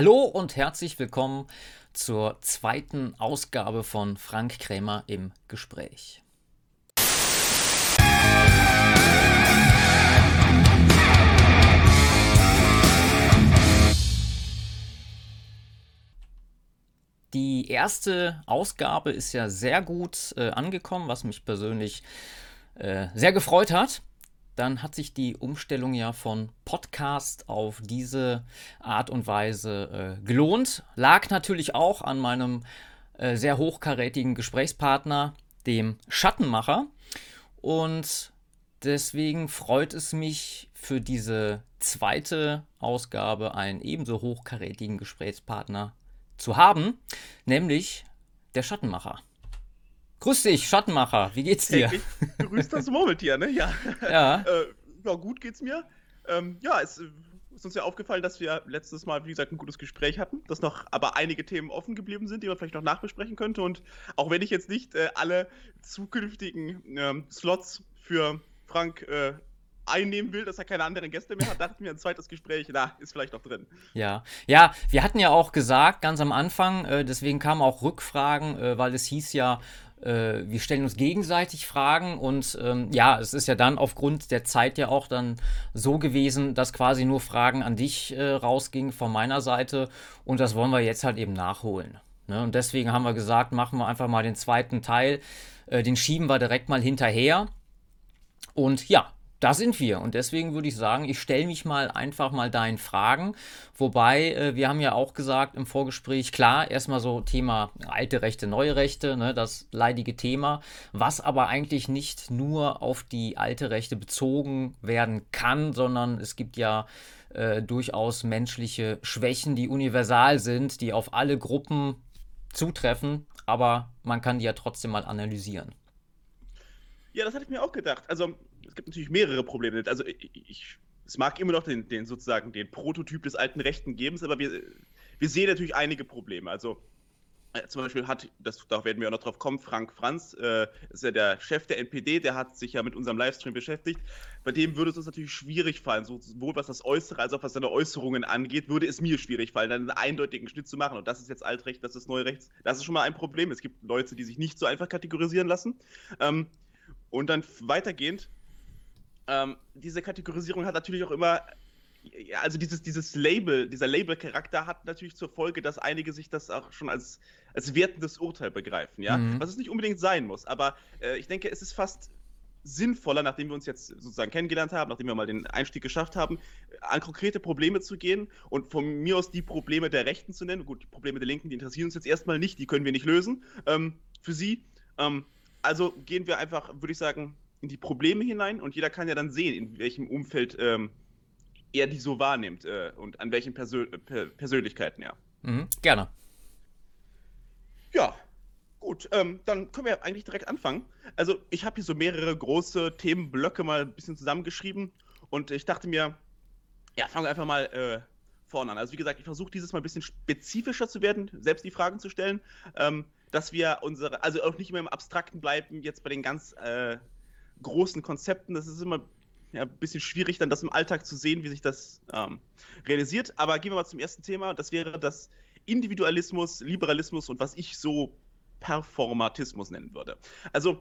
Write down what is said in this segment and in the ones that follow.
Hallo und herzlich willkommen zur zweiten Ausgabe von Frank Krämer im Gespräch. Die erste Ausgabe ist ja sehr gut äh, angekommen, was mich persönlich äh, sehr gefreut hat dann hat sich die Umstellung ja von Podcast auf diese Art und Weise äh, gelohnt. Lag natürlich auch an meinem äh, sehr hochkarätigen Gesprächspartner, dem Schattenmacher. Und deswegen freut es mich für diese zweite Ausgabe einen ebenso hochkarätigen Gesprächspartner zu haben, nämlich der Schattenmacher. Grüß dich, Schattenmacher, wie geht's dir? Täglich grüßt das Murmeltier, ne? Ja. Ja, äh, ja gut geht's mir. Ähm, ja, es äh, ist uns ja aufgefallen, dass wir letztes Mal, wie gesagt, ein gutes Gespräch hatten, dass noch aber einige Themen offen geblieben sind, die man vielleicht noch nachbesprechen könnte. Und auch wenn ich jetzt nicht äh, alle zukünftigen ähm, Slots für Frank äh, einnehmen will, dass er keine anderen Gäste mehr hat, dachten wir ein zweites Gespräch, na, ist vielleicht noch drin. Ja, ja, wir hatten ja auch gesagt, ganz am Anfang, äh, deswegen kamen auch Rückfragen, äh, weil es hieß ja, äh, wir stellen uns gegenseitig Fragen und ähm, ja, es ist ja dann aufgrund der Zeit ja auch dann so gewesen, dass quasi nur Fragen an dich äh, rausgingen von meiner Seite und das wollen wir jetzt halt eben nachholen. Ne? Und deswegen haben wir gesagt, machen wir einfach mal den zweiten Teil, äh, den schieben wir direkt mal hinterher. Und ja, da sind wir. Und deswegen würde ich sagen, ich stelle mich mal einfach mal deinen Fragen. Wobei, äh, wir haben ja auch gesagt im Vorgespräch, klar, erstmal so Thema alte Rechte, neue Rechte, ne, das leidige Thema, was aber eigentlich nicht nur auf die alte Rechte bezogen werden kann, sondern es gibt ja äh, durchaus menschliche Schwächen, die universal sind, die auf alle Gruppen zutreffen, aber man kann die ja trotzdem mal analysieren. Ja, das hatte ich mir auch gedacht. Also es gibt natürlich mehrere Probleme. Also ich, es mag immer noch den, den, sozusagen den Prototyp des alten Rechten geben, aber wir, wir sehen natürlich einige Probleme. Also äh, zum Beispiel hat, das, da werden wir auch noch drauf kommen, Frank Franz, äh, ist ja der Chef der NPD, der hat sich ja mit unserem Livestream beschäftigt. Bei dem würde es uns natürlich schwierig fallen, sowohl was das Äußere als auch was seine Äußerungen angeht, würde es mir schwierig fallen, einen eindeutigen Schnitt zu machen. Und das ist jetzt Altrecht, das ist Neurechts. Das ist schon mal ein Problem. Es gibt Leute, die sich nicht so einfach kategorisieren lassen. Ähm, und dann weitergehend, ähm, diese Kategorisierung hat natürlich auch immer, also dieses, dieses Label, dieser Label-Charakter hat natürlich zur Folge, dass einige sich das auch schon als, als wertendes Urteil begreifen, ja. Mhm. Was es nicht unbedingt sein muss, aber äh, ich denke, es ist fast sinnvoller, nachdem wir uns jetzt sozusagen kennengelernt haben, nachdem wir mal den Einstieg geschafft haben, an konkrete Probleme zu gehen und von mir aus die Probleme der Rechten zu nennen. Gut, die Probleme der Linken, die interessieren uns jetzt erstmal nicht, die können wir nicht lösen ähm, für sie. Ähm, also gehen wir einfach, würde ich sagen, in die Probleme hinein und jeder kann ja dann sehen, in welchem Umfeld ähm, er die so wahrnimmt äh, und an welchen Persö per Persönlichkeiten er. Mhm, gerne. Ja, gut, ähm, dann können wir eigentlich direkt anfangen. Also ich habe hier so mehrere große Themenblöcke mal ein bisschen zusammengeschrieben und ich dachte mir, ja, fangen wir einfach mal äh, vorne an. Also wie gesagt, ich versuche dieses Mal ein bisschen spezifischer zu werden, selbst die Fragen zu stellen, ähm, dass wir unsere, also auch nicht mehr im Abstrakten bleiben, jetzt bei den ganz äh, großen Konzepten. Das ist immer ja, ein bisschen schwierig, dann das im Alltag zu sehen, wie sich das ähm, realisiert. Aber gehen wir mal zum ersten Thema. Das wäre das Individualismus, Liberalismus und was ich so Performatismus nennen würde. Also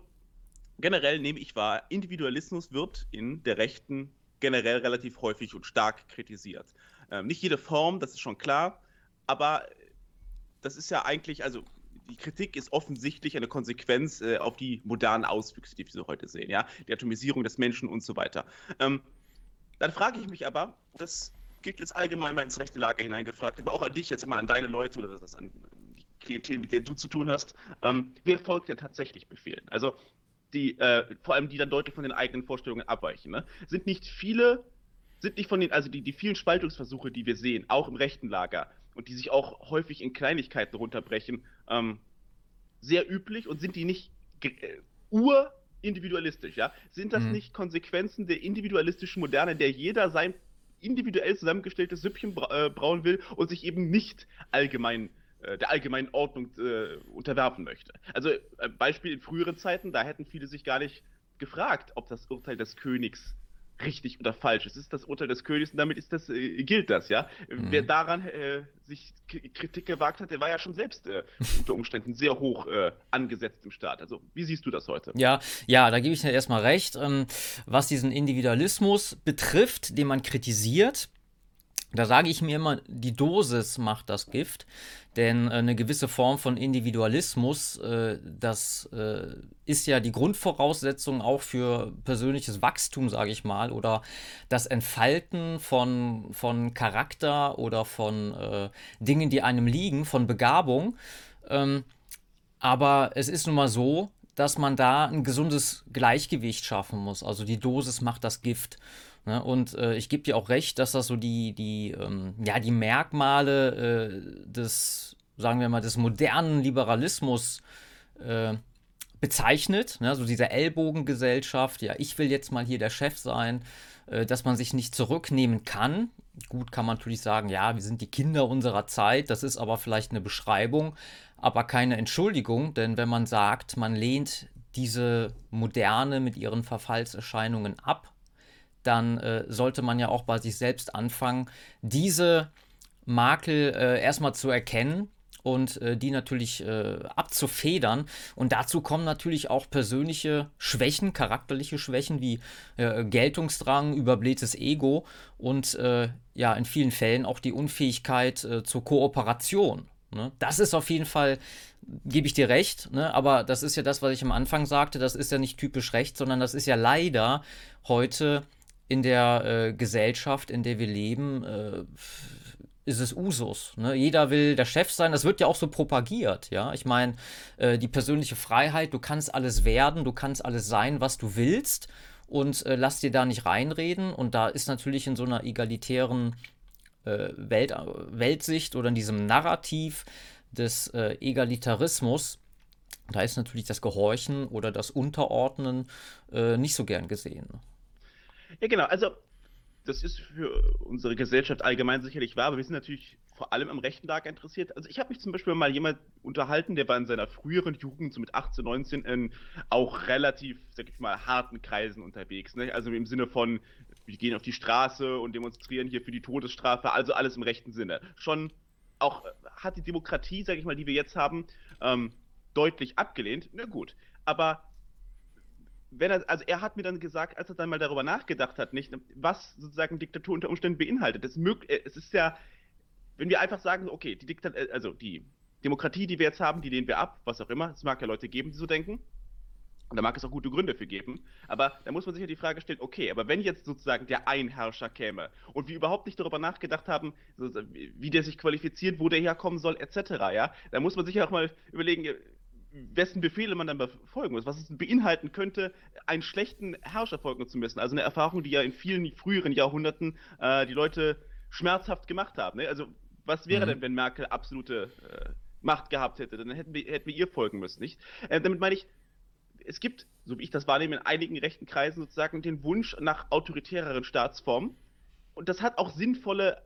generell nehme ich wahr, Individualismus wird in der Rechten generell relativ häufig und stark kritisiert. Ähm, nicht jede Form, das ist schon klar, aber das ist ja eigentlich, also die Kritik ist offensichtlich eine Konsequenz äh, auf die modernen Auswüchse, die wir so heute sehen, ja, die Atomisierung des Menschen und so weiter. Ähm, dann frage ich mich aber, das geht jetzt allgemein mal ins rechte Lager hineingefragt, aber auch an dich jetzt mal an deine Leute oder das an die Klientel, mit der du zu tun hast, ähm, wer folgt denn tatsächlich Befehlen? Also die, äh, vor allem die dann deutlich von den eigenen Vorstellungen abweichen. Ne? Sind nicht viele, sind nicht von den, also die, die vielen Spaltungsversuche, die wir sehen, auch im rechten Lager, und die sich auch häufig in Kleinigkeiten runterbrechen, ähm, sehr üblich und sind die nicht äh, urindividualistisch, ja? Sind das mhm. nicht Konsequenzen der individualistischen Moderne, der jeder sein individuell zusammengestelltes Süppchen bra äh, brauen will und sich eben nicht allgemein äh, der allgemeinen Ordnung äh, unterwerfen möchte. Also Beispiel in früheren Zeiten, da hätten viele sich gar nicht gefragt, ob das Urteil des Königs richtig oder falsch. Es ist das Urteil des Königs und damit ist das, äh, gilt das, ja. Mhm. Wer daran äh, sich Kritik gewagt hat, der war ja schon selbst äh, unter Umständen sehr hoch äh, angesetzt im Staat. Also, wie siehst du das heute? Ja, ja, da gebe ich dir erstmal recht. Ähm, was diesen Individualismus betrifft, den man kritisiert, da sage ich mir immer, die Dosis macht das Gift, denn äh, eine gewisse Form von Individualismus, äh, das äh, ist ja die Grundvoraussetzung auch für persönliches Wachstum, sage ich mal, oder das Entfalten von, von Charakter oder von Dingen, die einem liegen, von Begabung. Ähm, aber es ist nun mal so, dass man da ein gesundes Gleichgewicht schaffen muss. Also die Dosis macht das Gift. Ne? Und äh, ich gebe dir auch recht, dass das so die, die, ähm, ja, die Merkmale äh, des, sagen wir mal, des modernen Liberalismus äh, bezeichnet. Ne? So diese Ellbogengesellschaft, ja, ich will jetzt mal hier der Chef sein, äh, dass man sich nicht zurücknehmen kann. Gut kann man natürlich sagen, ja, wir sind die Kinder unserer Zeit, das ist aber vielleicht eine Beschreibung, aber keine Entschuldigung, denn wenn man sagt, man lehnt diese Moderne mit ihren Verfallserscheinungen ab, dann äh, sollte man ja auch bei sich selbst anfangen, diese Makel äh, erstmal zu erkennen und äh, die natürlich äh, abzufedern. Und dazu kommen natürlich auch persönliche Schwächen, charakterliche Schwächen wie äh, Geltungsdrang, überblähtes Ego und äh, ja, in vielen Fällen auch die Unfähigkeit zur Kooperation. Ne? Das ist auf jeden Fall, gebe ich dir recht, ne? aber das ist ja das, was ich am Anfang sagte, das ist ja nicht typisch recht, sondern das ist ja leider heute in der äh, Gesellschaft, in der wir leben, äh, ist es Usus. Ne? Jeder will der Chef sein. Das wird ja auch so propagiert. Ja, ich meine, äh, die persönliche Freiheit. Du kannst alles werden, du kannst alles sein, was du willst, und äh, lass dir da nicht reinreden. Und da ist natürlich in so einer egalitären äh, Welt, Weltsicht oder in diesem Narrativ des äh, Egalitarismus da ist natürlich das Gehorchen oder das Unterordnen nicht so gern gesehen. Ja, genau. Also, das ist für unsere Gesellschaft allgemein sicherlich wahr, aber wir sind natürlich vor allem am rechten Lager interessiert. Also, ich habe mich zum Beispiel mal jemand unterhalten, der war in seiner früheren Jugend, so mit 18, 19, in auch relativ, sag ich mal, harten Kreisen unterwegs. Ne? Also im Sinne von, wir gehen auf die Straße und demonstrieren hier für die Todesstrafe, also alles im rechten Sinne. Schon auch hat die Demokratie, sag ich mal, die wir jetzt haben, ähm, deutlich abgelehnt. Na gut. Aber wenn er, also er hat mir dann gesagt, als er dann mal darüber nachgedacht hat, nicht, was sozusagen Diktatur unter Umständen beinhaltet. Es, äh, es ist ja, wenn wir einfach sagen, okay, die Diktatur, äh, also die Demokratie, die wir jetzt haben, die lehnen wir ab, was auch immer. Es mag ja Leute geben, die so denken. Und da mag es auch gute Gründe für geben. Aber da muss man sich ja die Frage stellen, okay, aber wenn jetzt sozusagen der Einherrscher käme und wir überhaupt nicht darüber nachgedacht haben, wie der sich qualifiziert, wo der herkommen soll, etc., ja, da muss man sich ja auch mal überlegen, wessen Befehle man dann befolgen muss, was es beinhalten könnte, einen schlechten Herrscher folgen zu müssen. Also eine Erfahrung, die ja in vielen früheren Jahrhunderten äh, die Leute schmerzhaft gemacht haben. Ne? Also was wäre mhm. denn, wenn Merkel absolute äh, Macht gehabt hätte? Dann hätten wir, hätten wir ihr folgen müssen, nicht? Äh, damit meine ich, es gibt, so wie ich das wahrnehme, in einigen rechten Kreisen sozusagen den Wunsch nach autoritäreren Staatsformen. Und das hat auch sinnvolle,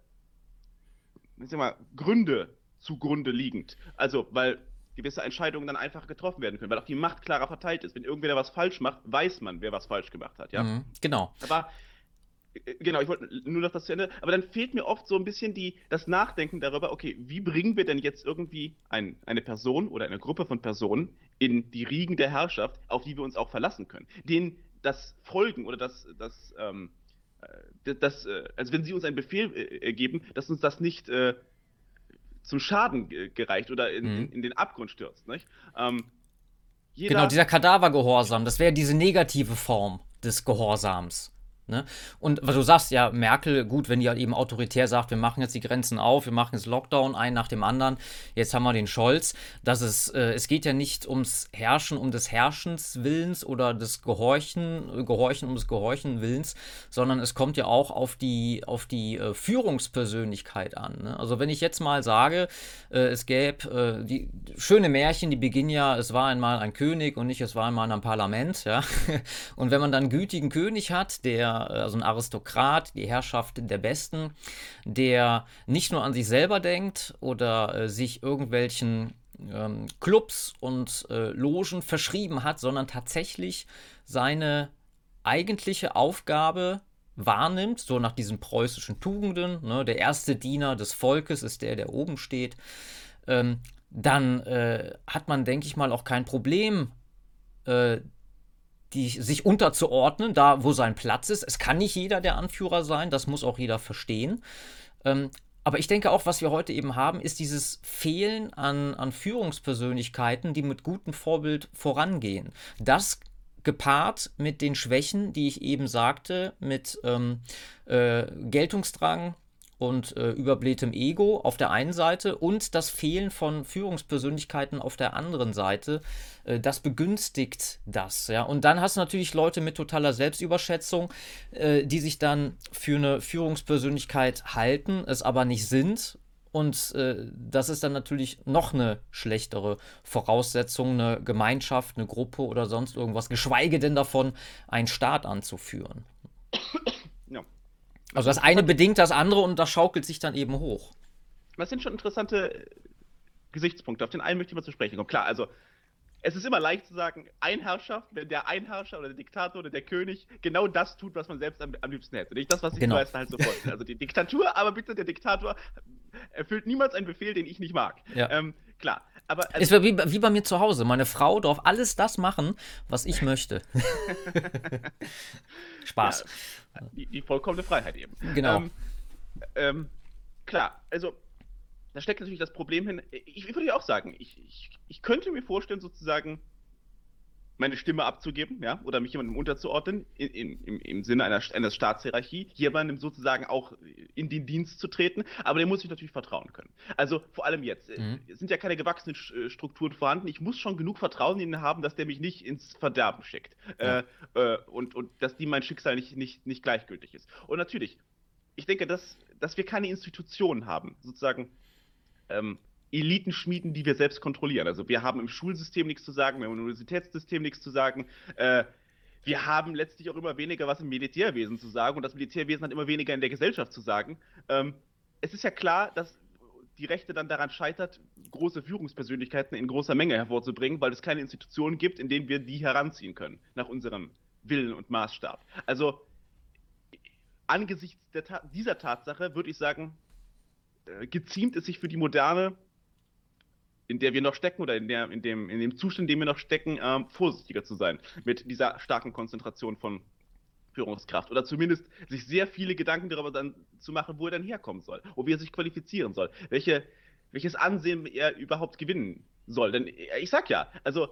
ich sag mal, Gründe zugrunde liegend. Also, weil gewisse Entscheidungen dann einfach getroffen werden können, weil auch die Macht klarer verteilt ist. Wenn irgendwer was falsch macht, weiß man, wer was falsch gemacht hat, ja? Mhm, genau. Aber äh, genau, ich wollte nur noch das zu Ende, aber dann fehlt mir oft so ein bisschen die, das Nachdenken darüber, okay, wie bringen wir denn jetzt irgendwie ein, eine Person oder eine Gruppe von Personen in die Riegen der Herrschaft, auf die wir uns auch verlassen können, denen das Folgen oder das, das, ähm, äh, das, äh, also wenn sie uns einen Befehl äh, geben, dass uns das nicht äh, zum Schaden gereicht oder in, mhm. in, in den Abgrund stürzt. Nicht? Ähm, genau, dieser Kadavergehorsam, das wäre diese negative Form des Gehorsams. Ne? Und was du sagst, ja, Merkel, gut, wenn die halt eben autoritär sagt, wir machen jetzt die Grenzen auf, wir machen jetzt Lockdown, ein nach dem anderen, jetzt haben wir den Scholz, dass es, äh, es geht ja nicht ums Herrschen, um des Herrschens Willens oder des Gehorchen, Gehorchen um des Gehorchen Willens, sondern es kommt ja auch auf die, auf die äh, Führungspersönlichkeit an. Ne? Also wenn ich jetzt mal sage, äh, es gäbe äh, die schöne Märchen, die beginnen ja, es war einmal ein König und nicht es war einmal ein Parlament, ja. Und wenn man dann einen gütigen König hat, der also ein Aristokrat, die Herrschaft der Besten, der nicht nur an sich selber denkt oder äh, sich irgendwelchen ähm, Clubs und äh, Logen verschrieben hat, sondern tatsächlich seine eigentliche Aufgabe wahrnimmt, so nach diesen preußischen Tugenden, ne, der erste Diener des Volkes ist der, der oben steht, ähm, dann äh, hat man, denke ich mal, auch kein Problem, äh, die, sich unterzuordnen, da wo sein Platz ist. Es kann nicht jeder der Anführer sein, das muss auch jeder verstehen. Ähm, aber ich denke auch, was wir heute eben haben, ist dieses Fehlen an, an Führungspersönlichkeiten, die mit gutem Vorbild vorangehen. Das gepaart mit den Schwächen, die ich eben sagte, mit ähm, äh, Geltungsdrang, und äh, überblähtem Ego auf der einen Seite und das Fehlen von Führungspersönlichkeiten auf der anderen Seite, äh, das begünstigt das. Ja? Und dann hast du natürlich Leute mit totaler Selbstüberschätzung, äh, die sich dann für eine Führungspersönlichkeit halten, es aber nicht sind. Und äh, das ist dann natürlich noch eine schlechtere Voraussetzung, eine Gemeinschaft, eine Gruppe oder sonst irgendwas, geschweige denn davon, einen Staat anzuführen. Also das eine bedingt das andere und das schaukelt sich dann eben hoch. Das sind schon interessante Gesichtspunkte. Auf den einen möchte ich mal zu sprechen kommen. Klar, also es ist immer leicht zu sagen, ein Herrscher, wenn der Einherrscher oder der Diktator oder der König genau das tut, was man selbst am, am liebsten hätte. Nicht das, was genau. die meisten halt so vorstellen. Also die Diktatur, aber bitte der Diktator erfüllt niemals einen Befehl, den ich nicht mag. Ja. Ähm, klar. Aber, also, es wäre wie, wie, bei mir zu Hause. Meine Frau darf alles das machen, was ich möchte. Spaß. Ja, die, die, vollkommene Freiheit eben. Genau. Ähm, ähm, klar, also da steckt natürlich das Problem hin. Ich, ich würde ja auch sagen, ich, ich, ich könnte mir vorstellen, sozusagen, meine Stimme abzugeben, ja, oder mich jemandem unterzuordnen, in, in, im, im Sinne einer, einer Staatshierarchie, jemandem sozusagen auch in den Dienst zu treten, aber dem muss ich natürlich vertrauen können. Also vor allem jetzt, äh, mhm. es sind ja keine gewachsenen äh, Strukturen vorhanden, ich muss schon genug Vertrauen in ihn haben, dass der mich nicht ins Verderben schickt ja. äh, äh, und, und dass die mein Schicksal nicht, nicht, nicht gleichgültig ist. Und natürlich, ich denke, dass, dass wir keine Institutionen haben, sozusagen, ähm, Elitenschmieden, die wir selbst kontrollieren. Also wir haben im Schulsystem nichts zu sagen, wir haben im Universitätssystem nichts zu sagen. Äh, wir haben letztlich auch immer weniger was im Militärwesen zu sagen und das Militärwesen hat immer weniger in der Gesellschaft zu sagen. Ähm, es ist ja klar, dass die Rechte dann daran scheitert, große Führungspersönlichkeiten in großer Menge hervorzubringen, weil es keine Institutionen gibt, in denen wir die heranziehen können, nach unserem Willen und Maßstab. Also angesichts Ta dieser Tatsache würde ich sagen, äh, geziemt es sich für die moderne in der wir noch stecken oder in, der, in, dem, in dem Zustand, in dem wir noch stecken, ähm, vorsichtiger zu sein mit dieser starken Konzentration von Führungskraft oder zumindest sich sehr viele Gedanken darüber dann zu machen, wo er dann herkommen soll, wo er sich qualifizieren soll, welche, welches Ansehen er überhaupt gewinnen soll. Denn äh, ich sag ja, also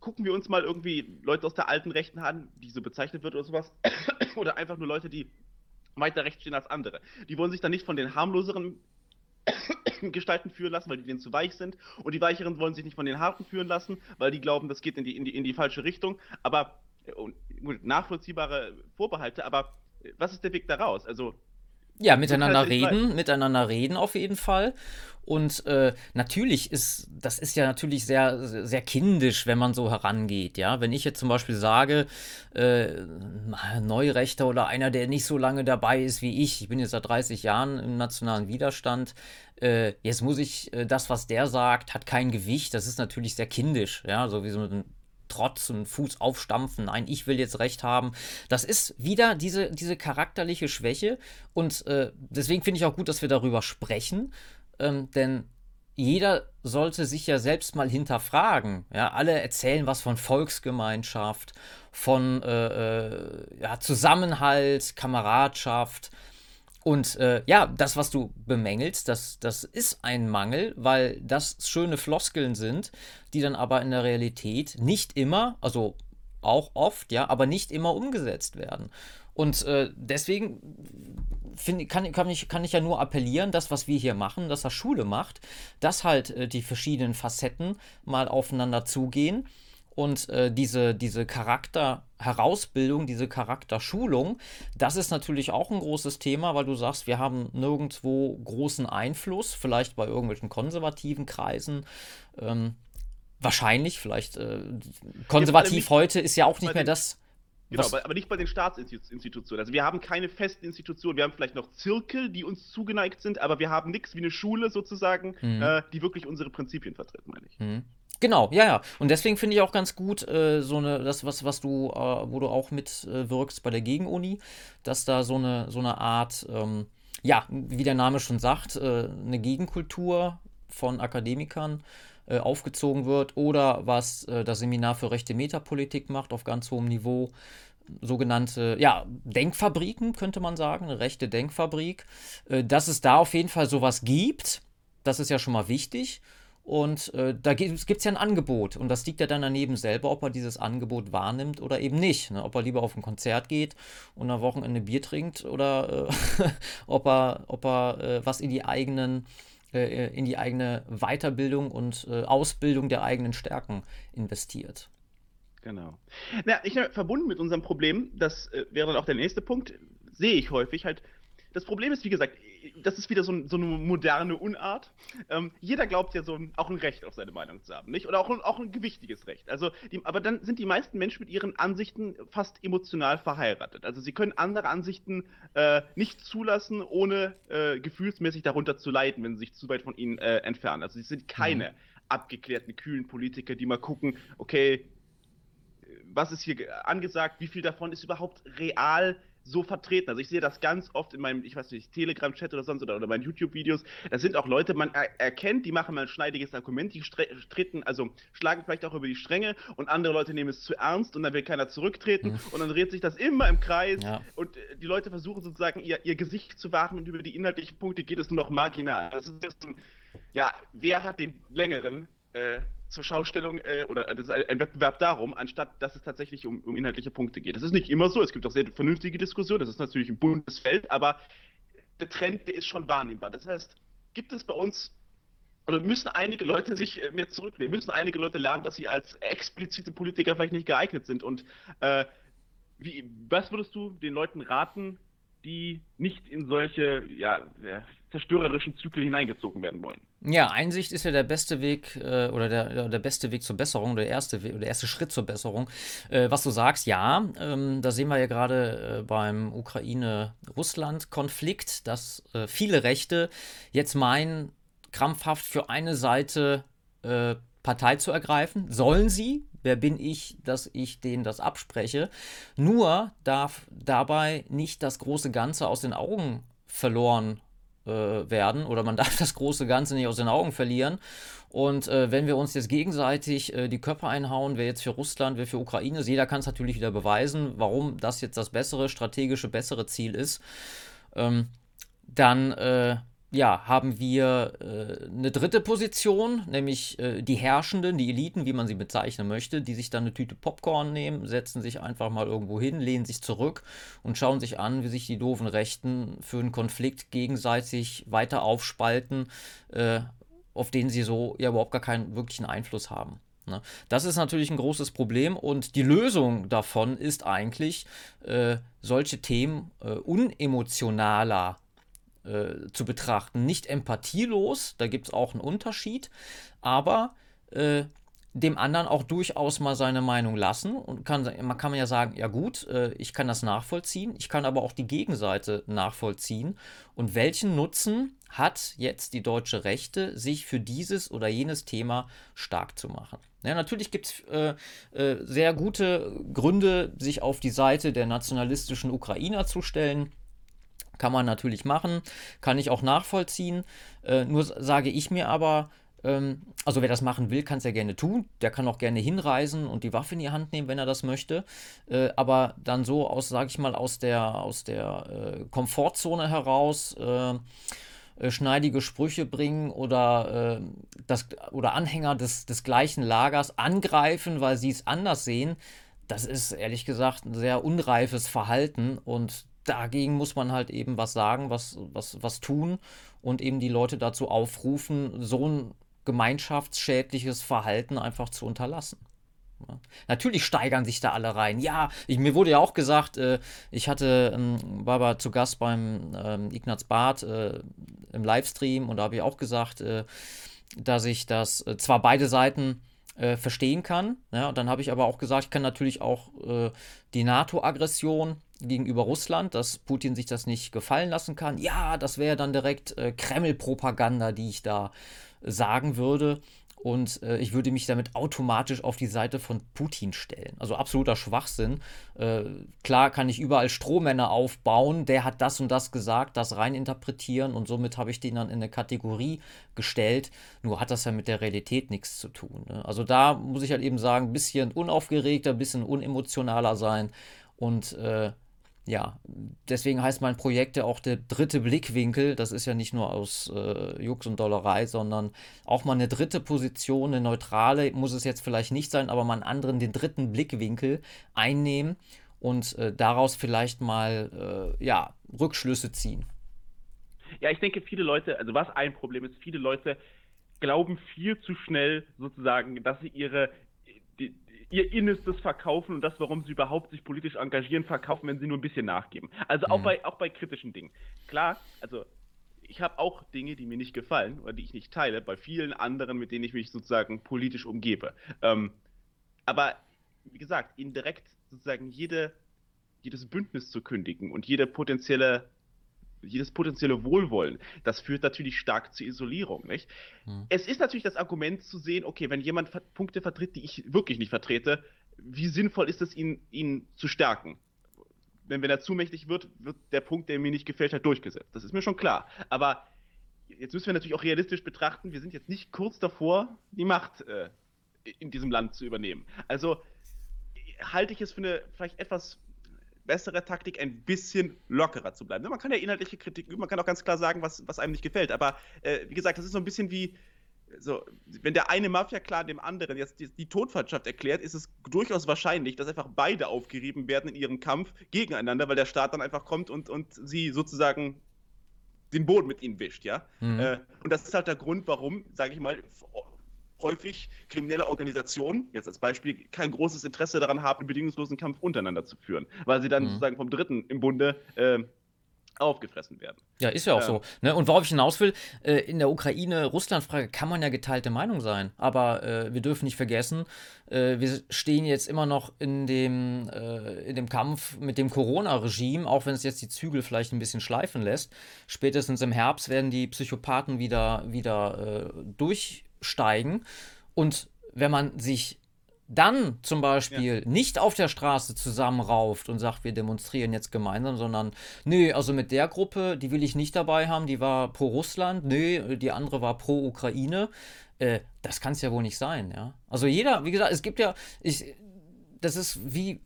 gucken wir uns mal irgendwie Leute aus der alten Rechten an, die so bezeichnet wird oder sowas, oder einfach nur Leute, die weiter rechts stehen als andere. Die wollen sich dann nicht von den harmloseren Gestalten führen lassen, weil die denen zu weich sind. Und die Weicheren wollen sich nicht von den Harten führen lassen, weil die glauben, das geht in die, in die, in die falsche Richtung. Aber äh, nachvollziehbare Vorbehalte, aber äh, was ist der Weg daraus? Also ja, miteinander reden, miteinander reden auf jeden Fall. Und äh, natürlich ist, das ist ja natürlich sehr, sehr kindisch, wenn man so herangeht, ja. Wenn ich jetzt zum Beispiel sage, äh, Neurechter oder einer, der nicht so lange dabei ist wie ich, ich bin jetzt seit 30 Jahren im nationalen Widerstand, äh, jetzt muss ich, äh, das, was der sagt, hat kein Gewicht, das ist natürlich sehr kindisch, ja, so wie so ein Trotz und Fuß aufstampfen, nein, ich will jetzt recht haben. Das ist wieder diese, diese charakterliche Schwäche und äh, deswegen finde ich auch gut, dass wir darüber sprechen, ähm, denn jeder sollte sich ja selbst mal hinterfragen. Ja, alle erzählen was von Volksgemeinschaft, von äh, äh, ja, Zusammenhalt, Kameradschaft. Und äh, ja, das, was du bemängelst, das, das ist ein Mangel, weil das schöne Floskeln sind, die dann aber in der Realität nicht immer, also auch oft, ja, aber nicht immer umgesetzt werden. Und äh, deswegen find, kann, kann, ich, kann ich ja nur appellieren, das, was wir hier machen, dass das Schule macht, dass halt äh, die verschiedenen Facetten mal aufeinander zugehen und äh, diese, diese Charakterherausbildung, diese Charakterschulung, das ist natürlich auch ein großes Thema, weil du sagst, wir haben nirgendwo großen Einfluss, vielleicht bei irgendwelchen konservativen Kreisen. Ähm, wahrscheinlich, vielleicht äh, konservativ ja, heute ist ja auch nicht mehr das. Genau, aber, aber, nicht bei den Staatsinstitutionen. Also wir haben keine festen Institutionen. Wir haben vielleicht noch Zirkel, die uns zugeneigt sind, aber wir haben nichts wie eine Schule sozusagen, mhm. äh, die wirklich unsere Prinzipien vertritt, meine ich. Mhm. Genau, ja, ja. Und deswegen finde ich auch ganz gut, äh, so eine, das, was, was du, äh, wo du auch mitwirkst äh, bei der Gegenuni, dass da so eine, so eine Art, ähm, ja, wie der Name schon sagt, äh, eine Gegenkultur von Akademikern äh, aufgezogen wird oder was äh, das Seminar für rechte Metapolitik macht auf ganz hohem Niveau. Sogenannte, ja, Denkfabriken, könnte man sagen, eine rechte Denkfabrik. dass es da auf jeden Fall sowas gibt, das ist ja schon mal wichtig. Und äh, da gibt es ja ein Angebot. Und das liegt ja dann daneben selber, ob er dieses Angebot wahrnimmt oder eben nicht. Ne? Ob er lieber auf ein Konzert geht und am Wochenende Bier trinkt oder äh, ob er, ob er äh, was in die eigenen äh, in die eigene Weiterbildung und äh, Ausbildung der eigenen Stärken investiert. Genau. Na, ich, verbunden mit unserem Problem, das äh, wäre dann auch der nächste Punkt, sehe ich häufig halt, das Problem ist, wie gesagt, das ist wieder so, so eine moderne Unart. Ähm, jeder glaubt ja so auch ein Recht auf seine Meinung zu haben, nicht? Oder auch ein, auch ein gewichtiges Recht. Also, die, aber dann sind die meisten Menschen mit ihren Ansichten fast emotional verheiratet. Also sie können andere Ansichten äh, nicht zulassen, ohne äh, gefühlsmäßig darunter zu leiden, wenn sie sich zu weit von ihnen äh, entfernen. Also sie sind keine mhm. abgeklärten, kühlen Politiker, die mal gucken, okay, was ist hier angesagt, wie viel davon ist überhaupt real so vertreten. Also ich sehe das ganz oft in meinem, ich weiß nicht, Telegram-Chat oder sonst oder, oder meinen YouTube-Videos. Da sind auch Leute, man er erkennt, die machen mal ein schneidiges Argument, die treten, also schlagen vielleicht auch über die Stränge und andere Leute nehmen es zu ernst und dann will keiner zurücktreten mhm. und dann dreht sich das immer im Kreis ja. und äh, die Leute versuchen sozusagen ihr, ihr Gesicht zu wahren und über die inhaltlichen Punkte geht es nur noch marginal. Das ist jetzt ein, ja, wer hat den längeren äh, zur Schaustellung äh, oder das ist ein Wettbewerb darum, anstatt dass es tatsächlich um, um inhaltliche Punkte geht. Das ist nicht immer so, es gibt auch sehr vernünftige Diskussionen, das ist natürlich ein buntes Feld, aber der Trend, der ist schon wahrnehmbar. Das heißt, gibt es bei uns, oder müssen einige Leute sich äh, mehr zurücknehmen, müssen einige Leute lernen, dass sie als explizite Politiker vielleicht nicht geeignet sind und äh, wie, was würdest du den Leuten raten, die nicht in solche ja, zerstörerischen Zyklen hineingezogen werden wollen. Ja, Einsicht ist ja der beste Weg äh, oder der, der beste Weg zur Besserung, der erste, der erste Schritt zur Besserung. Äh, was du sagst, ja, ähm, da sehen wir ja gerade äh, beim Ukraine-Russland-Konflikt, dass äh, viele Rechte jetzt meinen, krampfhaft für eine Seite äh, Partei zu ergreifen. Sollen sie? Wer bin ich, dass ich denen das abspreche? Nur darf dabei nicht das große Ganze aus den Augen verloren äh, werden oder man darf das große Ganze nicht aus den Augen verlieren. Und äh, wenn wir uns jetzt gegenseitig äh, die Köpfe einhauen, wer jetzt für Russland, wer für Ukraine ist, jeder kann es natürlich wieder beweisen, warum das jetzt das bessere, strategische, bessere Ziel ist, ähm, dann äh, ja, haben wir äh, eine dritte Position, nämlich äh, die Herrschenden, die Eliten, wie man sie bezeichnen möchte, die sich dann eine Tüte Popcorn nehmen, setzen sich einfach mal irgendwo hin, lehnen sich zurück und schauen sich an, wie sich die doofen Rechten für einen Konflikt gegenseitig weiter aufspalten, äh, auf den sie so ja überhaupt gar keinen wirklichen Einfluss haben. Ne? Das ist natürlich ein großes Problem und die Lösung davon ist eigentlich, äh, solche Themen äh, unemotionaler äh, zu betrachten. Nicht empathielos, da gibt es auch einen Unterschied, aber äh, dem anderen auch durchaus mal seine Meinung lassen und kann, man kann ja sagen, ja gut, äh, ich kann das nachvollziehen, ich kann aber auch die Gegenseite nachvollziehen und welchen Nutzen hat jetzt die deutsche Rechte, sich für dieses oder jenes Thema stark zu machen. Ja, natürlich gibt es äh, äh, sehr gute Gründe, sich auf die Seite der nationalistischen Ukrainer zu stellen. Kann man natürlich machen, kann ich auch nachvollziehen. Äh, nur sage ich mir aber, ähm, also wer das machen will, kann es ja gerne tun. Der kann auch gerne hinreisen und die Waffe in die Hand nehmen, wenn er das möchte. Äh, aber dann so aus, sage ich mal, aus der, aus der äh, Komfortzone heraus äh, äh, schneidige Sprüche bringen oder, äh, das, oder Anhänger des, des gleichen Lagers angreifen, weil sie es anders sehen, das ist ehrlich gesagt ein sehr unreifes Verhalten und dagegen muss man halt eben was sagen, was, was, was tun und eben die Leute dazu aufrufen, so ein gemeinschaftsschädliches Verhalten einfach zu unterlassen. Natürlich steigern sich da alle rein. Ja, ich, mir wurde ja auch gesagt, äh, ich hatte, ähm, war aber zu Gast beim ähm, Ignaz Barth äh, im Livestream und da habe ich auch gesagt, äh, dass ich das äh, zwar beide Seiten äh, verstehen kann, ja, und dann habe ich aber auch gesagt, ich kann natürlich auch äh, die NATO-Aggression gegenüber Russland, dass Putin sich das nicht gefallen lassen kann. Ja, das wäre dann direkt äh, Kreml-Propaganda, die ich da sagen würde. und äh, ich würde mich damit automatisch auf die Seite von Putin stellen. Also absoluter Schwachsinn. Äh, klar kann ich überall Strohmänner aufbauen, der hat das und das gesagt, das reininterpretieren und somit habe ich den dann in eine Kategorie gestellt. Nur hat das ja mit der Realität nichts zu tun. Ne? Also da muss ich halt eben sagen, ein bisschen unaufgeregter, ein bisschen unemotionaler sein und äh, ja, deswegen heißt mein Projekt ja auch der dritte Blickwinkel. Das ist ja nicht nur aus äh, Jux und Dollerei, sondern auch mal eine dritte Position, eine neutrale, muss es jetzt vielleicht nicht sein, aber mal einen anderen, den dritten Blickwinkel einnehmen und äh, daraus vielleicht mal äh, ja, Rückschlüsse ziehen. Ja, ich denke, viele Leute, also was ein Problem ist, viele Leute glauben viel zu schnell sozusagen, dass sie ihre ihr Innerstes verkaufen und das, warum sie überhaupt sich politisch engagieren, verkaufen, wenn sie nur ein bisschen nachgeben. Also auch, mhm. bei, auch bei kritischen Dingen. Klar, also ich habe auch Dinge, die mir nicht gefallen oder die ich nicht teile, bei vielen anderen, mit denen ich mich sozusagen politisch umgebe. Ähm, aber wie gesagt, ihnen direkt sozusagen jede, jedes Bündnis zu kündigen und jede potenzielle jedes potenzielle Wohlwollen, das führt natürlich stark zur Isolierung. Nicht? Hm. Es ist natürlich das Argument zu sehen, okay, wenn jemand Punkte vertritt, die ich wirklich nicht vertrete, wie sinnvoll ist es, ihn, ihn zu stärken? Denn wenn er zu mächtig wird, wird der Punkt, der mir nicht gefällt hat, durchgesetzt. Das ist mir schon klar. Aber jetzt müssen wir natürlich auch realistisch betrachten, wir sind jetzt nicht kurz davor, die Macht äh, in diesem Land zu übernehmen. Also halte ich es für eine vielleicht etwas bessere Taktik, ein bisschen lockerer zu bleiben. Man kann ja inhaltliche Kritik üben, man kann auch ganz klar sagen, was, was einem nicht gefällt. Aber äh, wie gesagt, das ist so ein bisschen wie, so, wenn der eine Mafia-Clan dem anderen jetzt die, die Todfeindschaft erklärt, ist es durchaus wahrscheinlich, dass einfach beide aufgerieben werden in ihrem Kampf gegeneinander, weil der Staat dann einfach kommt und, und sie sozusagen den Boden mit ihnen wischt, ja. Mhm. Äh, und das ist halt der Grund, warum, sage ich mal, häufig kriminelle Organisationen, jetzt als Beispiel, kein großes Interesse daran haben, einen bedingungslosen Kampf untereinander zu führen, weil sie dann mhm. sozusagen vom Dritten im Bunde äh, aufgefressen werden. Ja, ist ja auch ähm. so. Ne? Und worauf ich hinaus will, äh, in der Ukraine-Russland-Frage kann man ja geteilte Meinung sein. Aber äh, wir dürfen nicht vergessen, äh, wir stehen jetzt immer noch in dem, äh, in dem Kampf mit dem Corona-Regime, auch wenn es jetzt die Zügel vielleicht ein bisschen schleifen lässt. Spätestens im Herbst werden die Psychopathen wieder, wieder äh, durch steigen. Und wenn man sich dann zum Beispiel ja. nicht auf der Straße zusammenrauft und sagt, wir demonstrieren jetzt gemeinsam, sondern nö, also mit der Gruppe, die will ich nicht dabei haben, die war pro Russland, nö, die andere war pro Ukraine. Äh, das kann es ja wohl nicht sein, ja. Also jeder, wie gesagt, es gibt ja, ich, das ist wie,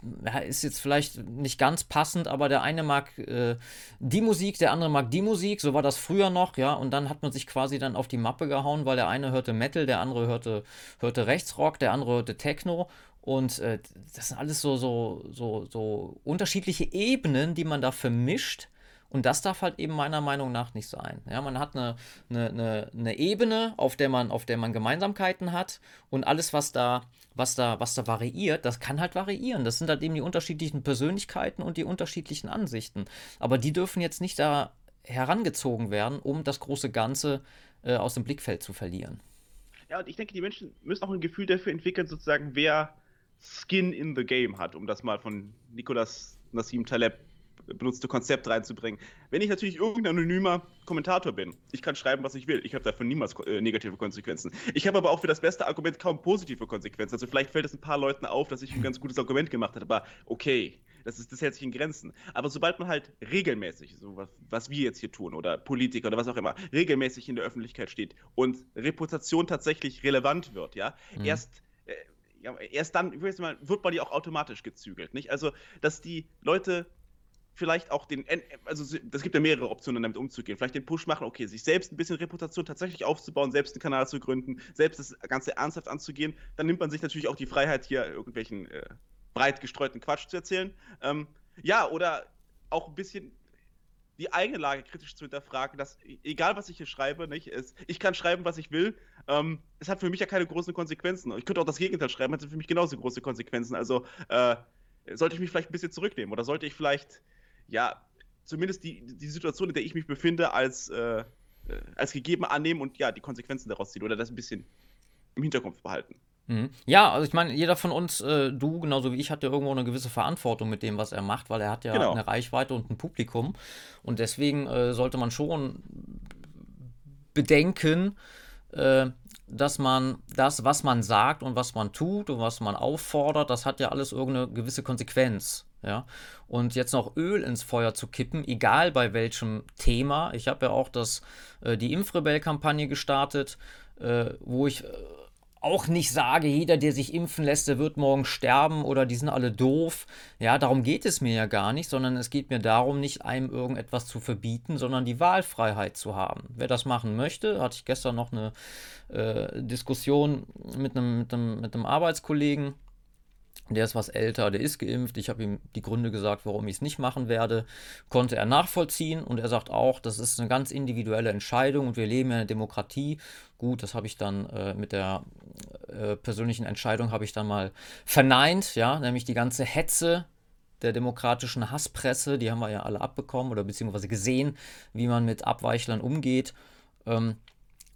ist jetzt vielleicht nicht ganz passend, aber der eine mag äh, die Musik, der andere mag die Musik, so war das früher noch, ja, und dann hat man sich quasi dann auf die Mappe gehauen, weil der eine hörte Metal, der andere hörte, hörte Rechtsrock, der andere hörte Techno und äh, das sind alles so, so, so, so unterschiedliche Ebenen, die man da vermischt und das darf halt eben meiner Meinung nach nicht sein. Ja, man hat eine, eine, eine, eine Ebene, auf der, man, auf der man Gemeinsamkeiten hat und alles, was da, was, da, was da variiert, das kann halt variieren. Das sind halt eben die unterschiedlichen Persönlichkeiten und die unterschiedlichen Ansichten. Aber die dürfen jetzt nicht da herangezogen werden, um das große Ganze äh, aus dem Blickfeld zu verlieren. Ja, und ich denke, die Menschen müssen auch ein Gefühl dafür entwickeln, sozusagen, wer Skin in the Game hat, um das mal von Nicolas Nassim Taleb benutzte Konzept reinzubringen. Wenn ich natürlich irgendein anonymer Kommentator bin, ich kann schreiben, was ich will. Ich habe dafür niemals äh, negative Konsequenzen. Ich habe aber auch für das beste Argument kaum positive Konsequenzen. Also vielleicht fällt es ein paar Leuten auf, dass ich ein ganz gutes Argument gemacht habe, aber okay. Das, ist, das hält sich in Grenzen. Aber sobald man halt regelmäßig, so was, was wir jetzt hier tun, oder Politiker oder was auch immer, regelmäßig in der Öffentlichkeit steht und Reputation tatsächlich relevant wird, ja, mhm. erst äh, ja, erst dann, ich weiß mal, wird man ja auch automatisch gezügelt, nicht? Also, dass die Leute vielleicht auch den, also es gibt ja mehrere Optionen, damit umzugehen. Vielleicht den Push machen, okay, sich selbst ein bisschen Reputation tatsächlich aufzubauen, selbst einen Kanal zu gründen, selbst das Ganze ernsthaft anzugehen. Dann nimmt man sich natürlich auch die Freiheit, hier irgendwelchen äh, breit gestreuten Quatsch zu erzählen. Ähm, ja, oder auch ein bisschen die eigene Lage kritisch zu hinterfragen, dass egal was ich hier schreibe, nicht, es, ich kann schreiben, was ich will. Ähm, es hat für mich ja keine großen Konsequenzen. Ich könnte auch das Gegenteil schreiben, hat für mich genauso große Konsequenzen. Also äh, sollte ich mich vielleicht ein bisschen zurücknehmen oder sollte ich vielleicht ja, zumindest die, die Situation, in der ich mich befinde, als, äh, äh, als gegeben annehmen und ja, die Konsequenzen daraus ziehen oder das ein bisschen im Hinterkopf behalten. Mhm. Ja, also ich meine, jeder von uns, äh, du genauso wie ich, hat ja irgendwo eine gewisse Verantwortung mit dem, was er macht, weil er hat ja genau. eine Reichweite und ein Publikum. Und deswegen äh, sollte man schon bedenken, äh, dass man das, was man sagt und was man tut und was man auffordert, das hat ja alles irgendeine gewisse Konsequenz. Ja, und jetzt noch Öl ins Feuer zu kippen, egal bei welchem Thema. Ich habe ja auch das, äh, die Impfrebell-Kampagne gestartet, äh, wo ich äh, auch nicht sage, jeder, der sich impfen lässt, der wird morgen sterben oder die sind alle doof. Ja, darum geht es mir ja gar nicht, sondern es geht mir darum, nicht einem irgendetwas zu verbieten, sondern die Wahlfreiheit zu haben. Wer das machen möchte, hatte ich gestern noch eine äh, Diskussion mit einem, mit, einem, mit einem Arbeitskollegen, der ist was älter, der ist geimpft. Ich habe ihm die Gründe gesagt, warum ich es nicht machen werde. Konnte er nachvollziehen und er sagt auch, das ist eine ganz individuelle Entscheidung und wir leben in einer Demokratie. Gut, das habe ich dann äh, mit der äh, persönlichen Entscheidung habe ich dann mal verneint, ja, nämlich die ganze Hetze der demokratischen Hasspresse, die haben wir ja alle abbekommen oder beziehungsweise gesehen, wie man mit Abweichlern umgeht. Ähm,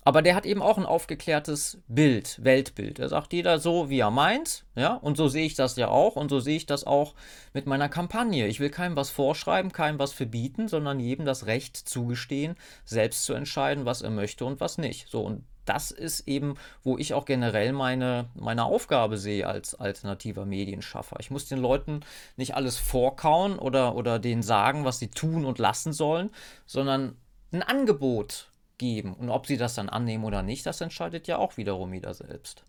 aber der hat eben auch ein aufgeklärtes Bild, Weltbild. Er sagt jeder so, wie er meint, ja, und so sehe ich das ja auch und so sehe ich das auch mit meiner Kampagne. Ich will keinem was vorschreiben, keinem was verbieten, sondern jedem das Recht zugestehen, selbst zu entscheiden, was er möchte und was nicht. So, und das ist eben, wo ich auch generell meine, meine Aufgabe sehe als alternativer Medienschaffer. Ich muss den Leuten nicht alles vorkauen oder, oder denen sagen, was sie tun und lassen sollen, sondern ein Angebot geben. Und ob sie das dann annehmen oder nicht, das entscheidet ja auch wiederum jeder selbst.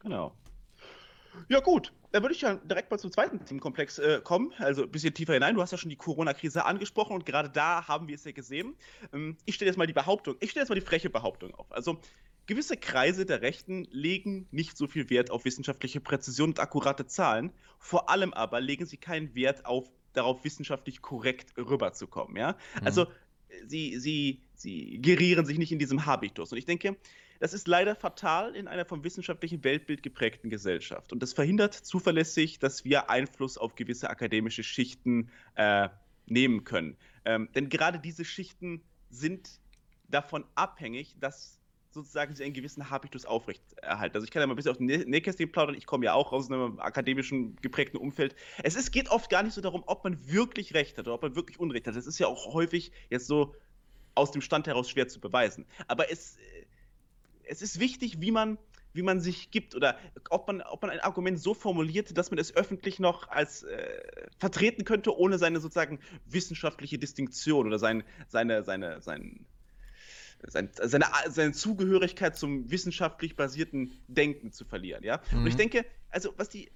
Genau. Ja, gut. Dann würde ich ja direkt mal zum zweiten Themenkomplex äh, kommen, also ein bisschen tiefer hinein. Du hast ja schon die Corona-Krise angesprochen und gerade da haben wir es ja gesehen. Ähm, ich stelle jetzt mal die Behauptung, ich stelle jetzt mal die freche Behauptung auf. Also gewisse Kreise der Rechten legen nicht so viel Wert auf wissenschaftliche Präzision und akkurate Zahlen. Vor allem aber legen sie keinen Wert auf darauf wissenschaftlich korrekt rüberzukommen. Ja? Mhm. Also sie, sie, sie gerieren sich nicht in diesem Habitus. Und ich denke, das ist leider fatal in einer vom wissenschaftlichen Weltbild geprägten Gesellschaft. Und das verhindert zuverlässig, dass wir Einfluss auf gewisse akademische Schichten äh, nehmen können. Ähm, denn gerade diese Schichten sind davon abhängig, dass sozusagen einen gewissen Habitus aufrechterhalten. Also ich kann ja mal ein bisschen auf den Nähkästchen plaudern, ich komme ja auch aus einem akademischen geprägten Umfeld. Es ist, geht oft gar nicht so darum, ob man wirklich Recht hat oder ob man wirklich Unrecht hat. Das ist ja auch häufig jetzt so aus dem Stand heraus schwer zu beweisen. Aber es, es ist wichtig, wie man, wie man sich gibt oder ob man, ob man ein Argument so formuliert, dass man es öffentlich noch als äh, vertreten könnte, ohne seine sozusagen wissenschaftliche Distinktion oder sein, seine, seine, sein, sein, seine, seine Zugehörigkeit zum wissenschaftlich basierten Denken zu verlieren. Ja? Mhm. Und ich mhm. denke, also was die,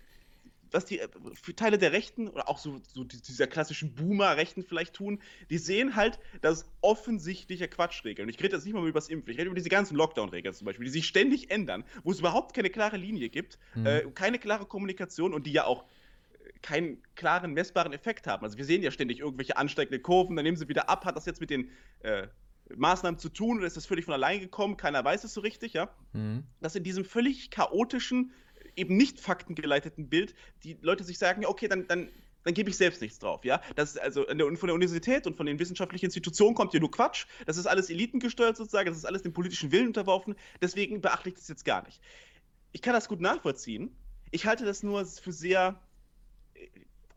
was die äh, für Teile der Rechten oder auch so, so dieser klassischen Boomer-Rechten vielleicht tun, die sehen halt, dass offensichtliche Quatschregeln. Ich rede jetzt nicht mal über das Impfen, ich rede über diese ganzen Lockdown-Regeln zum Beispiel, die sich ständig ändern, wo es überhaupt keine klare Linie gibt, mhm. äh, keine klare Kommunikation und die ja auch äh, keinen klaren, messbaren Effekt haben. Also wir sehen ja ständig irgendwelche ansteigende Kurven, dann nehmen sie wieder ab, hat das jetzt mit den äh, Maßnahmen zu tun oder ist das völlig von allein gekommen? Keiner weiß es so richtig, ja. Mhm. Dass in diesem völlig chaotischen, eben nicht faktengeleiteten Bild die Leute sich sagen, ja, okay, dann, dann, dann gebe ich selbst nichts drauf, ja. Das ist also der, von der Universität und von den wissenschaftlichen Institutionen kommt hier nur Quatsch. Das ist alles elitengesteuert sozusagen, das ist alles dem politischen Willen unterworfen. Deswegen beachte ich das jetzt gar nicht. Ich kann das gut nachvollziehen. Ich halte das nur für sehr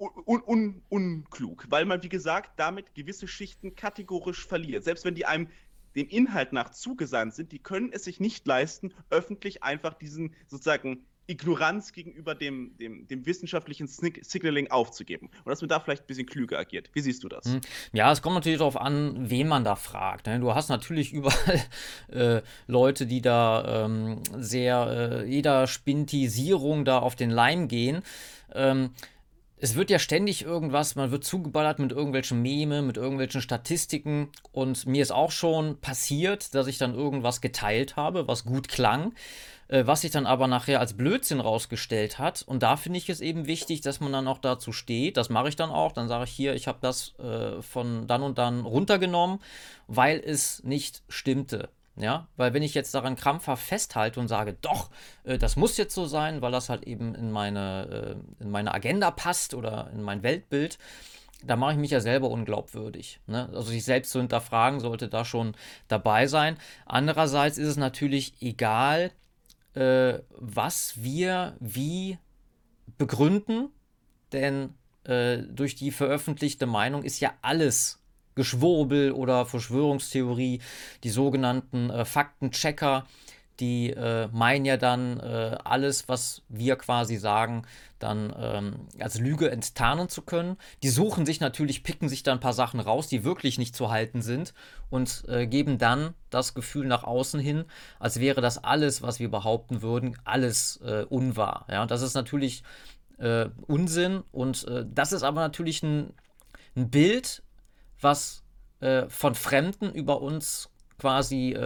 un, un, unklug, weil man, wie gesagt, damit gewisse Schichten kategorisch verliert. Selbst wenn die einem dem Inhalt nach zugesandt sind, die können es sich nicht leisten, öffentlich einfach diesen sozusagen Ignoranz gegenüber dem, dem, dem wissenschaftlichen Signaling aufzugeben. Und dass man da vielleicht ein bisschen klüger agiert. Wie siehst du das? Hm. Ja, es kommt natürlich darauf an, wen man da fragt. Ne? Du hast natürlich überall äh, Leute, die da ähm, sehr äh, jeder Spintisierung da auf den Leim gehen. Ähm, es wird ja ständig irgendwas, man wird zugeballert mit irgendwelchen Meme, mit irgendwelchen Statistiken. Und mir ist auch schon passiert, dass ich dann irgendwas geteilt habe, was gut klang, äh, was sich dann aber nachher als Blödsinn rausgestellt hat. Und da finde ich es eben wichtig, dass man dann auch dazu steht, das mache ich dann auch, dann sage ich hier, ich habe das äh, von dann und dann runtergenommen, weil es nicht stimmte. Ja, weil wenn ich jetzt daran krampfhaft festhalte und sage, doch, äh, das muss jetzt so sein, weil das halt eben in meine, äh, in meine Agenda passt oder in mein Weltbild, da mache ich mich ja selber unglaubwürdig. Ne? Also sich selbst zu hinterfragen sollte da schon dabei sein. Andererseits ist es natürlich egal, äh, was wir wie begründen, denn äh, durch die veröffentlichte Meinung ist ja alles Geschwurbel oder Verschwörungstheorie, die sogenannten äh, Faktenchecker, die äh, meinen ja dann äh, alles, was wir quasi sagen, dann ähm, als Lüge enttarnen zu können. Die suchen sich natürlich, picken sich dann ein paar Sachen raus, die wirklich nicht zu halten sind und äh, geben dann das Gefühl nach außen hin, als wäre das alles, was wir behaupten würden, alles äh, unwahr. Ja, und das ist natürlich äh, Unsinn und äh, das ist aber natürlich ein, ein Bild, was äh, von Fremden über uns quasi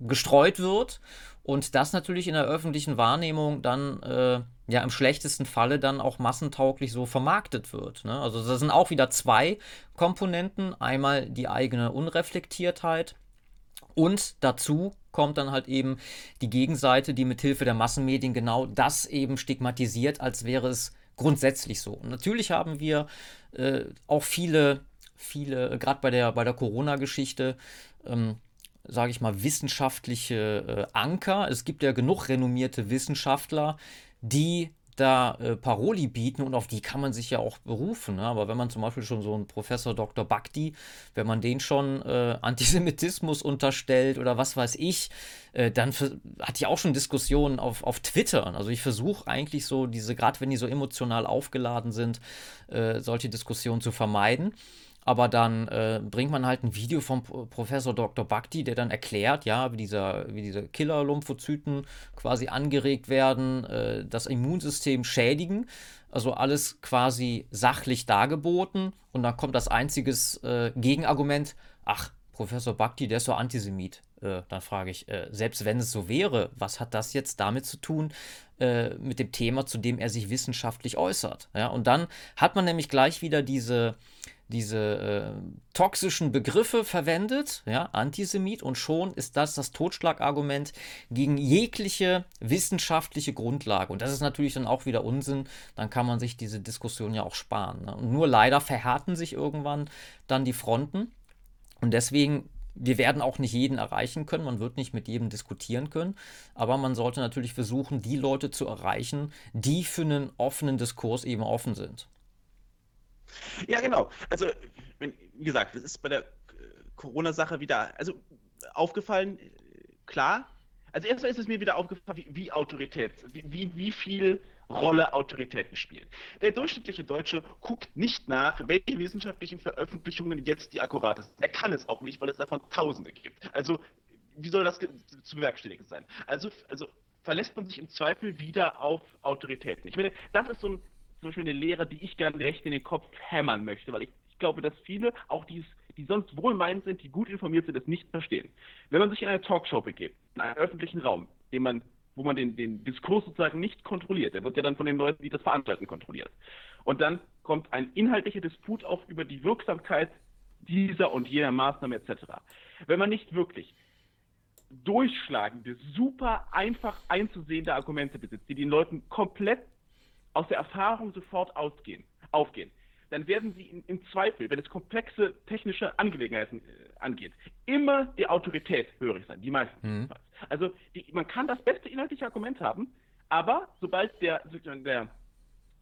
gestreut wird und das natürlich in der öffentlichen Wahrnehmung dann äh, ja im schlechtesten Falle dann auch massentauglich so vermarktet wird. Ne? Also das sind auch wieder zwei Komponenten. Einmal die eigene Unreflektiertheit und dazu kommt dann halt eben die Gegenseite, die mithilfe der Massenmedien genau das eben stigmatisiert, als wäre es grundsätzlich so. Und natürlich haben wir äh, auch viele, viele, gerade bei der, bei der Corona-Geschichte, ähm, sage ich mal, wissenschaftliche äh, Anker. Es gibt ja genug renommierte Wissenschaftler, die da äh, Paroli bieten und auf die kann man sich ja auch berufen. Ne? Aber wenn man zum Beispiel schon so einen Professor Dr. Bhakti, wenn man den schon äh, Antisemitismus unterstellt oder was weiß ich, äh, dann hatte ich auch schon Diskussionen auf, auf Twitter. Also ich versuche eigentlich so diese, gerade wenn die so emotional aufgeladen sind, äh, solche Diskussionen zu vermeiden. Aber dann äh, bringt man halt ein Video vom Professor Dr. Bhakti, der dann erklärt, ja, wie, dieser, wie diese Killer-Lymphozyten quasi angeregt werden, äh, das Immunsystem schädigen. Also alles quasi sachlich dargeboten. Und dann kommt das einziges äh, Gegenargument, ach, Professor Bhakti, der ist so Antisemit. Äh, dann frage ich, äh, selbst wenn es so wäre, was hat das jetzt damit zu tun, äh, mit dem Thema, zu dem er sich wissenschaftlich äußert? Ja, und dann hat man nämlich gleich wieder diese diese äh, toxischen Begriffe verwendet, ja, Antisemit, und schon ist das das Totschlagargument gegen jegliche wissenschaftliche Grundlage. Und das ist natürlich dann auch wieder Unsinn, dann kann man sich diese Diskussion ja auch sparen. Ne? Und nur leider verhärten sich irgendwann dann die Fronten. Und deswegen wir werden auch nicht jeden erreichen können, man wird nicht mit jedem diskutieren können, aber man sollte natürlich versuchen, die Leute zu erreichen, die für einen offenen Diskurs eben offen sind. Ja, genau. Also, wie gesagt, das ist bei der äh, Corona-Sache wieder, also aufgefallen, äh, klar. Also erstmal ist es mir wieder aufgefallen, wie, wie Autorität, wie, wie viel Rolle Autoritäten spielen. Der durchschnittliche Deutsche guckt nicht nach, welche wissenschaftlichen Veröffentlichungen jetzt die akkurat sind. Er kann es auch nicht, weil es davon Tausende gibt. Also wie soll das zu bewerkstelligen sein? Also, also verlässt man sich im Zweifel wieder auf Autoritäten. Ich meine, das ist so ein zum Beispiel eine Lehre, die ich gerne recht in den Kopf hämmern möchte, weil ich, ich glaube, dass viele, auch die, die sonst wohlmeinend sind, die gut informiert sind, das nicht verstehen. Wenn man sich in eine Talkshow begibt, in einen öffentlichen Raum, den man, wo man den, den Diskurs sozusagen nicht kontrolliert, der wird ja dann von den Leuten, die das veranstalten, kontrolliert. Und dann kommt ein inhaltlicher Disput auf über die Wirksamkeit dieser und jener Maßnahme etc. Wenn man nicht wirklich durchschlagende, super einfach einzusehende Argumente besitzt, die den Leuten komplett aus der Erfahrung sofort ausgehen, aufgehen, dann werden sie in, im Zweifel, wenn es komplexe technische Angelegenheiten äh, angeht, immer die Autorität hörig sein, die meisten. Mhm. Also die, man kann das beste inhaltliche Argument haben, aber sobald der, der,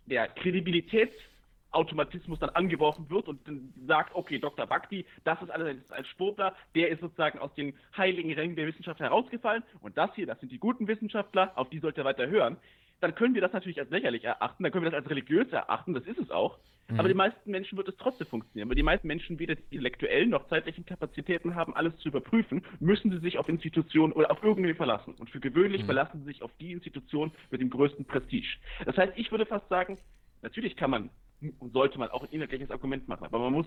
der Kredibilitätsautomatismus dann angeworfen wird und dann sagt, okay, Dr. Bhakti, das ist alles ein Sportler, der ist sozusagen aus den heiligen Rängen der Wissenschaft herausgefallen und das hier, das sind die guten Wissenschaftler, auf die sollte er weiter hören dann können wir das natürlich als lächerlich erachten, dann können wir das als religiös erachten, das ist es auch. Mhm. Aber die meisten Menschen wird es trotzdem funktionieren, weil die meisten Menschen weder die intellektuellen noch zeitlichen Kapazitäten haben, alles zu überprüfen, müssen sie sich auf Institutionen oder auf irgendwie verlassen. Und für gewöhnlich mhm. verlassen sie sich auf die Institution mit dem größten Prestige. Das heißt, ich würde fast sagen, natürlich kann man und sollte man auch ein inhaltliches Argument machen, aber man muss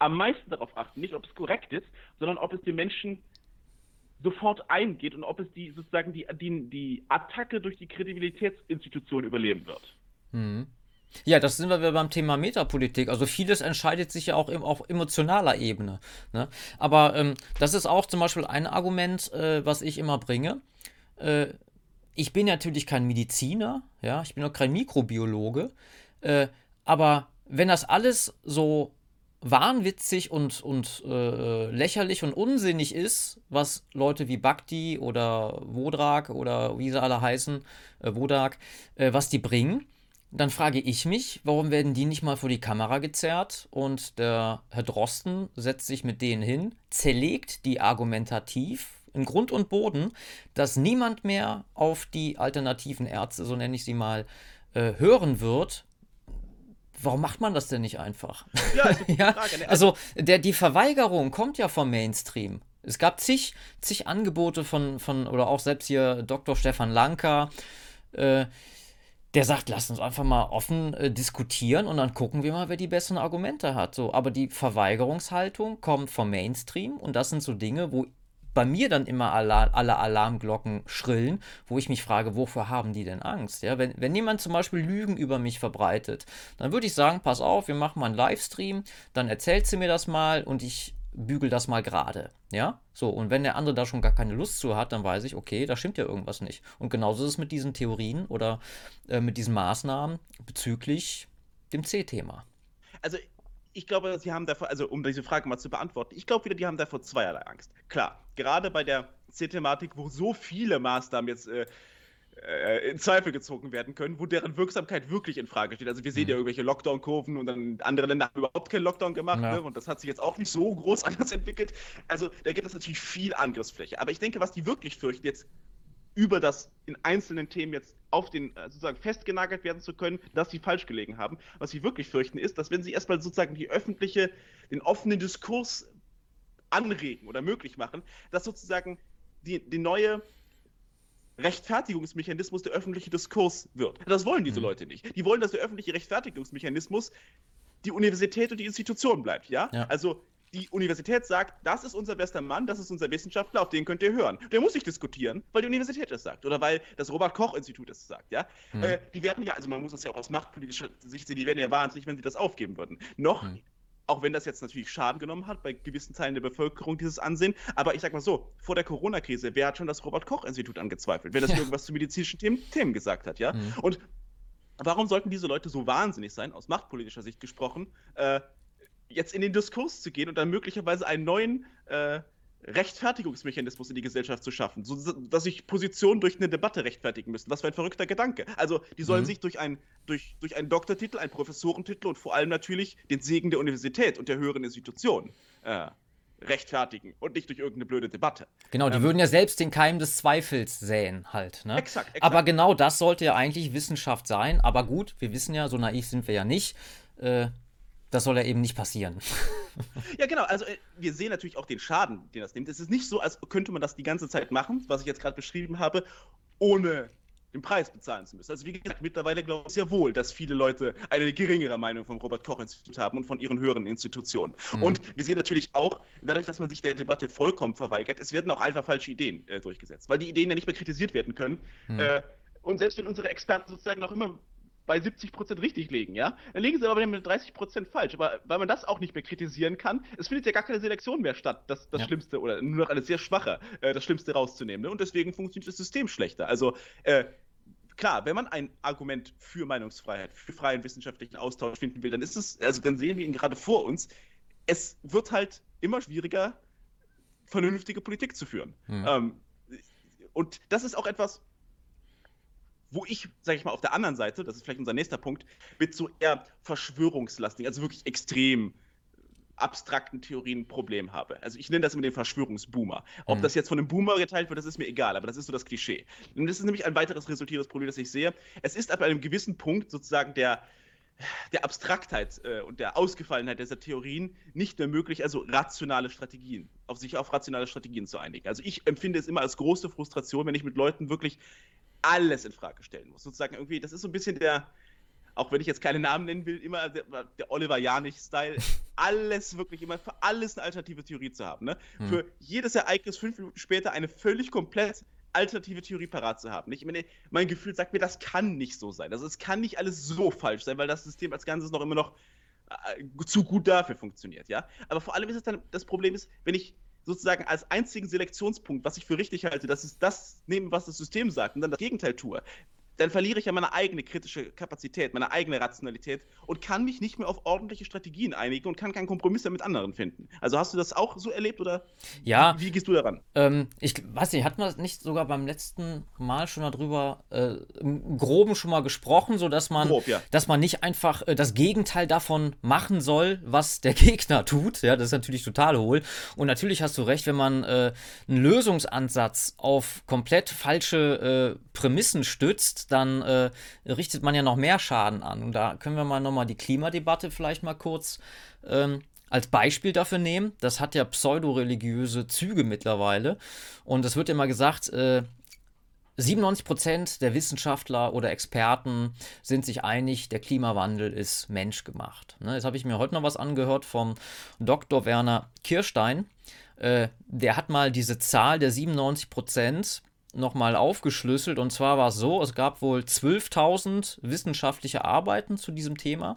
am meisten darauf achten, nicht ob es korrekt ist, sondern ob es den Menschen sofort eingeht und ob es die sozusagen die, die, die Attacke durch die Kredibilitätsinstitution überleben wird. Mhm. Ja, das sind wir beim Thema Metapolitik. Also vieles entscheidet sich ja auch auf emotionaler Ebene. Ne? Aber ähm, das ist auch zum Beispiel ein Argument, äh, was ich immer bringe. Äh, ich bin natürlich kein Mediziner, ja, ich bin auch kein Mikrobiologe, äh, aber wenn das alles so wahnwitzig und, und äh, lächerlich und unsinnig ist, was Leute wie Bhakti oder Wodrak oder wie sie alle heißen, äh, Wodak, äh, was die bringen, dann frage ich mich, warum werden die nicht mal vor die Kamera gezerrt und der Herr Drosten setzt sich mit denen hin, zerlegt die argumentativ in Grund und Boden, dass niemand mehr auf die alternativen Ärzte, so nenne ich sie mal, äh, hören wird. Warum macht man das denn nicht einfach? Ja, ja? Frage, ne? also der, die Verweigerung kommt ja vom Mainstream. Es gab zig, zig Angebote von, von, oder auch selbst hier Dr. Stefan Lanka, äh, der sagt, lass uns einfach mal offen äh, diskutieren und dann gucken wir mal, wer die besseren Argumente hat. So, aber die Verweigerungshaltung kommt vom Mainstream und das sind so Dinge, wo bei mir dann immer alle, alle Alarmglocken schrillen, wo ich mich frage, wovor haben die denn Angst? Ja, wenn, wenn jemand zum Beispiel Lügen über mich verbreitet, dann würde ich sagen, pass auf, wir machen mal einen Livestream, dann erzählt sie mir das mal und ich bügel das mal gerade. Ja, so, und wenn der andere da schon gar keine Lust zu hat, dann weiß ich, okay, da stimmt ja irgendwas nicht. Und genauso ist es mit diesen Theorien oder äh, mit diesen Maßnahmen bezüglich dem C-Thema. Also ich glaube, sie haben davor, also um diese Frage mal zu beantworten, ich glaube wieder, die haben davor zweierlei Angst. Klar, gerade bei der C-Thematik, wo so viele Maßnahmen jetzt äh, äh, in Zweifel gezogen werden können, wo deren Wirksamkeit wirklich in Frage steht. Also wir sehen mhm. ja irgendwelche Lockdown-Kurven und dann andere Länder haben überhaupt keinen Lockdown gemacht ja. ne? und das hat sich jetzt auch nicht so groß anders entwickelt. Also da gibt es natürlich viel Angriffsfläche. Aber ich denke, was die wirklich fürchten, jetzt über das in einzelnen Themen jetzt auf den äh, sozusagen festgenagelt werden zu können, dass sie falsch gelegen haben. Was sie wirklich fürchten ist, dass wenn sie erstmal sozusagen die öffentliche, den offenen Diskurs anregen oder möglich machen, dass sozusagen die, die neue Rechtfertigungsmechanismus der öffentliche Diskurs wird. Das wollen diese mhm. Leute nicht. Die wollen, dass der öffentliche Rechtfertigungsmechanismus die Universität und die Institution bleibt, ja? ja. Also die Universität sagt, das ist unser bester Mann, das ist unser Wissenschaftler, auf den könnt ihr hören. Der muss nicht diskutieren, weil die Universität das sagt oder weil das Robert-Koch-Institut das sagt, ja. Mhm. Äh, die werden ja, also man muss das ja auch aus machtpolitischer Sicht sehen, die werden ja wahnsinnig, wenn sie das aufgeben würden. Noch, mhm. Auch wenn das jetzt natürlich Schaden genommen hat bei gewissen Teilen der Bevölkerung, dieses Ansehen, aber ich sag mal so, vor der Corona-Krise, wer hat schon das Robert-Koch-Institut angezweifelt, wenn das ja. irgendwas zu medizinischen Themen, Themen gesagt hat, ja. Mhm. Und warum sollten diese Leute so wahnsinnig sein, aus machtpolitischer Sicht gesprochen, äh, jetzt in den Diskurs zu gehen und dann möglicherweise einen neuen äh, Rechtfertigungsmechanismus in die Gesellschaft zu schaffen, so, dass sich Positionen durch eine Debatte rechtfertigen müssen. Was für ein verrückter Gedanke. Also, die sollen mhm. sich durch, ein, durch, durch einen Doktortitel, einen Professorentitel und vor allem natürlich den Segen der Universität und der höheren Institutionen äh, rechtfertigen und nicht durch irgendeine blöde Debatte. Genau, die ähm, würden ja selbst den Keim des Zweifels säen halt. Ne? Exakt, exakt. Aber genau das sollte ja eigentlich Wissenschaft sein. Aber gut, wir wissen ja, so naiv sind wir ja nicht. Äh, das soll ja eben nicht passieren. Ja, genau. Also äh, wir sehen natürlich auch den Schaden, den das nimmt. Es ist nicht so, als könnte man das die ganze Zeit machen, was ich jetzt gerade beschrieben habe, ohne den Preis bezahlen zu müssen. Also wie gesagt, mittlerweile glaube ich sehr wohl, dass viele Leute eine geringere Meinung vom Robert-Koch-Institut haben und von ihren höheren Institutionen. Mhm. Und wir sehen natürlich auch, dadurch, dass man sich der Debatte vollkommen verweigert, es werden auch einfach falsche Ideen äh, durchgesetzt, weil die Ideen ja nicht mehr kritisiert werden können. Mhm. Äh, und selbst wenn unsere Experten sozusagen noch immer bei 70% richtig legen, ja? Dann legen sie aber mit 30% falsch. Aber weil man das auch nicht mehr kritisieren kann, es findet ja gar keine Selektion mehr statt, das, das ja. Schlimmste oder nur noch eine sehr schwache, äh, das Schlimmste rauszunehmen. Ne? Und deswegen funktioniert das System schlechter. Also, äh, klar, wenn man ein Argument für Meinungsfreiheit, für freien wissenschaftlichen Austausch finden will, dann ist es, also dann sehen wir ihn gerade vor uns. Es wird halt immer schwieriger, vernünftige Politik zu führen. Mhm. Ähm, und das ist auch etwas, wo ich, sage ich mal, auf der anderen Seite, das ist vielleicht unser nächster Punkt, mit so eher verschwörungslastigen, also wirklich extrem abstrakten Theorien ein Problem habe. Also ich nenne das immer den Verschwörungsboomer. Ob mhm. das jetzt von einem Boomer geteilt wird, das ist mir egal, aber das ist so das Klischee. Und das ist nämlich ein weiteres resultierendes Problem, das ich sehe. Es ist ab einem gewissen Punkt sozusagen der, der Abstraktheit äh, und der Ausgefallenheit dieser Theorien nicht mehr möglich, also rationale Strategien, auf sich auf rationale Strategien zu einigen. Also ich empfinde es immer als große Frustration, wenn ich mit Leuten wirklich alles in Frage stellen muss. Sozusagen irgendwie, das ist so ein bisschen der, auch wenn ich jetzt keine Namen nennen will, immer der, der Oliver Janich-Style, alles wirklich immer für alles eine alternative Theorie zu haben. Ne? Hm. Für jedes Ereignis fünf Minuten später eine völlig komplett alternative Theorie parat zu haben. Ich meine, mein Gefühl sagt mir, das kann nicht so sein. Also es kann nicht alles so falsch sein, weil das System als Ganzes noch immer noch äh, zu gut dafür funktioniert, ja. Aber vor allem ist es dann, das Problem ist, wenn ich sozusagen als einzigen Selektionspunkt, was ich für richtig halte, dass ich das nehme, was das System sagt und dann das Gegenteil tue, dann verliere ich ja meine eigene kritische Kapazität, meine eigene Rationalität und kann mich nicht mehr auf ordentliche Strategien einigen und kann keinen Kompromiss mit anderen finden. Also hast du das auch so erlebt oder ja, wie, wie gehst du daran? Ähm, ich weiß nicht, hatten wir nicht sogar beim letzten Mal schon darüber äh, im Groben schon mal gesprochen, sodass man, Grob, ja. dass man nicht einfach äh, das Gegenteil davon machen soll, was der Gegner tut. Ja, das ist natürlich total hohl. Und natürlich hast du recht, wenn man äh, einen Lösungsansatz auf komplett falsche äh, Prämissen stützt, dann äh, richtet man ja noch mehr Schaden an. Und da können wir mal nochmal die Klimadebatte vielleicht mal kurz ähm, als Beispiel dafür nehmen. Das hat ja pseudoreligiöse Züge mittlerweile. Und es wird immer gesagt, äh, 97% der Wissenschaftler oder Experten sind sich einig, der Klimawandel ist menschgemacht. Ne, jetzt habe ich mir heute noch was angehört vom Dr. Werner Kirstein. Äh, der hat mal diese Zahl der 97 nochmal aufgeschlüsselt. Und zwar war es so, es gab wohl 12.000 wissenschaftliche Arbeiten zu diesem Thema.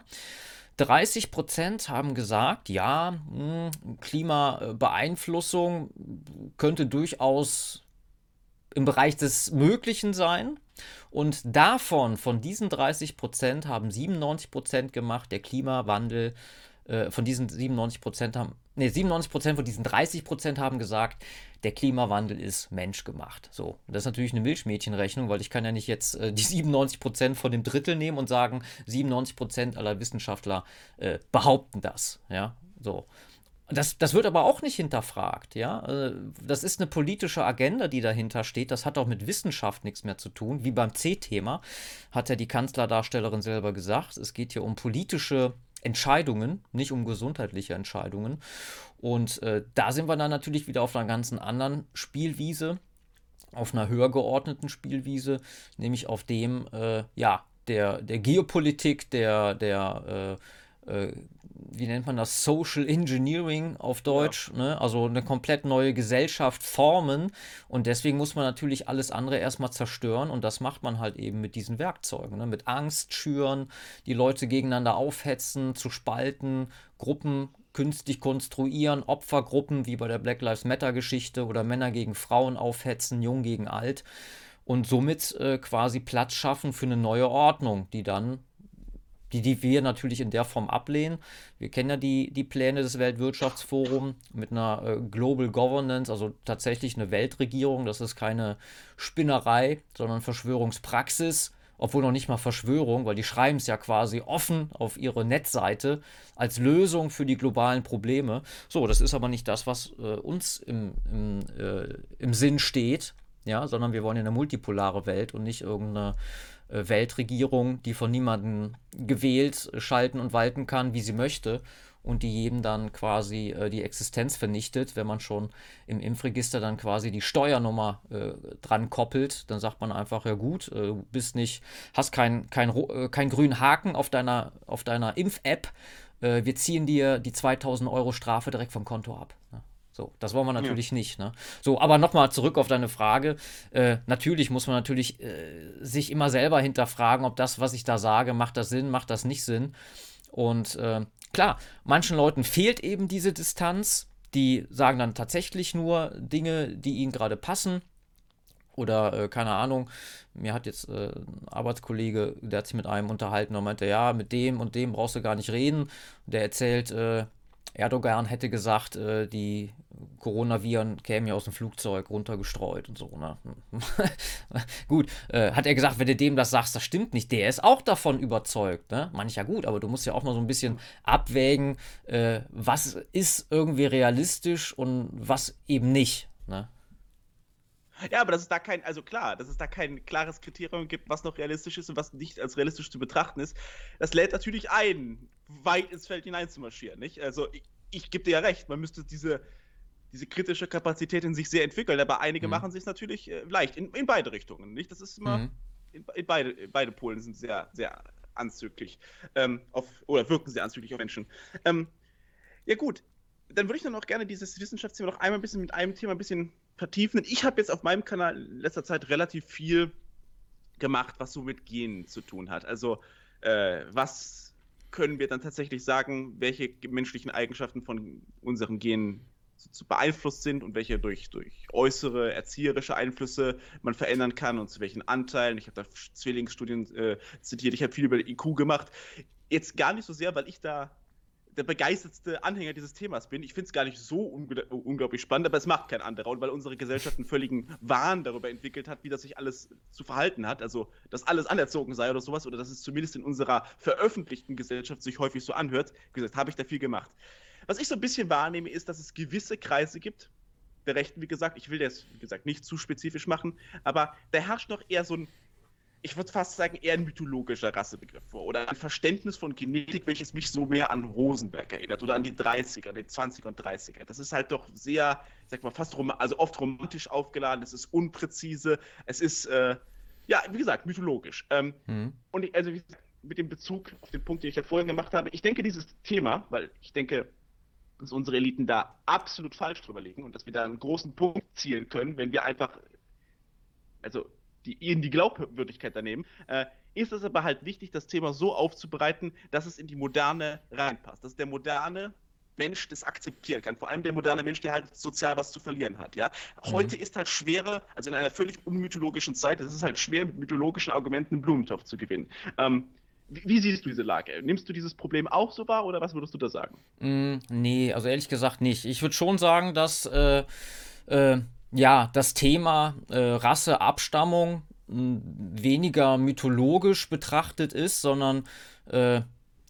30 Prozent haben gesagt, ja, hm, Klimabeeinflussung könnte durchaus im Bereich des Möglichen sein. Und davon, von diesen 30 Prozent, haben 97 Prozent gemacht, der Klimawandel, äh, von diesen 97 Prozent haben, nee, 97 Prozent von diesen 30 Prozent haben gesagt, der Klimawandel ist menschgemacht. So, das ist natürlich eine Milchmädchenrechnung, weil ich kann ja nicht jetzt äh, die 97 Prozent von dem Drittel nehmen und sagen, 97 Prozent aller Wissenschaftler äh, behaupten das. Ja, so. Das, das wird aber auch nicht hinterfragt, ja. Äh, das ist eine politische Agenda, die dahinter steht. Das hat auch mit Wissenschaft nichts mehr zu tun. Wie beim C-Thema hat ja die Kanzlerdarstellerin selber gesagt. Es geht hier um politische Entscheidungen, nicht um gesundheitliche Entscheidungen. Und äh, da sind wir dann natürlich wieder auf einer ganz anderen Spielwiese, auf einer höher geordneten Spielwiese, nämlich auf dem, äh, ja, der, der Geopolitik, der, der äh, äh wie nennt man das, Social Engineering auf Deutsch, ja. ne? also eine komplett neue Gesellschaft formen und deswegen muss man natürlich alles andere erstmal zerstören und das macht man halt eben mit diesen Werkzeugen, ne? mit Angst schüren, die Leute gegeneinander aufhetzen, zu spalten, Gruppen künstlich konstruieren, Opfergruppen wie bei der Black Lives Matter Geschichte oder Männer gegen Frauen aufhetzen, jung gegen alt und somit äh, quasi Platz schaffen für eine neue Ordnung, die dann die, die wir natürlich in der Form ablehnen. Wir kennen ja die, die Pläne des Weltwirtschaftsforums mit einer äh, Global Governance, also tatsächlich eine Weltregierung. Das ist keine Spinnerei, sondern Verschwörungspraxis. Obwohl noch nicht mal Verschwörung, weil die schreiben es ja quasi offen auf ihre Netzseite als Lösung für die globalen Probleme. So, das ist aber nicht das, was äh, uns im, im, äh, im Sinn steht, ja, sondern wir wollen ja eine multipolare Welt und nicht irgendeine Weltregierung, die von niemandem gewählt, schalten und walten kann, wie sie möchte und die jedem dann quasi äh, die Existenz vernichtet, wenn man schon im Impfregister dann quasi die Steuernummer äh, dran koppelt, dann sagt man einfach, ja gut, äh, bist nicht, hast keinen kein, äh, kein grünen Haken auf deiner, auf deiner Impf-App, äh, wir ziehen dir die 2000 Euro Strafe direkt vom Konto ab. Ne? So, das wollen wir natürlich ja. nicht. Ne? So, aber nochmal zurück auf deine Frage. Äh, natürlich muss man natürlich äh, sich immer selber hinterfragen, ob das, was ich da sage, macht das Sinn, macht das nicht Sinn. Und äh, klar, manchen Leuten fehlt eben diese Distanz. Die sagen dann tatsächlich nur Dinge, die ihnen gerade passen. Oder äh, keine Ahnung, mir hat jetzt äh, ein Arbeitskollege, der hat sich mit einem unterhalten und meinte, ja, mit dem und dem brauchst du gar nicht reden. Der erzählt, äh, Erdogan hätte gesagt, äh, die Coronaviren kämen ja aus dem Flugzeug runtergestreut und so. Ne? gut, äh, hat er gesagt, wenn du dem das sagst, das stimmt nicht. Der ist auch davon überzeugt. Ne? Manch ja gut, aber du musst ja auch mal so ein bisschen abwägen, äh, was ist irgendwie realistisch und was eben nicht. Ne? Ja, aber dass es da kein, also klar, dass es da kein klares Kriterium gibt, was noch realistisch ist und was nicht als realistisch zu betrachten ist, das lädt natürlich ein, weit ins Feld hineinzumarschieren, nicht? Also ich, ich gebe dir ja recht, man müsste diese, diese kritische Kapazität in sich sehr entwickeln, aber einige mhm. machen sich natürlich äh, leicht, in, in beide Richtungen, nicht? Das ist immer, mhm. in, in, beide, in beide Polen sind sehr, sehr anzüglich, ähm, auf, oder wirken sehr anzüglich auf Menschen. Ähm, ja gut, dann würde ich dann auch gerne dieses Wissenschaftsthema noch einmal ein bisschen mit einem Thema ein bisschen vertiefen. Ich habe jetzt auf meinem Kanal in letzter Zeit relativ viel gemacht, was so mit Genen zu tun hat. Also äh, was können wir dann tatsächlich sagen, welche menschlichen Eigenschaften von unseren Genen zu beeinflusst sind und welche durch, durch äußere erzieherische Einflüsse man verändern kann und zu welchen Anteilen. Ich habe da Zwillingsstudien äh, zitiert, ich habe viel über IQ gemacht. Jetzt gar nicht so sehr, weil ich da der begeistertste Anhänger dieses Themas bin. Ich finde es gar nicht so unglaublich spannend, aber es macht kein anderer. Und weil unsere Gesellschaft einen völligen Wahn darüber entwickelt hat, wie das sich alles zu verhalten hat, also dass alles anerzogen sei oder sowas, oder dass es zumindest in unserer veröffentlichten Gesellschaft sich häufig so anhört, gesagt, habe ich da viel gemacht. Was ich so ein bisschen wahrnehme, ist, dass es gewisse Kreise gibt, der Rechten, wie gesagt, ich will das, wie gesagt, nicht zu spezifisch machen, aber da herrscht noch eher so ein, ich würde fast sagen, eher ein mythologischer Rassebegriff vor oder ein Verständnis von Genetik, welches mich so mehr an Rosenberg erinnert oder an die 30er, die 20er und 30er. Das ist halt doch sehr, sag mal, fast rom also oft romantisch aufgeladen, es ist unpräzise, es ist, äh, ja, wie gesagt, mythologisch. Ähm, mhm. Und ich, also, gesagt, mit dem Bezug auf den Punkt, den ich ja vorhin gemacht habe, ich denke, dieses Thema, weil ich denke, dass unsere Eliten da absolut falsch drüber liegen und dass wir da einen großen Punkt zielen können, wenn wir einfach, also die, ihnen die Glaubwürdigkeit da nehmen, äh, ist es aber halt wichtig, das Thema so aufzubereiten, dass es in die Moderne reinpasst, dass der moderne Mensch das akzeptieren kann. Vor allem der moderne Mensch, der halt sozial was zu verlieren hat. Ja? Heute mhm. ist halt schwerer, also in einer völlig unmythologischen Zeit, es ist halt schwer, mit mythologischen Argumenten einen Blumentopf zu gewinnen. Ähm, wie siehst du diese Lage? Nimmst du dieses Problem auch so wahr oder was würdest du da sagen? Mm, nee, also ehrlich gesagt nicht. Ich würde schon sagen, dass äh, äh, ja, das Thema äh, Rasse, Abstammung weniger mythologisch betrachtet ist, sondern äh,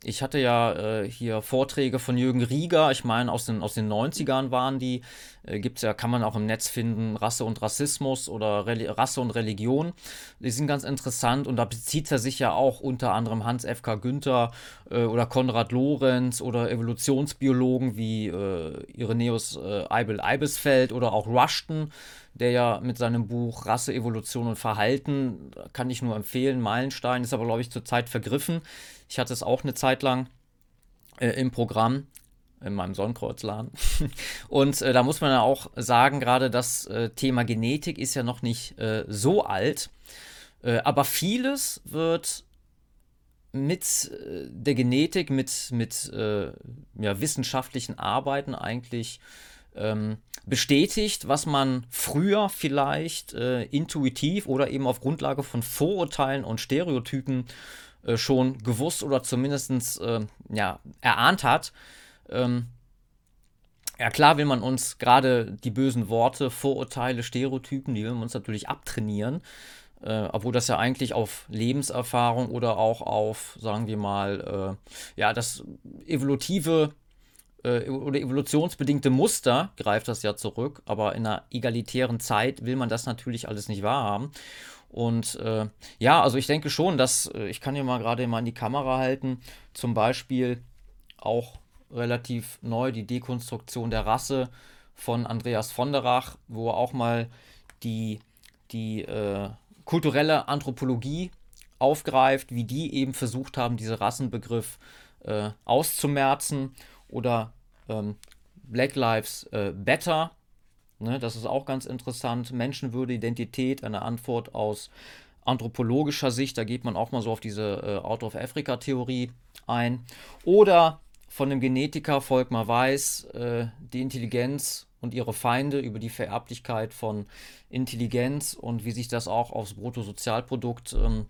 ich hatte ja äh, hier Vorträge von Jürgen Rieger, ich meine aus den, aus den 90ern waren die, äh, gibt's ja, kann man auch im Netz finden, Rasse und Rassismus oder Reli Rasse und Religion. Die sind ganz interessant und da bezieht er sich ja auch unter anderem Hans F.K. Günther äh, oder Konrad Lorenz oder Evolutionsbiologen wie äh, Ireneus äh, Eibel-Eibesfeld oder auch Rushton, der ja mit seinem Buch Rasse, Evolution und Verhalten, kann ich nur empfehlen, Meilenstein, ist aber glaube ich zurzeit vergriffen ich hatte es auch eine Zeit lang äh, im Programm in meinem Sonnenkreuzladen. Und äh, da muss man ja auch sagen, gerade das äh, Thema Genetik ist ja noch nicht äh, so alt. Äh, aber vieles wird mit äh, der Genetik, mit, mit ja, wissenschaftlichen Arbeiten eigentlich ähm, bestätigt, was man früher vielleicht intuitiv oder eben auf Grundlage von Vorurteilen und Stereotypen äh, schon gewusst oder zumindest äh, ja, erahnt hat. Ähm, ja, klar will man uns gerade die bösen Worte, Vorurteile, Stereotypen, die will man uns natürlich abtrainieren. Äh, obwohl das ja eigentlich auf Lebenserfahrung oder auch auf, sagen wir mal, äh, ja, das evolutive äh, oder evolutionsbedingte Muster greift das ja zurück, aber in einer egalitären Zeit will man das natürlich alles nicht wahrhaben. Und äh, ja, also ich denke schon, dass, äh, ich kann hier mal gerade mal in die Kamera halten, zum Beispiel auch relativ neu die Dekonstruktion der Rasse von Andreas von der Rach, wo auch mal die, die äh, kulturelle Anthropologie aufgreift, wie die eben versucht haben, diesen Rassenbegriff äh, auszumerzen oder ähm, Black Lives äh, Better Ne, das ist auch ganz interessant. Menschenwürde, Identität, eine Antwort aus anthropologischer Sicht. Da geht man auch mal so auf diese äh, Out of Africa-Theorie ein. Oder von dem Genetiker Volkmar Weiß, äh, die Intelligenz und ihre Feinde über die Vererblichkeit von Intelligenz und wie sich das auch aufs Bruttosozialprodukt ähm,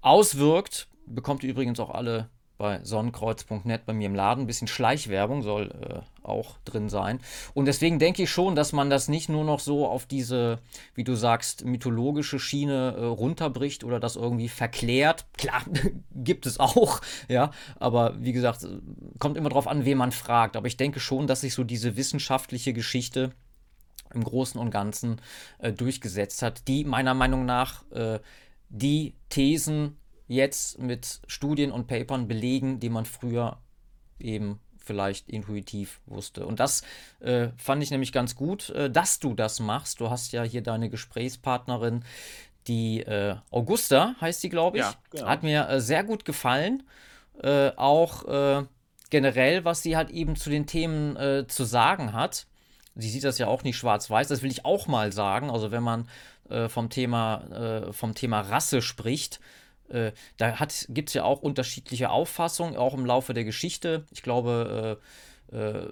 auswirkt. Bekommt ihr übrigens auch alle bei sonnenkreuz.net bei mir im Laden. Ein bisschen Schleichwerbung soll äh, auch drin sein. Und deswegen denke ich schon, dass man das nicht nur noch so auf diese, wie du sagst, mythologische Schiene äh, runterbricht oder das irgendwie verklärt. Klar, gibt es auch, ja. Aber wie gesagt, kommt immer darauf an, wen man fragt. Aber ich denke schon, dass sich so diese wissenschaftliche Geschichte im Großen und Ganzen äh, durchgesetzt hat, die meiner Meinung nach äh, die Thesen jetzt mit Studien und Papern belegen, die man früher eben vielleicht intuitiv wusste. Und das äh, fand ich nämlich ganz gut, äh, dass du das machst. Du hast ja hier deine Gesprächspartnerin, die äh, Augusta heißt sie, glaube ich. Ja, genau. Hat mir äh, sehr gut gefallen. Äh, auch äh, generell, was sie halt eben zu den Themen zu sagen hat. Sie sieht das ja auch nicht schwarz-weiß, das will ich auch mal sagen. Also wenn man vom, Thema, vom Thema Rasse spricht, äh, da gibt es ja auch unterschiedliche Auffassungen, auch im Laufe der Geschichte. Ich glaube, äh, äh,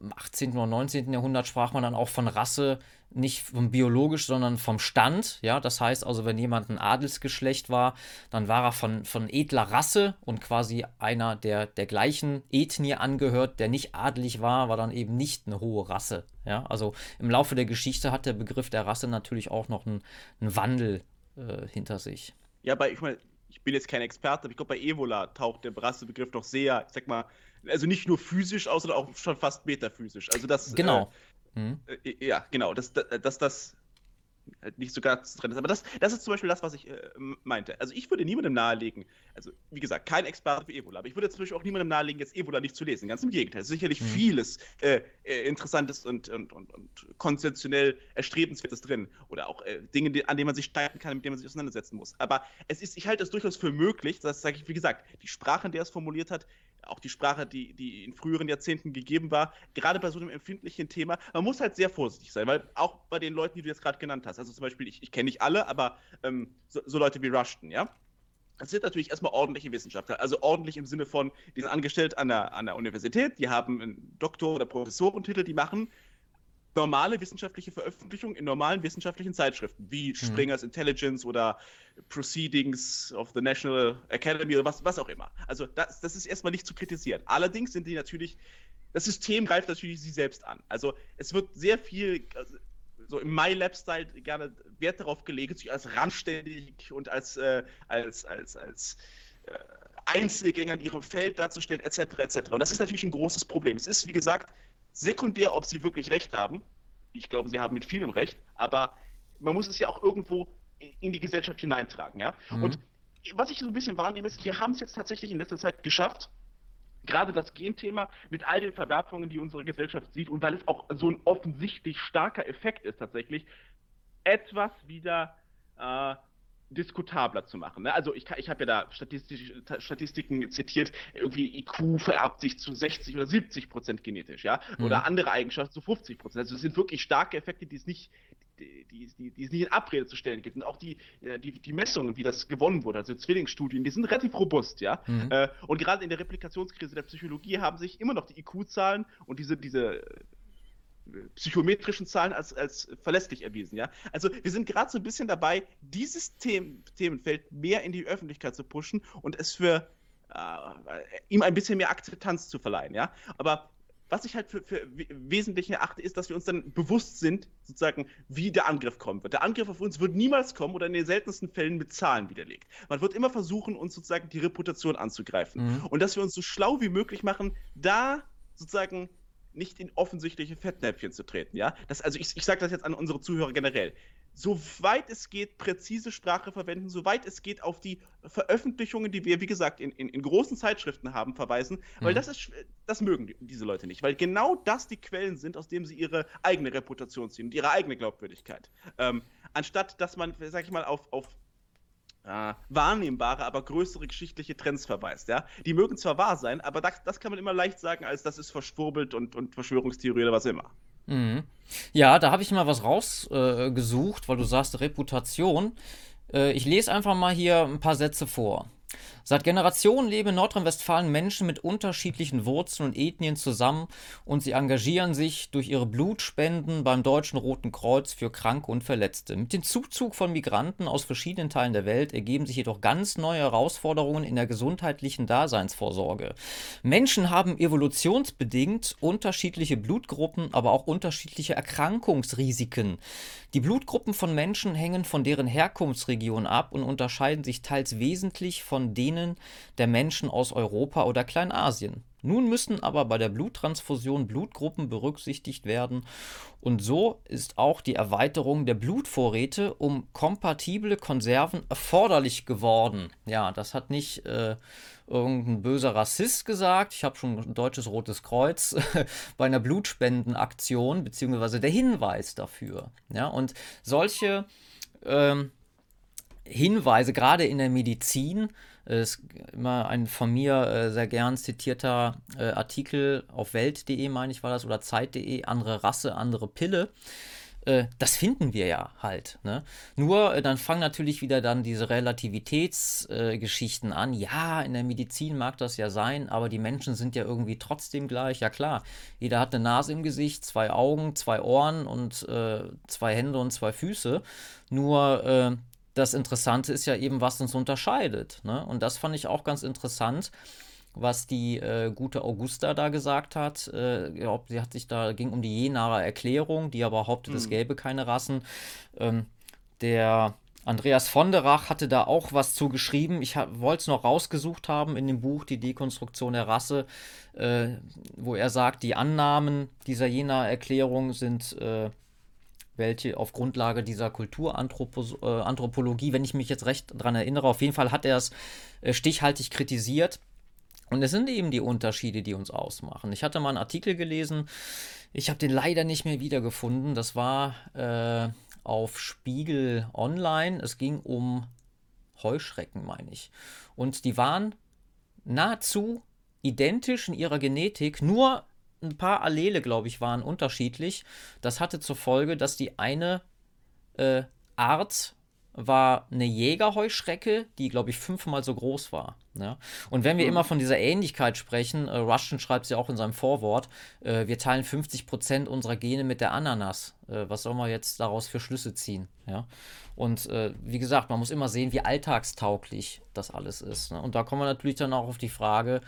im 18. oder 19. Jahrhundert sprach man dann auch von Rasse, nicht vom biologisch, sondern vom Stand. Ja, das heißt also, wenn jemand ein Adelsgeschlecht war, dann war er von, von edler Rasse und quasi einer, der der gleichen Ethnie angehört, der nicht adelig war, war dann eben nicht eine hohe Rasse. Ja, also im Laufe der Geschichte hat der Begriff der Rasse natürlich auch noch einen, einen Wandel äh, hinter sich. Ja, aber ich meine, ich bin jetzt kein Experte, aber ich glaube, bei Evola taucht der Rassebegriff doch sehr, ich sag mal, also nicht nur physisch aus, sondern auch schon fast metaphysisch. Also das. Genau. Äh, mhm. äh, ja, genau. Dass das, das, halt nicht so ganz drin ist. Aber das, das ist zum Beispiel das, was ich äh, meinte. Also ich würde niemandem nahelegen, also wie gesagt, kein Experte für Ebola, aber ich würde zum Beispiel auch niemandem nahelegen, jetzt Ebola nicht zu lesen. Ganz im Gegenteil. Es ist sicherlich mhm. vieles äh, äh, Interessantes und, und, und, und, konzeptionell Erstrebenswertes drin. Oder auch äh, Dinge, an denen man sich streiten kann, mit denen man sich auseinandersetzen muss. Aber es ist, ich halte es durchaus für möglich, das sage ich, wie gesagt, die Sprache, in der es formuliert hat, auch die Sprache, die, die in früheren Jahrzehnten gegeben war, gerade bei so einem empfindlichen Thema, man muss halt sehr vorsichtig sein, weil auch bei den Leuten, die du jetzt gerade genannt hast, also zum Beispiel, ich, ich kenne nicht alle, aber ähm, so, so Leute wie Rushton, ja, das sind natürlich erstmal ordentliche Wissenschaftler, also ordentlich im Sinne von, die sind angestellt an der, an der Universität, die haben einen Doktor- oder Professorentitel, die machen normale wissenschaftliche Veröffentlichungen in normalen wissenschaftlichen Zeitschriften, wie mhm. Springer's Intelligence oder Proceedings of the National Academy oder was, was auch immer. Also das, das ist erstmal nicht zu kritisieren. Allerdings sind die natürlich, das System greift natürlich sie selbst an. Also es wird sehr viel, also, so im MyLab-Style gerne Wert darauf gelegt, sich als randständig und als, äh, als, als, als äh, Einzelgänger in ihrem Feld darzustellen, etc., etc. Und das ist natürlich ein großes Problem. Es ist, wie gesagt, sekundär, ob sie wirklich recht haben. Ich glaube, sie haben mit vielem recht, aber man muss es ja auch irgendwo in die Gesellschaft hineintragen, ja. Mhm. Und was ich so ein bisschen wahrnehme, ist, wir haben es jetzt tatsächlich in letzter Zeit geschafft, gerade das Genthema mit all den Verwerfungen, die unsere Gesellschaft sieht und weil es auch so ein offensichtlich starker Effekt ist tatsächlich, etwas wieder äh, diskutabler zu machen. Ne? Also ich, ich habe ja da Statistiken zitiert, irgendwie IQ vererbt sich zu 60 oder 70 Prozent genetisch, ja, mhm. oder andere Eigenschaften zu 50 Prozent. Also es sind wirklich starke Effekte, die es nicht, die, die, die, die es nicht in Abrede zu stellen gibt. Und auch die, äh, die, die Messungen, wie das gewonnen wurde, also Zwillingsstudien, die sind relativ robust, ja. Mhm. Äh, und gerade in der Replikationskrise der Psychologie haben sich immer noch die IQ-Zahlen und diese, diese psychometrischen Zahlen als, als verlässlich erwiesen. Ja? Also wir sind gerade so ein bisschen dabei, dieses Themen, Themenfeld mehr in die Öffentlichkeit zu pushen und es für äh, ihm ein bisschen mehr Akzeptanz zu verleihen. Ja? Aber was ich halt für, für wesentlich erachte, ist, dass wir uns dann bewusst sind, sozusagen, wie der Angriff kommen wird. Der Angriff auf uns wird niemals kommen oder in den seltensten Fällen mit Zahlen widerlegt. Man wird immer versuchen, uns sozusagen die Reputation anzugreifen. Mhm. Und dass wir uns so schlau wie möglich machen, da sozusagen nicht in offensichtliche Fettnäpfchen zu treten, ja. Das, also ich, ich sage das jetzt an unsere Zuhörer generell. Soweit es geht, präzise Sprache verwenden, soweit es geht, auf die Veröffentlichungen, die wir, wie gesagt, in, in, in großen Zeitschriften haben, verweisen, weil mhm. das ist, das mögen die, diese Leute nicht, weil genau das die Quellen sind, aus denen sie ihre eigene Reputation ziehen und ihre eigene Glaubwürdigkeit. Ähm, anstatt dass man, sag ich mal, auf, auf äh, wahrnehmbare, aber größere geschichtliche Trends verweist. Ja? Die mögen zwar wahr sein, aber das, das kann man immer leicht sagen, als das ist verschwurbelt und, und Verschwörungstheorie oder was immer. Mhm. Ja, da habe ich mal was rausgesucht, äh, weil du sagst Reputation. Äh, ich lese einfach mal hier ein paar Sätze vor. Seit Generationen leben in Nordrhein-Westfalen Menschen mit unterschiedlichen Wurzeln und Ethnien zusammen und sie engagieren sich durch ihre Blutspenden beim Deutschen Roten Kreuz für Kranke und Verletzte. Mit dem Zuzug von Migranten aus verschiedenen Teilen der Welt ergeben sich jedoch ganz neue Herausforderungen in der gesundheitlichen Daseinsvorsorge. Menschen haben evolutionsbedingt unterschiedliche Blutgruppen, aber auch unterschiedliche Erkrankungsrisiken. Die Blutgruppen von Menschen hängen von deren Herkunftsregion ab und unterscheiden sich teils wesentlich von denen der Menschen aus Europa oder Kleinasien. Nun müssen aber bei der Bluttransfusion Blutgruppen berücksichtigt werden und so ist auch die Erweiterung der Blutvorräte um kompatible Konserven erforderlich geworden. Ja, das hat nicht äh, irgendein böser Rassist gesagt. Ich habe schon ein deutsches Rotes Kreuz bei einer Blutspendenaktion, beziehungsweise der Hinweis dafür. Ja, und solche ähm, Hinweise, gerade in der Medizin, ist immer ein von mir äh, sehr gern zitierter äh, Artikel auf Welt.de, meine ich, war das, oder Zeit.de, andere Rasse, andere Pille. äh, das finden wir ja halt. Ne? Nur äh, dann fangen natürlich wieder dann diese Relativitätsgeschichten äh, an. Ja, in der Medizin mag das ja sein, aber die Menschen sind ja irgendwie trotzdem gleich. Ja klar, jeder hat eine Nase im Gesicht, zwei Augen, zwei Ohren und äh, zwei Hände und zwei Füße. Nur äh, das Interessante ist ja eben, was uns unterscheidet. Ne? Und das fand ich auch ganz interessant was die äh, gute Augusta da gesagt hat. Äh, glaub, sie hat sich da, ging um die Jenaer Erklärung, die aber behauptet, mhm. es gäbe keine Rassen. Ähm, der Andreas Vonderach hatte da auch was zu geschrieben. Ich wollte es noch rausgesucht haben in dem Buch Die Dekonstruktion der Rasse, äh, wo er sagt, die Annahmen dieser Jenaer Erklärung sind äh, welche auf Grundlage dieser Kulturanthropologie, äh, wenn ich mich jetzt recht daran erinnere, auf jeden Fall hat er es äh, stichhaltig kritisiert und es sind eben die Unterschiede, die uns ausmachen. Ich hatte mal einen Artikel gelesen, ich habe den leider nicht mehr wiedergefunden. Das war äh, auf Spiegel Online. Es ging um Heuschrecken, meine ich. Und die waren nahezu identisch in ihrer Genetik, nur ein paar Allele, glaube ich, waren unterschiedlich. Das hatte zur Folge, dass die eine äh, Art war eine Jägerheuschrecke, die, glaube ich, fünfmal so groß war. Ja? Und wenn wir mhm. immer von dieser Ähnlichkeit sprechen, äh, Rushton schreibt es ja auch in seinem Vorwort, äh, wir teilen 50% unserer Gene mit der Ananas. Äh, was soll man jetzt daraus für Schlüsse ziehen? Ja? Und äh, wie gesagt, man muss immer sehen, wie alltagstauglich das alles ist. Ne? Und da kommen wir natürlich dann auch auf die Frage,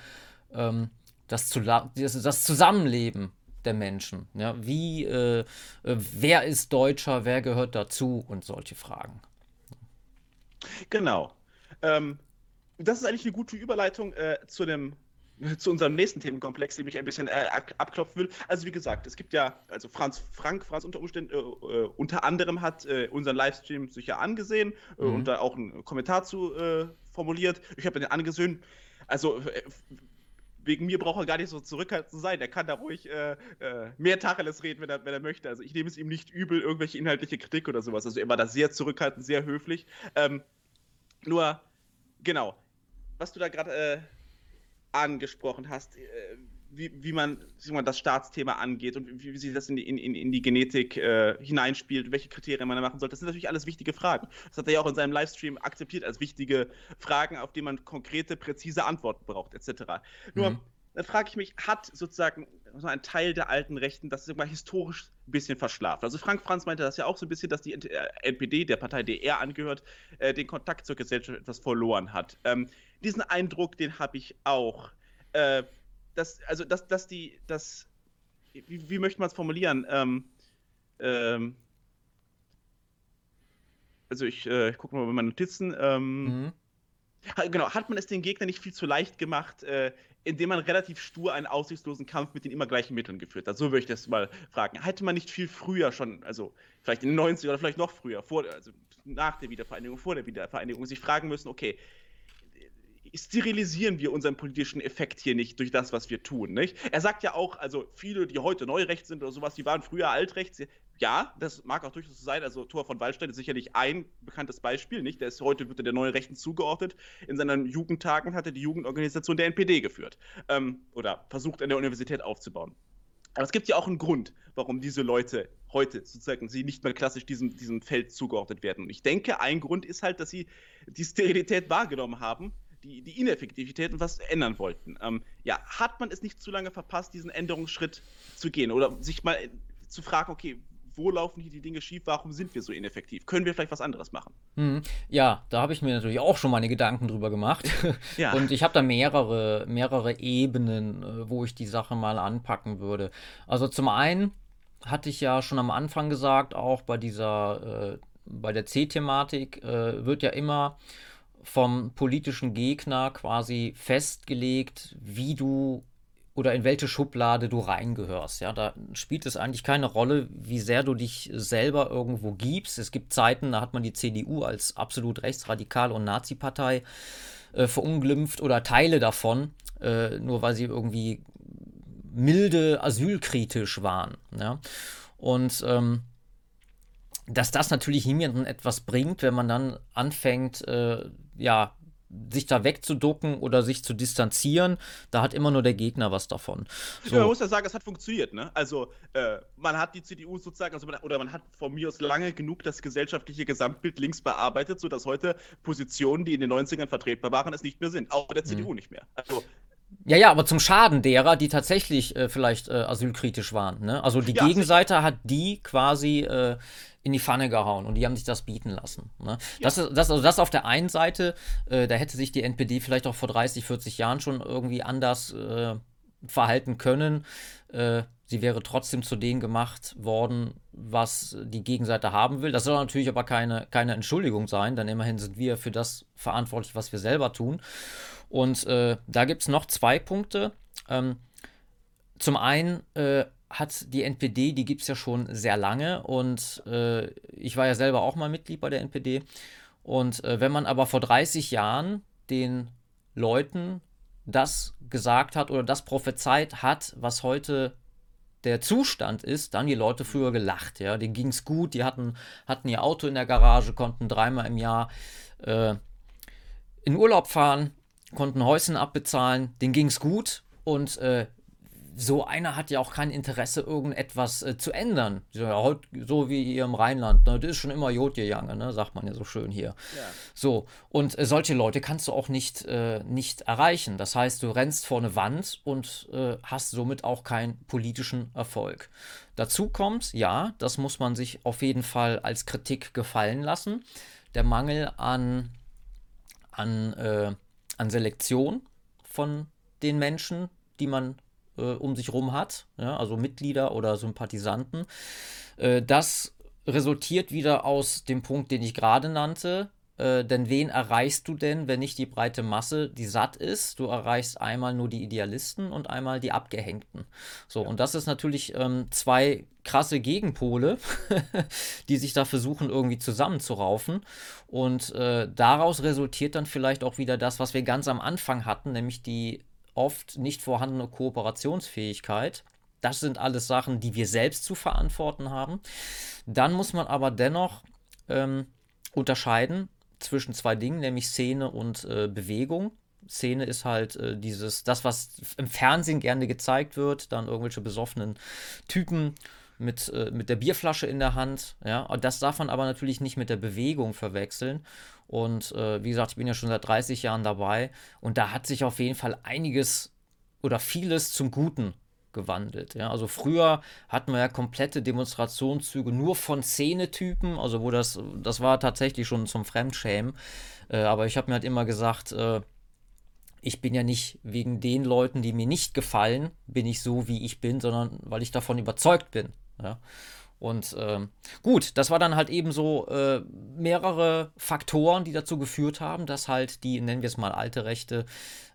ähm, das, das, das Zusammenleben der Menschen. Ja? Wie, äh, äh, wer ist Deutscher, wer gehört dazu und solche Fragen. Genau. Ähm, das ist eigentlich eine gute Überleitung äh, zu dem zu unserem nächsten Themenkomplex, den ich ein bisschen äh, abklopfen will. Also wie gesagt, es gibt ja, also Franz Frank, Franz unter Umständen, äh, äh, unter anderem hat äh, unseren Livestream sicher angesehen äh, mhm. und da auch einen Kommentar zu formuliert. Ich habe den angesehen. Also wegen mir braucht er gar nicht so zurückhaltend zu sein. Er kann da ruhig mehr Tacheles reden, wenn er, wenn er möchte. Also ich nehme es ihm nicht übel, irgendwelche inhaltliche Kritik oder sowas. Also er war da sehr zurückhaltend, sehr höflich. Ähm, nur, genau, was du da gerade äh, angesprochen hast, äh, wie, wie man mal, das Staatsthema angeht und wie, wie sich das in die, in, in die Genetik äh, hineinspielt, welche Kriterien man da machen sollte, das sind natürlich alles wichtige Fragen. Das hat er ja auch in seinem Livestream akzeptiert als wichtige Fragen, auf die man konkrete, präzise Antworten braucht, etc. Nur, mhm dann frage ich mich, hat sozusagen so ein Teil der alten Rechten das mal historisch ein bisschen verschlafen? Also Frank Franz meinte das ja auch so ein bisschen, dass die NPD, der Partei, der er angehört, äh, den Kontakt zur Gesellschaft etwas verloren hat. Ähm, diesen Eindruck, den habe ich auch. Äh, dass, also, dass, dass die, dass, wie, wie möchte man es formulieren? Ähm, ähm, also ich, äh, ich gucke mal bei meinen Notizen. Ähm, mhm. Genau, hat man es den Gegner nicht viel zu leicht gemacht, äh, indem man relativ stur einen aussichtslosen Kampf mit den immer gleichen Mitteln geführt hat. So würde ich das mal fragen. Hätte man nicht viel früher schon, also vielleicht in den 90 oder vielleicht noch früher, vor, also nach der Wiedervereinigung, vor der Wiedervereinigung, sich fragen müssen, okay, sterilisieren wir unseren politischen Effekt hier nicht durch das, was wir tun, nicht? Er sagt ja auch, also viele, die heute neurechts sind oder sowas, die waren früher altrechts. Ja, das mag auch durchaus so sein. Also Thor von Waldstein ist sicherlich ein bekanntes Beispiel, nicht? Der ist heute wird er der neue Rechten zugeordnet. In seinen Jugendtagen hat er die Jugendorganisation der NPD geführt ähm, oder versucht an der Universität aufzubauen. Aber es gibt ja auch einen Grund, warum diese Leute heute sozusagen sie nicht mehr klassisch diesem, diesem Feld zugeordnet werden. Und ich denke, ein Grund ist halt, dass sie die Sterilität wahrgenommen haben, die, die Ineffektivität und was ändern wollten. Ähm, ja, hat man es nicht zu lange verpasst, diesen Änderungsschritt zu gehen oder sich mal äh, zu fragen, okay, wo laufen hier die Dinge schief, warum sind wir so ineffektiv? Können wir vielleicht was anderes machen? Hm, ja, da habe ich mir natürlich auch schon meine Gedanken drüber gemacht. Ja. Und ich habe da mehrere, mehrere Ebenen, äh, wo ich die Sache mal anpacken würde. Also zum einen hatte ich ja schon am Anfang gesagt, auch bei dieser, äh, bei der C-Thematik äh, wird ja immer vom politischen Gegner quasi festgelegt, wie du oder in welche Schublade du reingehörst. Ja, da spielt es eigentlich keine Rolle, wie sehr du dich selber irgendwo gibst. Es gibt Zeiten, da hat man die CDU als absolut rechtsradikal und Nazi-Partei äh, verunglimpft oder Teile davon, äh, nur weil sie irgendwie milde asylkritisch waren. Ja? Und ähm, dass das natürlich niemandem etwas bringt, wenn man dann anfängt, äh, ja, sich da wegzuducken oder sich zu distanzieren, da hat immer nur der Gegner was davon. So. Ja, man muss ja sagen, es hat funktioniert, ne? Also, äh, man hat die CDU sozusagen, also man, oder man hat von mir aus lange genug das gesellschaftliche Gesamtbild links bearbeitet, sodass heute Positionen, die in den 90ern vertretbar waren, es nicht mehr sind. Auch der CDU mhm. nicht mehr. Also, ja, ja, aber zum Schaden derer, die tatsächlich äh, vielleicht äh, asylkritisch waren. Ne? Also die ja, Gegenseite sicher. hat die quasi äh, in die Pfanne gehauen und die haben sich das bieten lassen. Ne? Ja. Das, ist, das, also das auf der einen Seite, äh, da hätte sich die NPD vielleicht auch vor 30, 40 Jahren schon irgendwie anders äh, verhalten können. Äh, sie wäre trotzdem zu denen gemacht worden, was die Gegenseite haben will. Das soll natürlich aber keine, keine Entschuldigung sein, denn immerhin sind wir für das verantwortlich, was wir selber tun. Und äh, da gibt es noch zwei Punkte. Ähm, zum einen äh, hat die NPD, die gibt es ja schon sehr lange und äh, ich war ja selber auch mal Mitglied bei der NPD. Und äh, wenn man aber vor 30 Jahren den Leuten das gesagt hat oder das prophezeit hat, was heute der Zustand ist, dann die Leute früher gelacht. Ja, denen ging es gut, die hatten, hatten ihr Auto in der Garage, konnten dreimal im Jahr äh, in Urlaub fahren konnten Häuschen abbezahlen, denen ging es gut und äh, so einer hat ja auch kein Interesse, irgendetwas äh, zu ändern. So, so, wie hier im Rheinland. Ne? Das ist schon immer Jod gegangen, ne? sagt man ja so schön hier. Ja. So, und äh, solche Leute kannst du auch nicht, äh, nicht erreichen. Das heißt, du rennst vor eine Wand und äh, hast somit auch keinen politischen Erfolg. Dazu kommt, ja, das muss man sich auf jeden Fall als Kritik gefallen lassen, der Mangel an, an äh, an Selektion von den Menschen, die man äh, um sich rum hat, ja, also Mitglieder oder Sympathisanten. Äh, das resultiert wieder aus dem Punkt, den ich gerade nannte, äh, denn wen erreichst du denn, wenn nicht die breite Masse, die satt ist? Du erreichst einmal nur die Idealisten und einmal die Abgehängten. So, ja. und das ist natürlich ähm, zwei krasse Gegenpole, die sich da versuchen irgendwie zusammenzuraufen. Und äh, daraus resultiert dann vielleicht auch wieder das, was wir ganz am Anfang hatten, nämlich die oft nicht vorhandene Kooperationsfähigkeit. Das sind alles Sachen, die wir selbst zu verantworten haben. Dann muss man aber dennoch ähm, unterscheiden zwischen zwei Dingen, nämlich Szene und äh, Bewegung. Szene ist halt äh, dieses, das, was im Fernsehen gerne gezeigt wird, dann irgendwelche besoffenen Typen mit, äh, mit der Bierflasche in der Hand. Ja, und das darf man aber natürlich nicht mit der Bewegung verwechseln. Und äh, wie gesagt, ich bin ja schon seit 30 Jahren dabei und da hat sich auf jeden Fall einiges oder vieles zum Guten gewandelt. Ja? Also früher hatten wir ja komplette Demonstrationszüge nur von Szenetypen, also wo das, das war tatsächlich schon zum Fremdschämen. Äh, aber ich habe mir halt immer gesagt, äh, ich bin ja nicht wegen den Leuten, die mir nicht gefallen, bin ich so, wie ich bin, sondern weil ich davon überzeugt bin. Ja? Und ähm, gut, das war dann halt eben so äh, mehrere Faktoren, die dazu geführt haben, dass halt die, nennen wir es mal, alte Rechte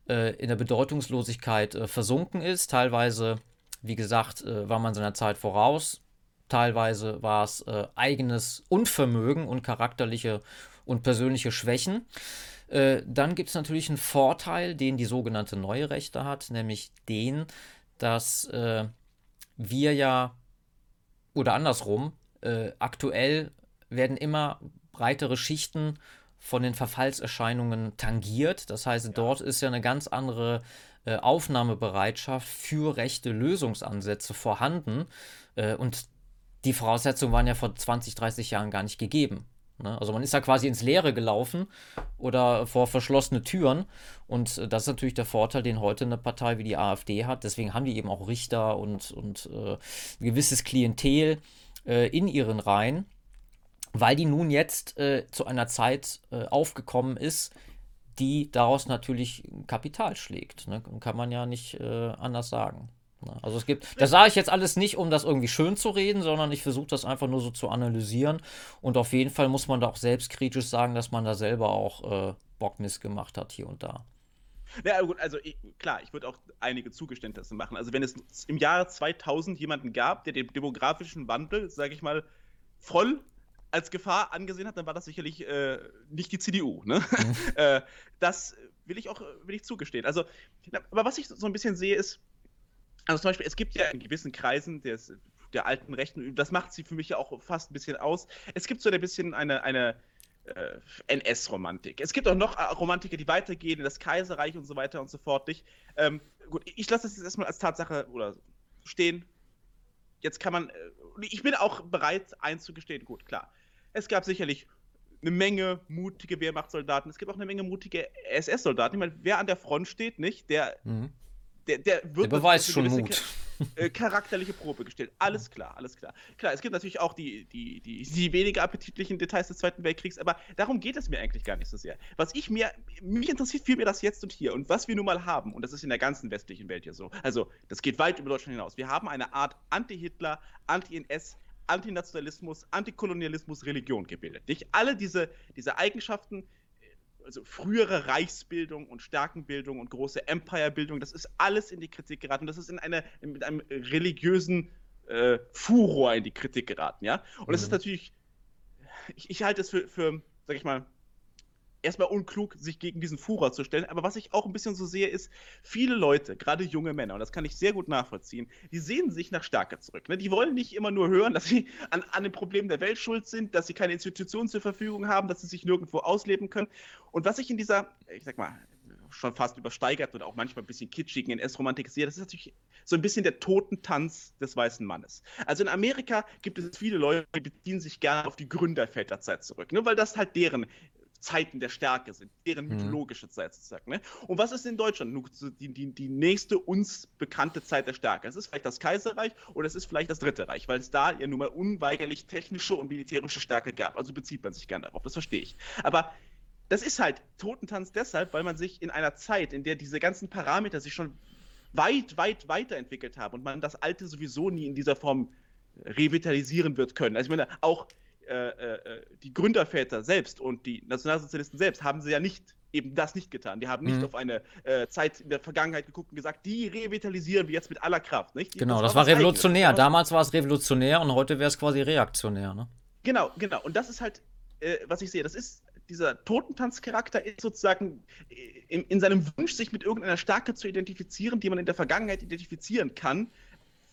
äh, in der Bedeutungslosigkeit äh, versunken ist. Teilweise, wie gesagt, äh, war man seiner Zeit voraus. Teilweise war es äh, eigenes Unvermögen und charakterliche und persönliche Schwächen. Äh, dann gibt es natürlich einen Vorteil, den die sogenannte neue Rechte hat, nämlich den, dass wir ja, oder andersrum, aktuell werden immer breitere Schichten von den Verfallserscheinungen tangiert. Das heißt, ja. dort ist ja eine ganz andere äh, Aufnahmebereitschaft für rechte Lösungsansätze vorhanden. Äh, und die Voraussetzungen waren ja vor 20, 30 Jahren gar nicht gegeben. Ne? Also man ist ja quasi ins Leere gelaufen oder vor verschlossene Türen. Und äh, das ist natürlich der Vorteil, den heute eine Partei wie die AfD hat. Deswegen haben die eben auch Richter und, und äh, gewisses Klientel in ihren Reihen weil die nun jetzt zu einer Zeit aufgekommen ist, die daraus natürlich Kapital schlägt. Ne? Kann man ja nicht äh, anders sagen. Ne? Also es gibt, das sage ich jetzt alles nicht, um das irgendwie schön zu reden, sondern ich versuche das einfach nur so zu analysieren. Und auf jeden Fall muss man da auch selbstkritisch sagen, dass man da selber auch äh, Bockmiss gemacht hat hier und da. Ja, gut, also ich, klar, ich würde auch einige Zugeständnisse machen. Also wenn es im Jahre 2000 jemanden gab, der den demografischen Wandel, sage ich mal, voll als Gefahr angesehen hat, dann war das sicherlich äh, nicht die CDU. Ne? Mhm. äh, das will ich auch will ich zugestehen. Also, aber was ich so ein bisschen sehe, ist, also zum Beispiel, es gibt ja in gewissen Kreisen des, der alten Rechten, das macht sie für mich ja auch fast ein bisschen aus. Es gibt so ein bisschen eine, eine äh, NS-Romantik. Es gibt auch noch äh, Romantiker, die weitergehen in das Kaiserreich und so weiter und so fort. Nicht? Ähm, gut, ich lasse das jetzt erstmal als Tatsache oder stehen. Jetzt kann man, äh, ich bin auch bereit einzugestehen, gut, klar. Es gab sicherlich eine Menge mutige Wehrmachtssoldaten. Es gibt auch eine Menge mutige SS-Soldaten. Ich meine, wer an der Front steht, nicht, der, mhm. der, der wird. Der beweist schon Mut. Äh, charakterliche Probe gestellt. Alles klar, alles klar. Klar, es gibt natürlich auch die, die, die, die weniger appetitlichen Details des Zweiten Weltkriegs, aber darum geht es mir eigentlich gar nicht so sehr. Was ich mir, mich interessiert vielmehr das Jetzt und Hier und was wir nun mal haben, und das ist in der ganzen westlichen Welt ja so. Also, das geht weit über Deutschland hinaus. Wir haben eine Art Anti-Hitler, Anti-NS, Antinationalismus, Antikolonialismus, Religion gebildet. Nicht alle diese, diese Eigenschaften also frühere Reichsbildung und Stärkenbildung und große Empirebildung, das ist alles in die Kritik geraten. Das ist in eine, mit einem religiösen äh, Furor in die Kritik geraten, ja. Und mhm. das ist mhm. natürlich, ich, ich halte es für, für, sag ich mal, erstmal unklug, sich gegen diesen Furor zu stellen. Aber was ich auch ein bisschen so sehe, ist, viele Leute, gerade junge Männer, und das kann ich sehr gut nachvollziehen, die sehen sich nach Stärke zurück. Ne? Die wollen nicht immer nur hören, dass sie an, an den Problemen der Welt schuld sind, dass sie keine Institutionen zur Verfügung haben, dass sie sich nirgendwo ausleben können. Und was ich in dieser, ich sag mal, schon fast übersteigert oder auch manchmal ein bisschen kitschigen NS-Romantik sehe, das ist natürlich so ein bisschen der Totentanz des weißen Mannes. Also in Amerika gibt es viele Leute, die beziehen sich gerne auf die Gründerväterzeit zurück, ne, weil das halt deren Zeiten der Stärke sind, deren mhm. mythologische Zeit sozusagen. Ne? Und was ist in Deutschland die, die, die nächste uns bekannte Zeit der Stärke? Es ist vielleicht das Kaiserreich oder es ist vielleicht das Dritte Reich, weil es da ja nun mal unweigerlich technische und militärische Stärke gab. Also bezieht man sich gerne darauf, das verstehe ich. Aber das ist halt Totentanz deshalb, weil man sich in einer Zeit, in der diese ganzen Parameter sich schon weit, weit weiterentwickelt haben und man das Alte sowieso nie in dieser Form revitalisieren wird können. Also ich meine, auch die Gründerväter selbst und die Nationalsozialisten selbst haben sie ja nicht eben das nicht getan. Die haben nicht mhm. auf eine äh, Zeit in der Vergangenheit geguckt und gesagt, die revitalisieren wir jetzt mit aller Kraft. Nicht? Genau, das, das war, war revolutionär. Eigenes. Damals war es revolutionär und heute wäre es quasi reaktionär. Ne? Genau, genau. Und das ist halt, äh, was ich sehe, das ist dieser Totentanzcharakter ist sozusagen äh, in, in, seinem Wunsch, sich mit irgendeiner Stärke zu identifizieren, die man in der Vergangenheit identifizieren kann,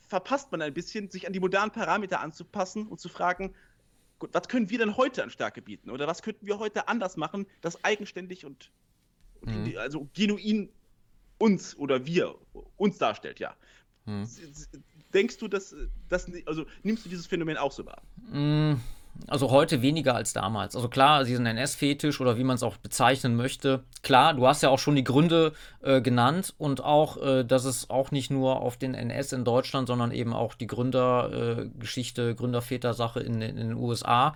verpasst man ein bisschen, sich an die modernen Parameter anzupassen und zu fragen, gut, was können wir denn heute an Stärke bieten? Oder was könnten wir heute anders machen, das eigenständig und, mhm. also genuin uns oder wir uns darstellt, ja. Mhm. Denkst du, dass das, also nimmst du dieses Phänomen auch so wahr? Mhm. Also heute weniger als damals. Also klar, diesen NS-Fetisch oder wie man es auch bezeichnen möchte. Klar, du hast ja auch schon die Gründe äh, genannt und auch, äh, dass es auch nicht nur auf den NS in Deutschland, sondern eben auch die Gründergeschichte, äh, Gründerväter-Sache in, in, den USA.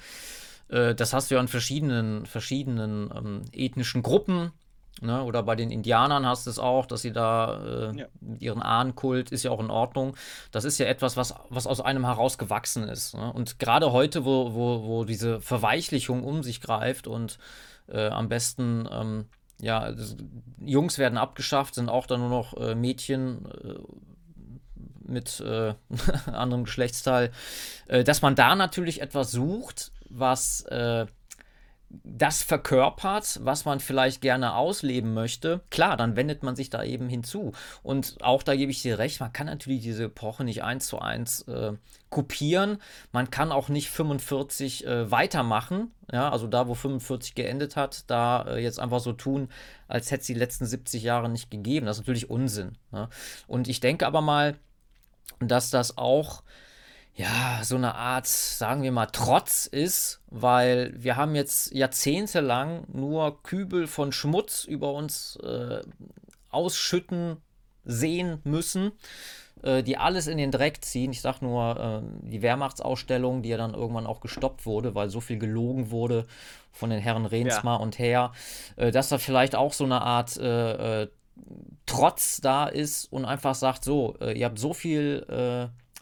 Äh, das hast du ja in verschiedenen, verschiedenen ähm, ethnischen Gruppen. Ne? Oder bei den Indianern hast du es auch, dass sie da äh, ja. mit ihren Ahnenkult ist ja auch in Ordnung. Das ist ja etwas, was, was aus einem heraus gewachsen ist. Ne? Und gerade heute, wo, wo, wo diese Verweichlichung um sich greift und äh, am besten, ähm, ja, Jungs werden abgeschafft, sind auch dann nur noch äh, Mädchen äh, mit äh, anderem Geschlechtsteil, äh, dass man da natürlich etwas sucht, was das verkörpert, was man vielleicht gerne ausleben möchte, klar, dann wendet man sich da eben hinzu. Und auch da gebe ich dir recht, man kann natürlich diese Epoche nicht eins zu eins äh, kopieren. Man kann auch nicht 45 äh, weitermachen. Ja, also da, wo 45 geendet hat, da äh, jetzt einfach so tun, als hätte es die letzten 70 Jahre nicht gegeben. Das ist natürlich Unsinn. Ja? Und ich denke aber mal, dass das auch ja, so eine Art, sagen wir mal, Trotz ist, weil wir haben jetzt jahrzehntelang nur Kübel von Schmutz über uns äh, ausschütten sehen müssen, äh, die alles in den Dreck ziehen. Ich sag nur äh, die Wehrmachtsausstellung, die ja dann irgendwann auch gestoppt wurde, weil so viel gelogen wurde von den Herren Rehnsma ja. und Her, äh, dass da vielleicht auch so eine Art äh, äh, Trotz da ist und einfach sagt, so, ihr habt so viel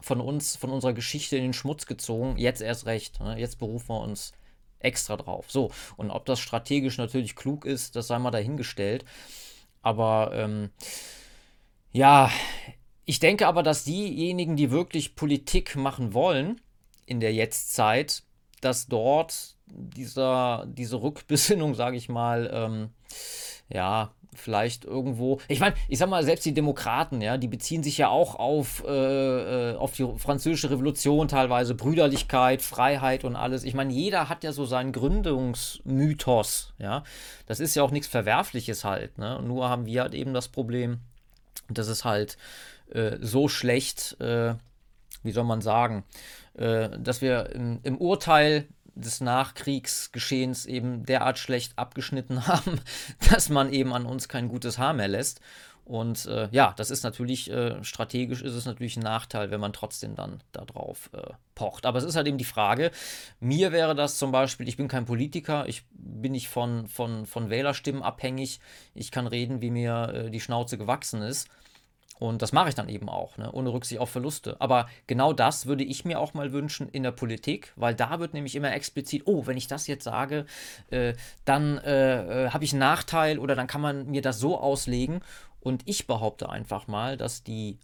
von uns, von unserer Geschichte in den Schmutz gezogen. Jetzt erst recht. Ne? Jetzt berufen wir uns extra drauf. So, und ob das strategisch natürlich klug ist, das sei mal dahingestellt. Aber ähm, ja, ich denke aber, dass diejenigen, die wirklich Politik machen wollen in der Jetztzeit, dass dort dieser, diese Rückbesinnung, sage ich mal, ähm, ja, vielleicht irgendwo. Ich meine, ich sag mal, selbst die Demokraten, ja, die beziehen sich ja auch auf, äh, äh, auf die französische Revolution teilweise, Brüderlichkeit, Freiheit und alles. Ich meine, jeder hat ja so seinen Gründungsmythos, ja. Das ist ja auch nichts Verwerfliches halt, ne? Nur haben wir halt eben das Problem, dass es halt äh, so schlecht, äh, wie soll man sagen, äh, dass wir im, im Urteil des Nachkriegsgeschehens eben derart schlecht abgeschnitten haben, dass man eben an uns kein gutes Haar mehr lässt. Und äh, ja, das ist natürlich, äh, strategisch ist es natürlich ein Nachteil, wenn man trotzdem dann darauf äh, pocht. Aber es ist halt eben die Frage, mir wäre das zum Beispiel, ich bin kein Politiker, ich bin nicht von, von, von Wählerstimmen abhängig, ich kann reden, wie mir äh, die Schnauze gewachsen ist. Und das mache ich dann eben auch, ne? ohne Rücksicht auf Verluste. Aber genau das würde ich mir auch mal wünschen in der Politik, weil da wird nämlich immer explizit, oh, wenn ich das jetzt sage, äh, dann äh, äh, habe ich einen Nachteil oder dann kann man mir das so auslegen. Und ich behaupte einfach mal, dass die,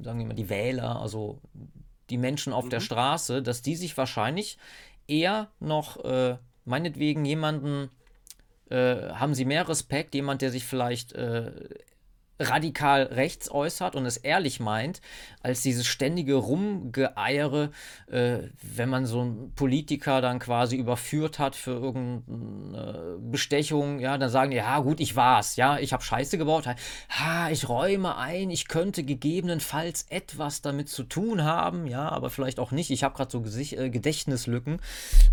sagen wir mal, die Wähler, also die Menschen auf mhm. der Straße, dass die sich wahrscheinlich eher noch, äh, meinetwegen jemanden, äh, haben sie mehr Respekt, jemand, der sich vielleicht äh, radikal rechts äußert und es ehrlich meint, als dieses ständige Rumgeeiere, äh, wenn man so einen Politiker dann quasi überführt hat für irgendeine Bestechung, ja, dann sagen die, ja gut, ich war's, ja, ich habe Scheiße gebaut, ha, ich räume ein, ich könnte gegebenenfalls etwas damit zu tun haben, ja, aber vielleicht auch nicht, ich habe gerade so Gesicht, äh, Gedächtnislücken.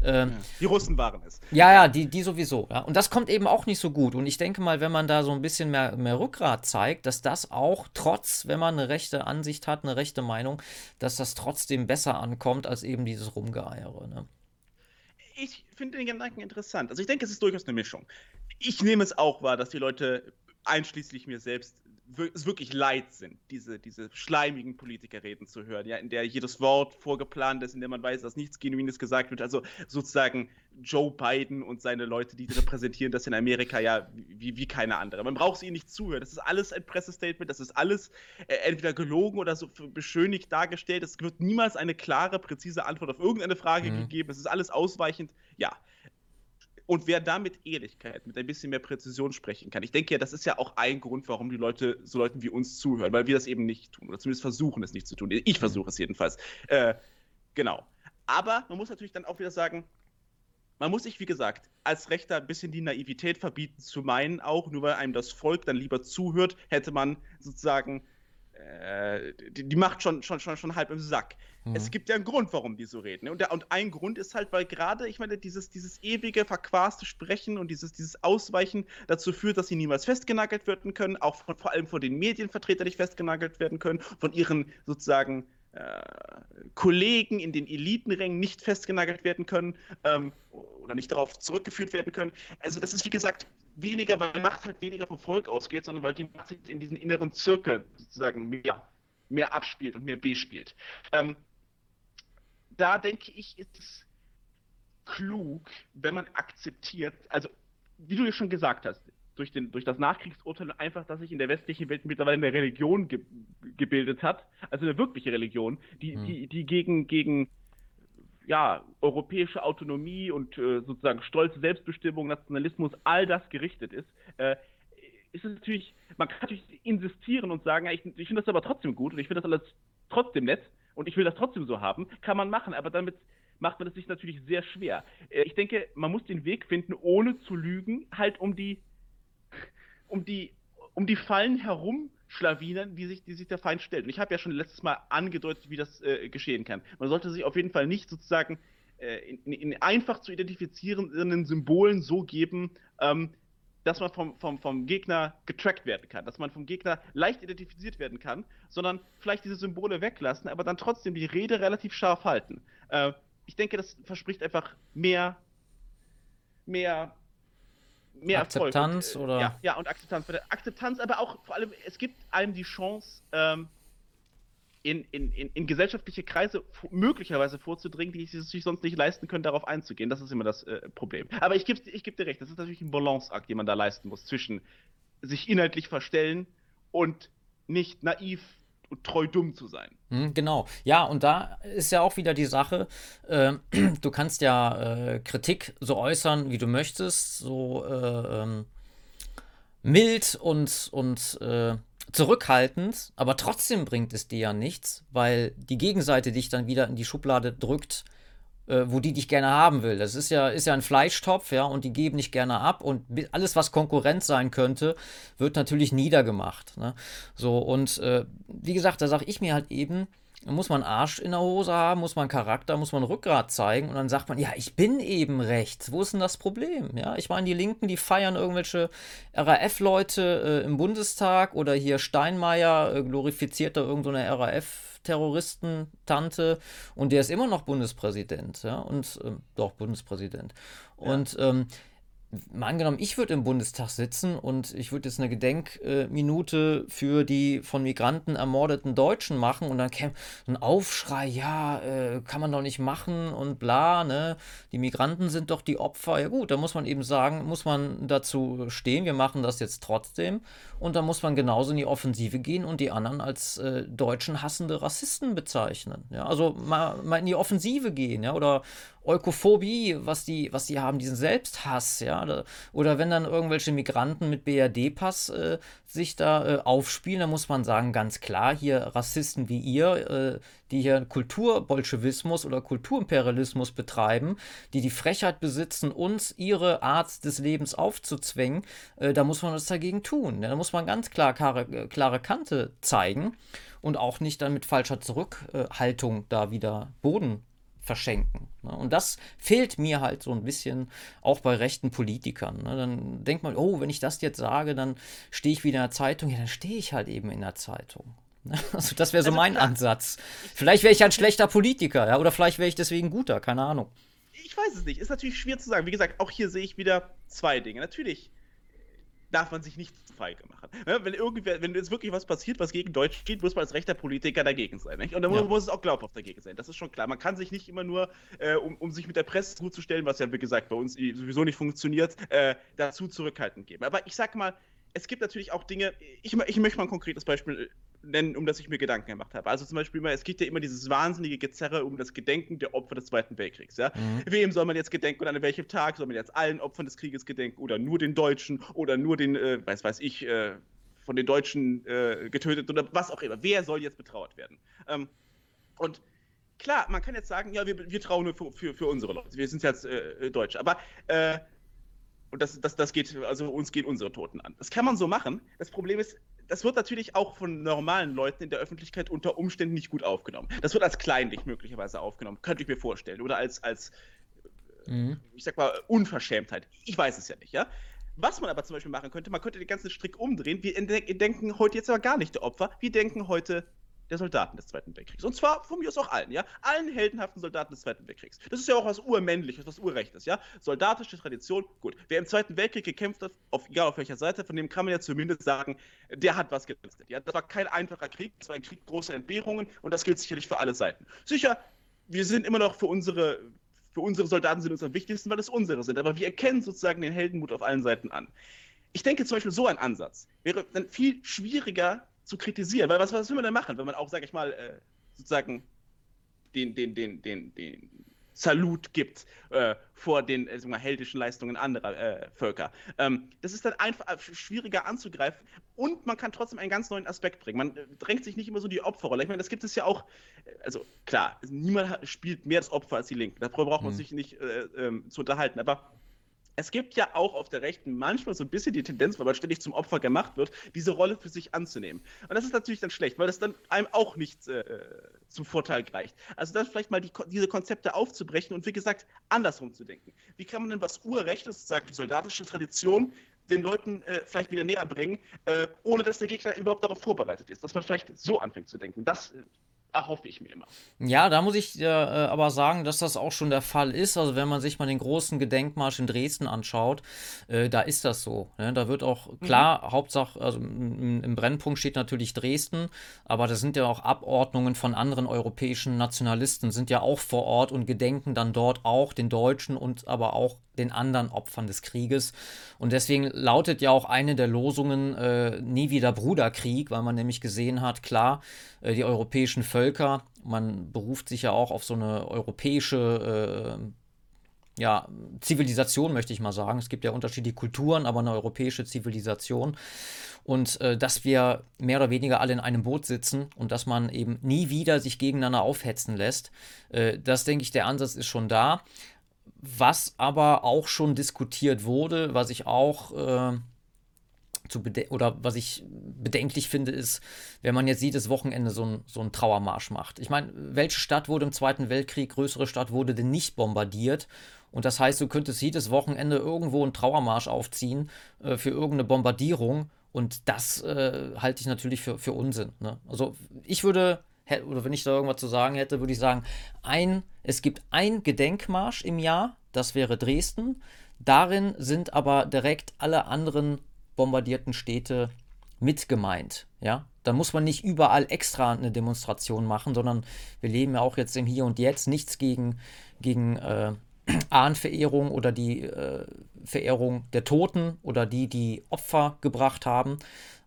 Ähm, die Russen waren es. Ja, ja, die, die sowieso, ja, und das kommt eben auch nicht so gut und ich denke mal, wenn man da so ein bisschen mehr, mehr Rückgrat zeigt, zeigt, dass das auch trotz, wenn man eine rechte Ansicht hat, eine rechte Meinung, dass das trotzdem besser ankommt als eben dieses Rumgeeiere. Ne? Ich finde den Gedanken interessant. Also ich denke, es ist durchaus eine Mischung. Ich nehme es auch wahr, dass die Leute einschließlich mir selbst es wirklich leid sind, diese, diese schleimigen Politikerreden zu hören, ja, in der jedes Wort vorgeplant ist, in der man weiß, dass nichts Genuines gesagt wird. Also sozusagen Joe Biden und seine Leute, die repräsentieren das in Amerika ja wie, wie keine andere. Man braucht sie ihnen nicht zuhören. Das ist alles ein Pressestatement, das ist alles äh, entweder gelogen oder so beschönigt dargestellt. Es wird niemals eine klare, präzise Antwort auf irgendeine Frage mhm. gegeben. Es ist alles ausweichend. Ja, und wer da mit Ehrlichkeit, mit ein bisschen mehr Präzision sprechen kann, ich denke ja, das ist ja auch ein Grund, warum die Leute so Leuten wie uns zuhören, weil wir das eben nicht tun oder zumindest versuchen es nicht zu tun. Ich versuche es jedenfalls. Äh, genau. Aber man muss natürlich dann auch wieder sagen, man muss sich, wie gesagt, als Rechter ein bisschen die Naivität verbieten, zu meinen, auch nur weil einem das Volk dann lieber zuhört, hätte man sozusagen äh, die, die, macht schon, schon, schon, schon halb im Sack. Mhm. Es gibt ja einen Grund, warum die so reden. Und, der, und ein Grund ist halt, weil gerade, ich meine, dieses, dieses ewige, verquaste Sprechen und dieses, dieses Ausweichen dazu führt, dass sie niemals festgenagelt werden können, auch von, vor allem von den Medienvertretern nicht festgenagelt werden können, von ihren sozusagen Kollegen in den Elitenrängen nicht festgenagelt werden können ähm, oder nicht darauf zurückgeführt werden können. Also das ist, wie gesagt, weniger, weil Macht halt weniger vom Volk ausgeht, sondern weil die Macht sich in diesen inneren Zirkel sozusagen mehr, mehr abspielt und mehr bespielt. Ähm, da denke ich, ist es klug, wenn man akzeptiert, also wie du ja schon gesagt hast, durch, den, durch das Nachkriegsurteil einfach, dass sich in der westlichen Welt mittlerweile eine Religion ge gebildet hat, also eine wirkliche Religion, die, mhm. die, die gegen, gegen ja, europäische Autonomie und äh, sozusagen stolze Selbstbestimmung, Nationalismus, all das gerichtet ist, äh, ist es natürlich, man kann natürlich insistieren und sagen, ja, ich, ich finde das aber trotzdem gut und ich finde das alles trotzdem nett und ich will das trotzdem so haben, kann man machen, aber damit macht man es sich natürlich sehr schwer. Äh, ich denke, man muss den Weg finden, ohne zu lügen, halt um die, um die, um die Fallen herum schlawinern, die sich, die sich der Feind stellt. Und ich habe ja schon letztes Mal angedeutet, wie das äh, geschehen kann. Man sollte sich auf jeden Fall nicht sozusagen äh, in, in, einfach zu identifizierenden Symbolen so geben, ähm, dass man vom, vom, vom Gegner getrackt werden kann, dass man vom Gegner leicht identifiziert werden kann, sondern vielleicht diese Symbole weglassen, aber dann trotzdem die Rede relativ scharf halten. Äh, ich denke, das verspricht einfach mehr, mehr mehr Akzeptanz Erfolg. Und, oder? Ja, ja, und Akzeptanz. Akzeptanz, aber auch vor allem, es gibt einem die Chance, ähm, in, in, in, in, gesellschaftliche Kreise möglicherweise vorzudringen, die sich sonst nicht leisten können, darauf einzugehen. Das ist immer das äh, Problem. Aber ich gebe ich geb dir recht, das ist natürlich ein Balanceakt, den man da leisten muss, zwischen sich inhaltlich verstellen und nicht naiv treu dumm zu sein. Hm, genau. Ja, und da ist ja auch wieder die Sache, äh, du kannst ja äh, Kritik so äußern, wie du möchtest, so äh, ähm, mild und, und äh, zurückhaltend, aber trotzdem bringt es dir ja nichts, weil die Gegenseite dich dann wieder in die Schublade drückt, äh, wo die dich gerne haben will. Das ist ja, ist ja ein Fleischtopf, ja, und die geben nicht gerne ab und alles, was Konkurrenz sein könnte, wird natürlich niedergemacht. Ne? So, und äh, wie gesagt, da sage ich mir halt eben, muss man Arsch in der Hose haben, muss man Charakter, muss man Rückgrat zeigen und dann sagt man, ja, ich bin eben rechts. Wo ist denn das Problem? Ja, ich meine, die Linken, die feiern irgendwelche RAF-Leute äh, im Bundestag oder hier Steinmeier äh, glorifiziert da irgendeine so RAF-Terroristen-Tante und der ist immer noch Bundespräsident, ja, und äh, doch Bundespräsident. Ja. Und ähm, mal angenommen, ich würde im Bundestag sitzen und ich würde jetzt eine Gedenkminute für die von Migranten ermordeten Deutschen machen und dann käme ein Aufschrei, ja, äh, kann man doch nicht machen und bla, ne? Die Migranten sind doch die Opfer. Ja gut, da muss man eben sagen, muss man dazu stehen, wir machen das jetzt trotzdem und da muss man genauso in die Offensive gehen und die anderen als äh, Deutschen hassende Rassisten bezeichnen. Ja? Also mal, mal in die Offensive gehen, ja, oder Eukophobie, was die, was die haben, diesen Selbsthass, ja. Oder wenn dann irgendwelche Migranten mit BRD-Pass äh, sich da äh, aufspielen, dann muss man sagen, ganz klar, hier Rassisten wie ihr, äh, die hier Kulturbolschewismus oder Kulturimperialismus betreiben, die die Frechheit besitzen, uns ihre Art des Lebens aufzuzwängen, äh, da muss man was dagegen tun. Ja? Da muss man ganz klar klare, äh, klare Kante zeigen und auch nicht dann mit falscher Zurückhaltung da wieder Boden verschenken. Ne? Und das fehlt mir halt so ein bisschen auch bei rechten Politikern. Ne? Dann denkt man, oh, wenn ich das jetzt sage, dann stehe ich wieder in der Zeitung. Ja, dann stehe ich halt eben in der Zeitung. Ne? Also das wäre so also mein klar. Ansatz. Vielleicht wäre ich ein schlechter Politiker, ja, oder vielleicht wäre ich deswegen guter, keine Ahnung. Ich weiß es nicht. Ist natürlich schwer zu sagen. Wie gesagt, auch hier sehe ich wieder zwei Dinge. Natürlich darf man sich nicht zu feige machen. Ja, wenn irgendwer, wenn jetzt wirklich was passiert, was gegen Deutsch steht, muss man als rechter Politiker dagegen sein. Nicht? Und dann ja. muss es auch glaubhaft dagegen sein. Das ist schon klar. Man kann sich nicht immer nur, äh, um, um, sich mit der Presse zuzustellen, was ja wie gesagt bei uns sowieso nicht funktioniert, äh, dazu zurückhaltend geben. Aber ich sag mal, es gibt natürlich auch Dinge, ich, ich möchte mal ein konkretes Beispiel nennen, um das ich mir Gedanken gemacht habe. Also zum Beispiel, es gibt ja immer dieses wahnsinnige Gezerre um das Gedenken der Opfer des Zweiten Weltkriegs. Ja? Mhm. Wem soll man jetzt gedenken und an welchem Tag? Soll man jetzt allen Opfern des Krieges gedenken oder nur den Deutschen oder nur den, äh, weiß weiß ich, äh, von den Deutschen äh, getötet oder was auch immer. Wer soll jetzt betrauert werden? Ähm, und klar, man kann jetzt sagen, ja, wir, wir trauen nur für, für, für unsere Leute. Wir sind jetzt äh, Deutsche. Aber äh, und das, das, das geht, also uns gehen unsere Toten an. Das kann man so machen. Das Problem ist, das wird natürlich auch von normalen Leuten in der Öffentlichkeit unter Umständen nicht gut aufgenommen. Das wird als kleinlich möglicherweise aufgenommen, könnte ich mir vorstellen. Oder als, als mhm. ich sag mal, Unverschämtheit. Ich weiß es ja nicht, ja. Was man aber zum Beispiel machen könnte, man könnte den ganzen Strick umdrehen. Wir denken heute jetzt aber gar nicht der Opfer. Wir denken heute der Soldaten des Zweiten Weltkriegs. Und zwar von mir aus auch allen, ja? Allen heldenhaften Soldaten des Zweiten Weltkriegs. Das ist ja auch was Urmännliches, was Urrechtes, ja? Soldatische Tradition, gut. Wer im Zweiten Weltkrieg gekämpft hat, auf, egal auf welcher Seite, von dem kann man ja zumindest sagen, der hat was geleistet. Ja? Das war kein einfacher Krieg, das war ein Krieg großer Entbehrungen und das gilt sicherlich für alle Seiten. Sicher, wir sind immer noch für unsere, für unsere Soldaten sind uns am wichtigsten, weil es unsere sind. Aber wir erkennen sozusagen den Heldenmut auf allen Seiten an. Ich denke zum Beispiel, so ein Ansatz wäre dann viel schwieriger zu kritisieren. Weil was, was will man denn machen, wenn man auch, sag ich mal, äh, sozusagen den, den, den, den, den Salut gibt äh, vor den äh, mal, heldischen Leistungen anderer äh, Völker. Ähm, das ist dann einfach äh, schwieriger anzugreifen und man kann trotzdem einen ganz neuen Aspekt bringen. Man äh, drängt sich nicht immer so die Opferrolle. Ich meine, das gibt es ja auch, äh, also klar, niemand spielt mehr das Opfer als die Linken. Darüber braucht man mhm. sich nicht ähm, zu unterhalten. Aber es gibt ja auch auf der Rechten manchmal so ein bisschen die Tendenz, weil man ständig zum Opfer gemacht wird, diese Rolle für sich anzunehmen. Und das ist natürlich dann schlecht, weil das dann einem auch nicht äh, zum Vorteil reicht. Also dann vielleicht mal die, diese Konzepte aufzubrechen und wie gesagt, andersrum zu denken. Wie kann man denn was Urrechtes, sagt die soldatische Tradition, den Leuten äh, vielleicht wieder näher bringen, äh, ohne dass der Gegner überhaupt darauf vorbereitet ist. Dass man vielleicht so anfängt zu denken. Das äh, erhoffe ich mir immer. Ja, da muss ich äh, aber sagen, dass das auch schon der Fall ist. Also wenn man sich mal den großen Gedenkmarsch in Dresden anschaut, äh, da ist das so. Ne? Da wird auch mhm. klar, mhm. Hauptsache, also im, im, Brennpunkt steht natürlich Dresden, aber da sind ja auch Abordnungen von anderen europäischen Nationalisten, sind ja auch vor Ort und gedenken dann dort auch den Deutschen und aber auch den anderen Opfern des Krieges. Und deswegen lautet ja auch eine der Losungen äh, nie wieder Bruderkrieg, weil man nämlich gesehen hat, klar, äh, die europäischen Völker, man beruft sich ja auch auf so eine europäische äh, ja, Zivilisation, möchte ich mal sagen. Es gibt ja unterschiedliche Kulturen, aber eine europäische Zivilisation. Und äh, dass wir mehr oder weniger alle in einem Boot sitzen und dass man eben nie wieder sich gegeneinander aufhetzen lässt. Äh, das denke ich, der Ansatz ist schon da. Was aber auch schon diskutiert wurde, was ich auch äh, zu oder was ich bedenklich finde, ist, wenn man jetzt jedes Wochenende so, ein, so einen Trauermarsch macht. Ich meine, welche Stadt wurde im Zweiten Weltkrieg, größere Stadt, wurde denn nicht bombardiert? Und das heißt, du könntest jedes Wochenende irgendwo einen Trauermarsch aufziehen äh, für irgendeine Bombardierung. Und das äh, halte ich natürlich für, für Unsinn. Ne? Also ich würde, oder wenn ich da irgendwas zu sagen hätte, würde ich sagen, ein, es gibt ein Gedenkmarsch im Jahr, das wäre Dresden. Darin sind aber direkt alle anderen bombardierten Städte mit gemeint. Ja, da muss man nicht überall extra eine Demonstration machen, sondern wir leben ja auch jetzt im Hier und Jetzt. Nichts gegen, gegen äh, Ahnenverehrung oder die äh, Verehrung der Toten oder die, die Opfer gebracht haben.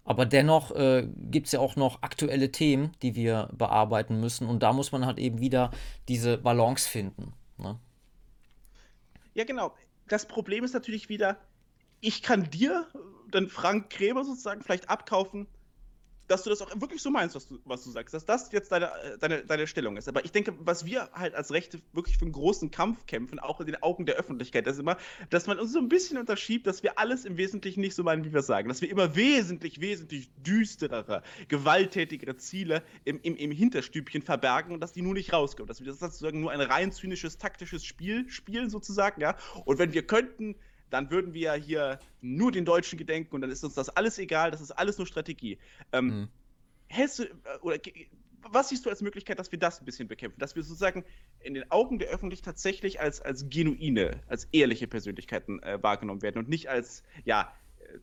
Aber dennoch äh, gibt es ja auch noch aktuelle Themen, die wir bearbeiten müssen. Und da muss man halt eben wieder diese Balance finden. Ne? Ja, genau. Das Problem ist natürlich wieder, ich kann dir dann Frank Krämer sozusagen vielleicht abkaufen, dass du das auch wirklich so meinst, was du, was du sagst, dass das jetzt deine, deine, deine Stellung ist. Aber ich denke, was wir halt als Rechte wirklich für einen großen Kampf kämpfen, auch in den Augen der Öffentlichkeit, ist immer, dass man uns so ein bisschen unterschiebt, dass wir alles im Wesentlichen nicht so meinen, wie wir sagen. Dass wir immer wesentlich, wesentlich düsterere, gewalttätigere Ziele im, im, im Hinterstübchen verbergen und dass die nur nicht rauskommen. Dass wir das sozusagen nur ein rein zynisches, taktisches Spiel spielen, sozusagen, ja. Und wenn wir könnten dann würden wir hier nur den Deutschen gedenken und dann ist uns das alles egal, das ist alles nur Strategie. Ähm, mhm. Hältst du, äh, oder was siehst du als Möglichkeit, dass wir das ein bisschen bekämpfen? Dass wir sozusagen in den Augen der Öffentlichkeit tatsächlich als, als genuine, als ehrliche Persönlichkeiten äh, wahrgenommen werden und nicht als, ja,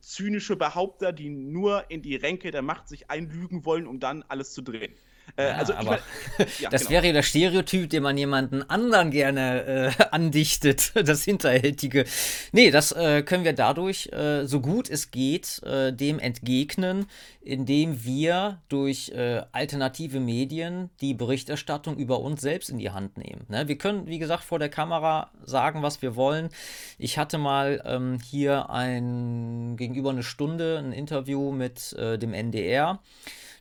zynische Behaupter, die nur in die Ränke der Macht sich einlügen wollen, um dann alles zu drehen. Äh, ja, also, aber mein, ja, das genau. wäre ja der Stereotyp, den man jemanden anderen gerne äh, andichtet, das Hinterhältige. Nee, das äh, können wir dadurch, äh, so gut es geht, äh, dem entgegnen, indem wir durch äh, alternative Medien die Berichterstattung über uns selbst in die Hand nehmen. Ne? Wir können, wie gesagt, vor der Kamera sagen, was wir wollen. Ich hatte mal ähm, hier ein gegenüber eine Stunde ein Interview mit dem NDR.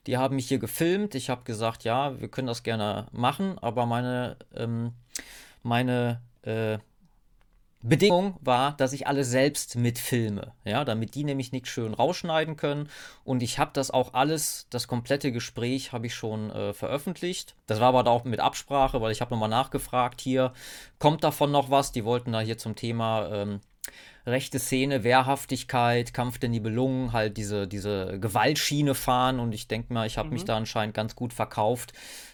Die haben mich hier gefilmt. Ich habe gesagt, ja, wir können das gerne machen, aber meine, ähm, meine äh, Bedingung war, dass ich alle selbst mitfilme, ja, damit die nämlich nicht schön rausschneiden können. Und ich habe das auch alles, das komplette Gespräch habe ich schon äh, veröffentlicht. Das war aber auch mit Absprache, weil ich habe nochmal nachgefragt, hier kommt davon noch was. Die wollten da hier zum Thema ähm, rechte Szene, Wehrhaftigkeit, Kampf der Nibelungen, halt diese, diese Gewaltschiene fahren und ich denke mal, ich habe mhm. mich da anscheinend ganz gut verkauft.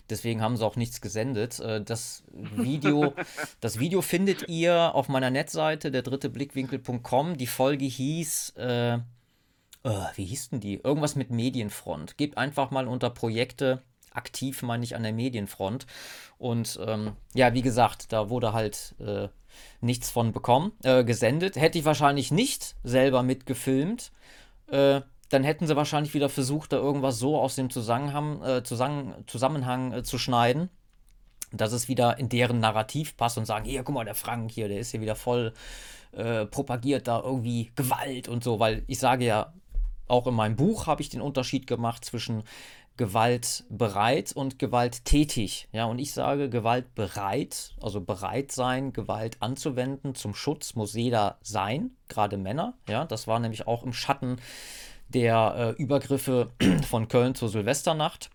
Deswegen haben sie auch nichts gesendet. Äh, das Video, das Video findet ihr auf meiner Netseite, der dritte Blickwinkel.com. Die Folge hieß, äh, oh, wie hieß denn die? Irgendwas mit Medienfront. Gebt einfach mal unter Projekte aktiv, meine ich, an der Medienfront. Und ähm, ja, wie gesagt, da wurde halt äh, nichts von bekommen, äh, gesendet. Hätte ich wahrscheinlich nicht selber mitgefilmt, äh, dann hätten sie wahrscheinlich wieder versucht, da irgendwas so aus dem Zusammenhang, äh, Zusammen Zusammenhang äh, zu schneiden, dass es wieder in deren Narrativ passt und sagen, hier, guck mal, der Frank hier, der ist hier wieder voll äh, propagiert da irgendwie Gewalt und so, weil ich sage ja, auch in meinem Buch habe ich den Unterschied gemacht zwischen gewaltbereit und gewalttätig. Ja, und ich sage gewaltbereit, also bereit sein, Gewalt anzuwenden zum Schutz muss jeder sein, gerade Männer. Ja, das war nämlich auch im Schatten der äh, Übergriffe von Köln zur Silvesternacht.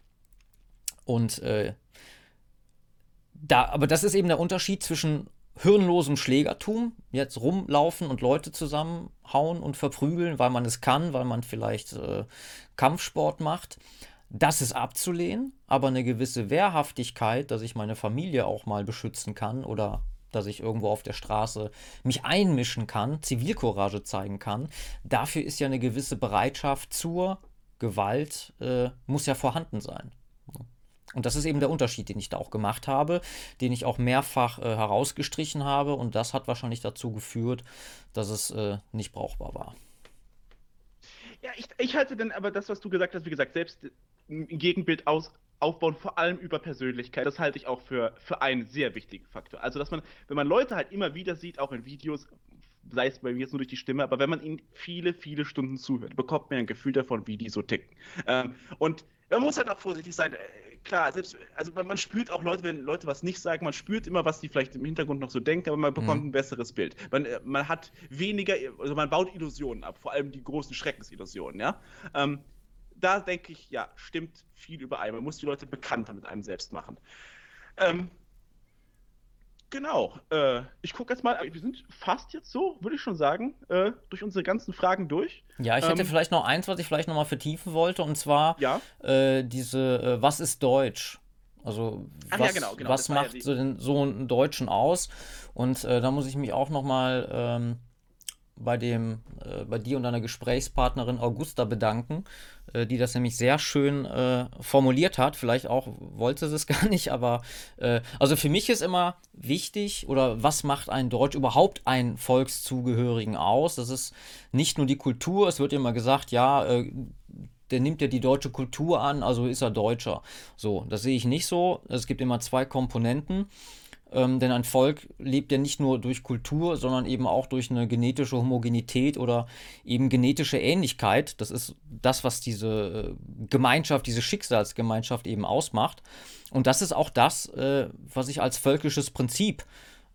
Und äh, da, aber das ist eben der Unterschied zwischen hirnlosem Schlägertum, jetzt rumlaufen und Leute zusammenhauen und verprügeln, weil man es kann, weil man vielleicht äh, Kampfsport macht das ist abzulehnen, aber eine gewisse Wehrhaftigkeit, dass ich meine Familie auch mal beschützen kann oder dass ich irgendwo auf der Straße mich einmischen kann, Zivilcourage zeigen kann, dafür ist ja eine gewisse Bereitschaft zur Gewalt, äh, muss ja vorhanden sein. Und das ist eben der Unterschied, den ich da auch gemacht habe, den ich auch mehrfach äh, herausgestrichen habe. Und das hat wahrscheinlich dazu geführt, dass es äh, nicht brauchbar war. Ja, ich, ich halte dann aber das, was du gesagt hast, wie gesagt, selbst ein Gegenbild aus aufbauen, vor allem über Persönlichkeit. Das halte ich auch für, für einen sehr wichtigen Faktor. Also, dass man, wenn man Leute halt immer wieder sieht, auch in Videos, sei es bei mir jetzt nur durch die Stimme, aber wenn man ihnen viele, viele Stunden zuhört, bekommt man ein Gefühl davon, wie die so ticken. Ähm, und man muss halt auch vorsichtig sein. Äh, klar, selbst, also man, man, spürt auch Leute, wenn Leute was nicht sagen, man spürt immer, was die vielleicht im Hintergrund noch so denken, aber man bekommt mhm. ein besseres Bild. Man, äh, man hat weniger, also man baut Illusionen ab, vor allem die großen Schreckensillusionen, ja. Ähm, da denke ich, ja, stimmt viel überein. Man muss die Leute bekannter mit einem selbst machen. Ähm, Genau. Äh, ich gucke jetzt mal, wir sind fast jetzt so, würde ich schon sagen, äh, durch unsere ganzen Fragen durch. Ja, ich hätte ähm, vielleicht noch eins, was ich vielleicht nochmal vertiefen wollte, und zwar ja? äh, diese, äh, was ist Deutsch? Also, was, ja, genau, genau, was macht ja so, den, so einen Deutschen aus? Und äh, da muss ich mich auch nochmal ähm, bei dem, äh, bei dir und deiner Gesprächspartnerin Augusta bedanken, äh, die das nämlich sehr schön äh, formuliert hat. Vielleicht auch wollte sie es gar nicht, aber äh, also für mich ist immer wichtig oder was macht ein Deutsch überhaupt einen Volkszugehörigen aus? Das ist nicht nur die Kultur, es wird immer gesagt, ja, äh, der nimmt ja die deutsche Kultur an, also ist er Deutscher. So, das sehe ich nicht so. Es gibt immer zwei Komponenten. Ähm, denn ein Volk lebt ja nicht nur durch Kultur, sondern eben auch durch eine genetische Homogenität oder eben genetische Ähnlichkeit. Das ist das, was diese äh, Gemeinschaft, diese Schicksalsgemeinschaft eben ausmacht. Und das ist auch das, äh, was ich als völkisches Prinzip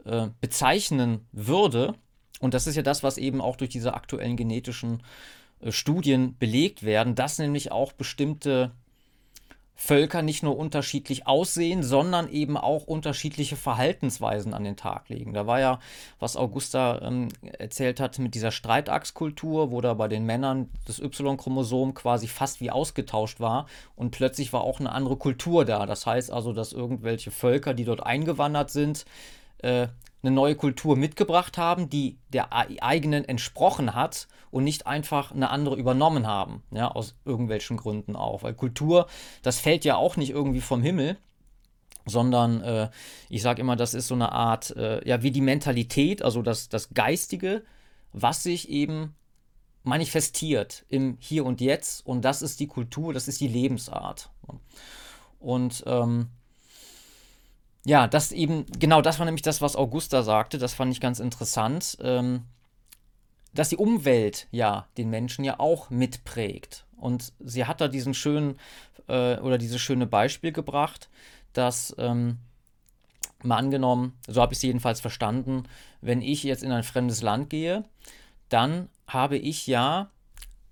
äh, bezeichnen würde. Und das ist ja das, was eben auch durch diese aktuellen genetischen äh, Studien belegt werden, dass nämlich auch bestimmte Völker nicht nur unterschiedlich aussehen, sondern eben auch unterschiedliche Verhaltensweisen an den Tag legen. Da war ja, was Augusta ähm, erzählt hat, mit dieser Streitachskultur, wo da bei den Männern das Y-Chromosom quasi fast wie ausgetauscht war und plötzlich war auch eine andere Kultur da. Das heißt also, dass irgendwelche Völker, die dort eingewandert sind, äh, eine neue Kultur mitgebracht haben, die der eigenen entsprochen hat und nicht einfach eine andere übernommen haben, ja, aus irgendwelchen Gründen auch. Weil Kultur, das fällt ja auch nicht irgendwie vom Himmel, sondern äh, ich sage immer, das ist so eine Art, äh, ja, wie die Mentalität, also das, das Geistige, was sich eben manifestiert im Hier und Jetzt und das ist die Kultur, das ist die Lebensart. Und ähm, ja, das eben, genau das war nämlich das, was Augusta sagte, das fand ich ganz interessant, ähm, dass die Umwelt ja den Menschen ja auch mitprägt. Und sie hat da diesen schönen äh, oder dieses schöne Beispiel gebracht, dass ähm, mal angenommen, so habe ich es jedenfalls verstanden, wenn ich jetzt in ein fremdes Land gehe, dann habe ich ja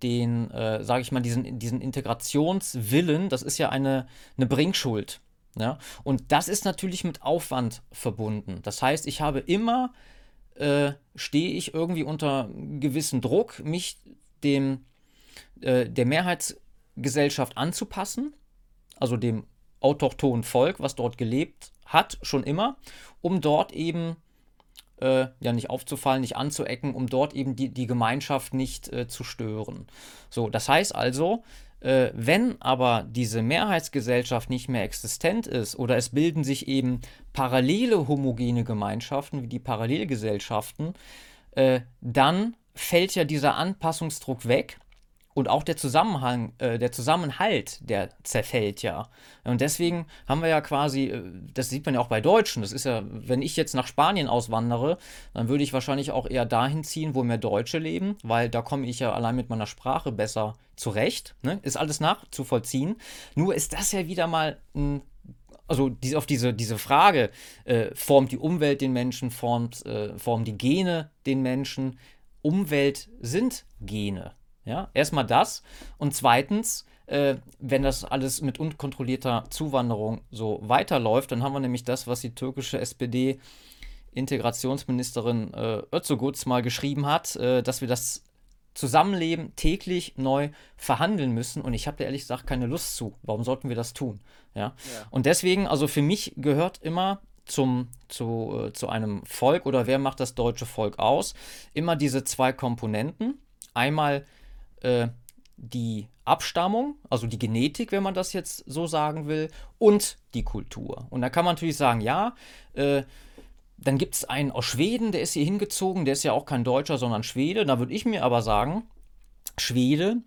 den, äh, sage ich mal, diesen, diesen Integrationswillen, das ist ja eine, eine Bringschuld. Ja? Und das ist natürlich mit Aufwand verbunden. Das heißt, ich habe immer, äh, stehe ich irgendwie unter gewissem Druck, mich dem, äh, der Mehrheitsgesellschaft anzupassen, also dem autochthonen Volk, was dort gelebt hat, schon immer, um dort eben äh, ja nicht aufzufallen, nicht anzuecken, um dort eben die, die Gemeinschaft nicht äh, zu stören. So, das heißt also, äh, wenn aber diese Mehrheitsgesellschaft nicht mehr existent ist oder es bilden sich eben parallele homogene Gemeinschaften wie die Parallelgesellschaften, äh, dann fällt ja dieser Anpassungsdruck weg und auch der Zusammenhang, äh, der Zusammenhalt, der zerfällt ja. Und deswegen haben wir ja quasi, äh, das sieht man ja auch bei Deutschen, das ist ja, wenn ich jetzt nach Spanien auswandere, dann würde ich wahrscheinlich auch eher dahin ziehen, wo mehr Deutsche leben, weil da komme ich ja allein mit meiner Sprache besser zurecht. Ne? Ist alles nachzuvollziehen. Nur ist das ja wieder mal ein also die, auf diese, diese Frage, äh, formt die Umwelt den Menschen, formt, äh, formen die Gene den Menschen? Umwelt sind Gene. Ja, erstmal das. Und zweitens, äh, wenn das alles mit unkontrollierter Zuwanderung so weiterläuft, dann haben wir nämlich das, was die türkische SPD Integrationsministerin äh, Özoguz mal geschrieben hat, äh, dass wir das Zusammenleben täglich neu verhandeln müssen. Und ich habe da ehrlich gesagt keine Lust zu. Warum sollten wir das tun? Ja. ja. Und deswegen, also für mich gehört immer zum, zu, äh, zu einem Volk oder wer macht das deutsche Volk aus, immer diese zwei Komponenten. Einmal äh, die Abstammung, also die Genetik, wenn man das jetzt so sagen will, und die Kultur. Und da kann man natürlich sagen, ja, äh, dann gibt es einen aus Schweden, der ist hier hingezogen, der ist ja auch kein Deutscher, sondern Schwede. Da würde ich mir aber sagen, Schwede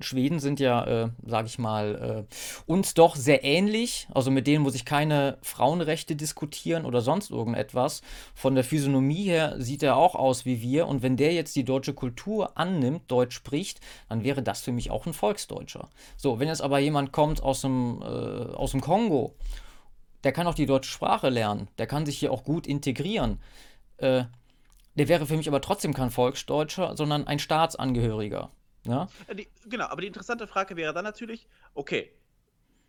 Schweden sind ja, äh, sage ich mal, äh, uns doch sehr ähnlich. Also mit denen muss ich keine Frauenrechte diskutieren oder sonst irgendetwas. Von der Physiognomie her sieht er auch aus wie wir. Und wenn der jetzt die deutsche Kultur annimmt, Deutsch spricht, dann wäre das für mich auch ein Volksdeutscher. So, wenn jetzt aber jemand kommt aus dem, äh, aus dem Kongo, der kann auch die deutsche Sprache lernen, der kann sich hier auch gut integrieren. Äh, der wäre für mich aber trotzdem kein Volksdeutscher, sondern ein Staatsangehöriger. Ja? Die, genau, aber die interessante Frage wäre dann natürlich, okay,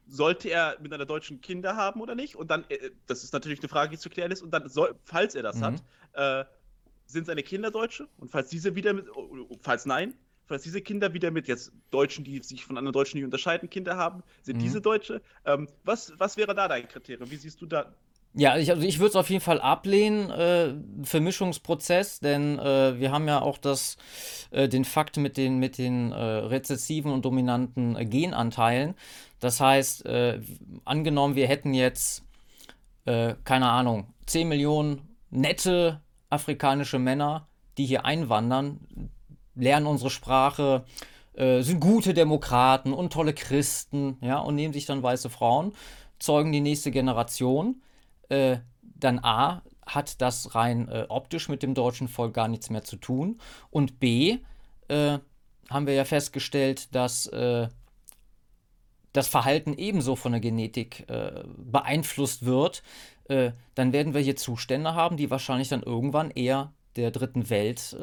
sollte er mit einer deutschen Kinder haben oder nicht? Und dann, äh, das ist natürlich eine Frage, die zu klären ist, und dann, soll, falls er das mhm. hat, äh, sind seine Kinder Deutsche? Und falls diese wieder mit, falls nein, falls diese Kinder wieder mit jetzt Deutschen, die sich von anderen Deutschen nicht unterscheiden, Kinder haben, sind mhm. diese Deutsche? Ähm, was, was wäre da dein Kriterium? Wie siehst du da ja, ich, also ich würde es auf jeden Fall ablehnen, äh, Vermischungsprozess, denn äh, wir haben ja auch das, äh, den Fakt mit den, mit den äh, rezessiven und dominanten äh, Genanteilen. Das heißt, äh, angenommen, wir hätten jetzt, keine Ahnung, 10 Millionen nette afrikanische Männer, die hier einwandern, lernen unsere Sprache, sind gute Demokraten und tolle Christen, ja, und nehmen sich dann weiße Frauen, zeugen die nächste Generation äh, dann A, hat das rein äh, optisch mit dem deutschen Volk gar nichts mehr zu tun. Und B, äh, haben wir ja festgestellt, dass äh, das Verhalten ebenso von der Genetik äh, beeinflusst wird. Äh, dann werden wir hier Zustände haben, die wahrscheinlich dann irgendwann eher der dritten Welt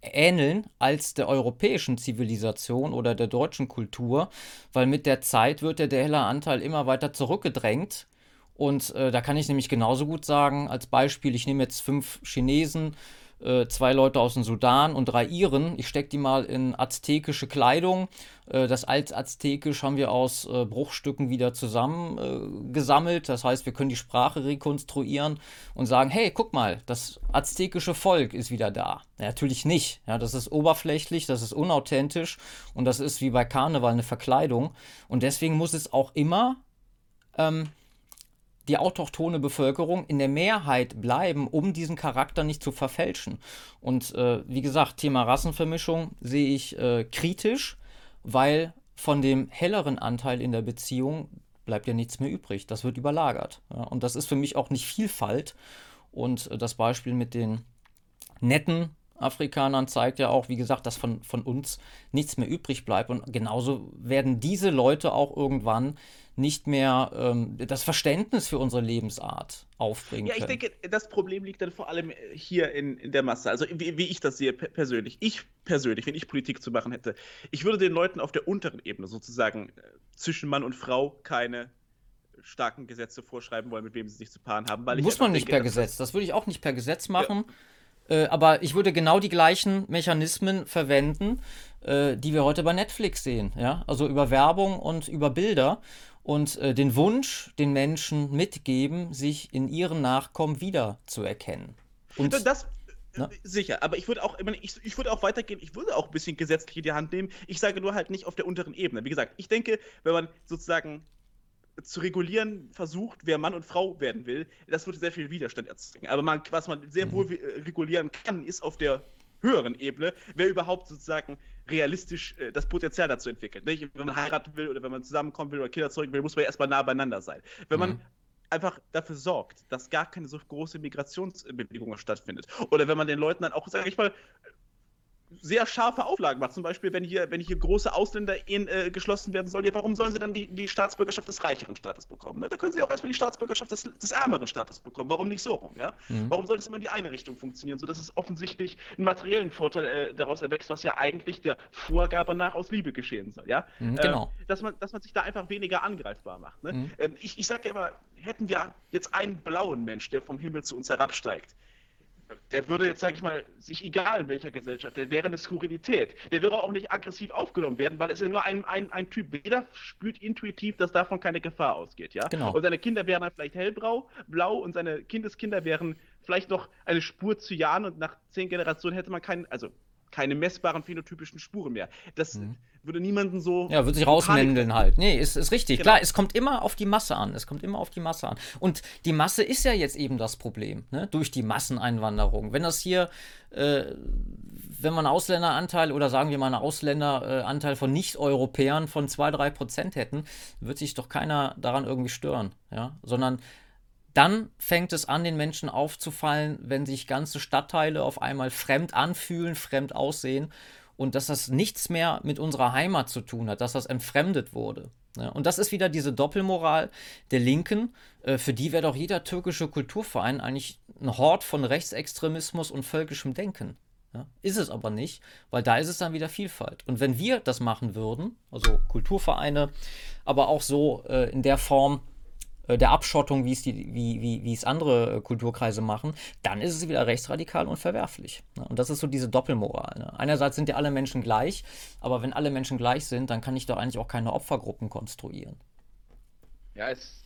ähneln als der europäischen Zivilisation oder der deutschen Kultur, weil mit der Zeit wird der Dähler-Anteil immer weiter zurückgedrängt und äh, da kann ich nämlich genauso gut sagen, als Beispiel, ich nehme jetzt fünf Chinesen, äh, zwei Leute aus dem Sudan und drei Iren. Ich stecke die mal in aztekische Kleidung. Äh, das Altaztekisch haben wir aus äh, Bruchstücken wieder zusammengesammelt. das heißt, wir können die Sprache rekonstruieren und sagen, hey, guck mal, das aztekische Volk ist wieder da. Ja, natürlich nicht. Ja, das ist oberflächlich, das ist unauthentisch und das ist wie bei Karneval eine Verkleidung. Und deswegen muss es auch immer... Ähm, die autochtone Bevölkerung in der Mehrheit bleiben, um diesen Charakter nicht zu verfälschen. Und äh, wie gesagt, Thema Rassenvermischung sehe ich äh, kritisch, weil von dem helleren Anteil in der Beziehung bleibt ja nichts mehr übrig. Das wird überlagert. Ja? Und das ist für mich auch nicht Vielfalt. Und äh, das Beispiel mit den netten Afrikanern zeigt ja auch, wie gesagt, dass von, von uns nichts mehr übrig bleibt. Und genauso werden diese Leute auch irgendwann nicht mehr ähm, das Verständnis für unsere Lebensart aufbringen ja, können. Ja, ich denke, das Problem liegt dann vor allem hier in, in der Masse. Also wie, wie ich das sehe persönlich. Ich persönlich, wenn ich Politik zu machen hätte, ich würde den Leuten auf der unteren Ebene sozusagen äh, zwischen Mann und Frau keine starken Gesetze vorschreiben wollen, mit wem sie sich zu paaren haben. Muss man nicht denke, per Gesetz. Das würde ich auch nicht per Gesetz machen. Ja. Äh, aber ich würde genau die gleichen Mechanismen verwenden, äh, die wir heute bei Netflix sehen. Ja? Also über Werbung und über Bilder und äh, den Wunsch den Menschen mitgeben, sich in ihren Nachkommen wiederzuerkennen. Und das, Ne? Sicher, aber ich würde auch, ich, ich würde auch weitergehen, ich würde auch ein bisschen gesetzlich in die Hand nehmen. Ich sage nur halt nicht auf der unteren Ebene. Wie gesagt, ich denke, wenn man sozusagen zu regulieren versucht, wer Mann und Frau werden will, das würde sehr viel Widerstand erzeugen. Aber man, was man sehr wohl mhm. regulieren kann, ist auf der höheren Ebene, wer überhaupt sozusagen realistisch äh, das Potenzial dazu entwickelt. Nicht? Wenn man heiraten will oder wenn man zusammenkommen will oder Kinder zeugen will, muss man erstmal nah beieinander sein. Wenn mhm. man einfach dafür sorgt, dass gar keine so große Migrationsbewegung stattfindet. Oder wenn man den Leuten dann auch, sage ich mal, sehr scharfe Auflagen macht. Zum Beispiel, wenn hier, wenn hier große Ausländer-Ehen äh, geschlossen werden sollen, ja, warum sollen sie dann die, die Staatsbürgerschaft des reicheren Staates bekommen? Ne? Da können sie auch erstmal die Staatsbürgerschaft des, des ärmeren Staates bekommen. Warum nicht so rum? Ja? Mhm. Warum soll es immer in die eine Richtung funktionieren, sodass es offensichtlich einen materiellen Vorteil äh, daraus erwächst, was ja eigentlich der Vorgabe nach aus Liebe geschehen soll? Ja? Mhm, genau. Äh, dass, man, dass man sich da einfach weniger angreifbar macht. Ne? Mhm. Ähm, ich ich sage ja immer, hätten wir jetzt einen blauen Mensch, der vom Himmel zu uns herabsteigt, der würde jetzt, sage ich mal, sich egal in welcher Gesellschaft, der wäre eine Skurrilität. Der würde auch nicht aggressiv aufgenommen werden, weil es ist nur ein, ein, ein Typ. Jeder spürt intuitiv, dass davon keine Gefahr ausgeht, ja. Genau. Und seine Kinder wären dann vielleicht hellbrau, blau und seine Kindeskinder wären vielleicht noch eine Spur zu Jahren und nach zehn Generationen hätte man keinen, also keine messbaren phänotypischen Spuren mehr. Das mhm. würde niemanden so. Ja, würde sich rausmändeln halt. Nee, ist, ist richtig. Genau. Klar, es kommt immer auf die Masse an. Es kommt immer auf die Masse an. Und die Masse ist ja jetzt eben das Problem, ne? durch die Masseneinwanderung. Wenn das hier, äh, wenn man einen Ausländeranteil oder sagen wir mal einen Ausländeranteil von Nicht-Europäern von 2-3 Prozent hätten, wird sich doch keiner daran irgendwie stören. Ja? Sondern dann fängt es an, den Menschen aufzufallen, wenn sich ganze Stadtteile auf einmal fremd anfühlen, fremd aussehen und dass das nichts mehr mit unserer Heimat zu tun hat, dass das entfremdet wurde. Und das ist wieder diese Doppelmoral der Linken, äh, für die wäre doch jeder türkische Kulturverein eigentlich ein Hort von Rechtsextremismus und völkischem Denken. Ist es aber nicht, weil da ist es dann wieder Vielfalt. Und wenn wir das machen würden, also Kulturvereine, aber auch so äh, in der Form, der Abschottung, wie es, die, wie, wie, wie es andere äh, Kulturkreise machen, dann ist es wieder rechtsradikal und verwerflich. Ne? Und das ist so diese Doppelmoral. Ne? Einerseits sind ja alle Menschen gleich, aber wenn alle Menschen gleich sind, dann kann ich doch eigentlich auch keine Opfergruppen konstruieren. Ja, es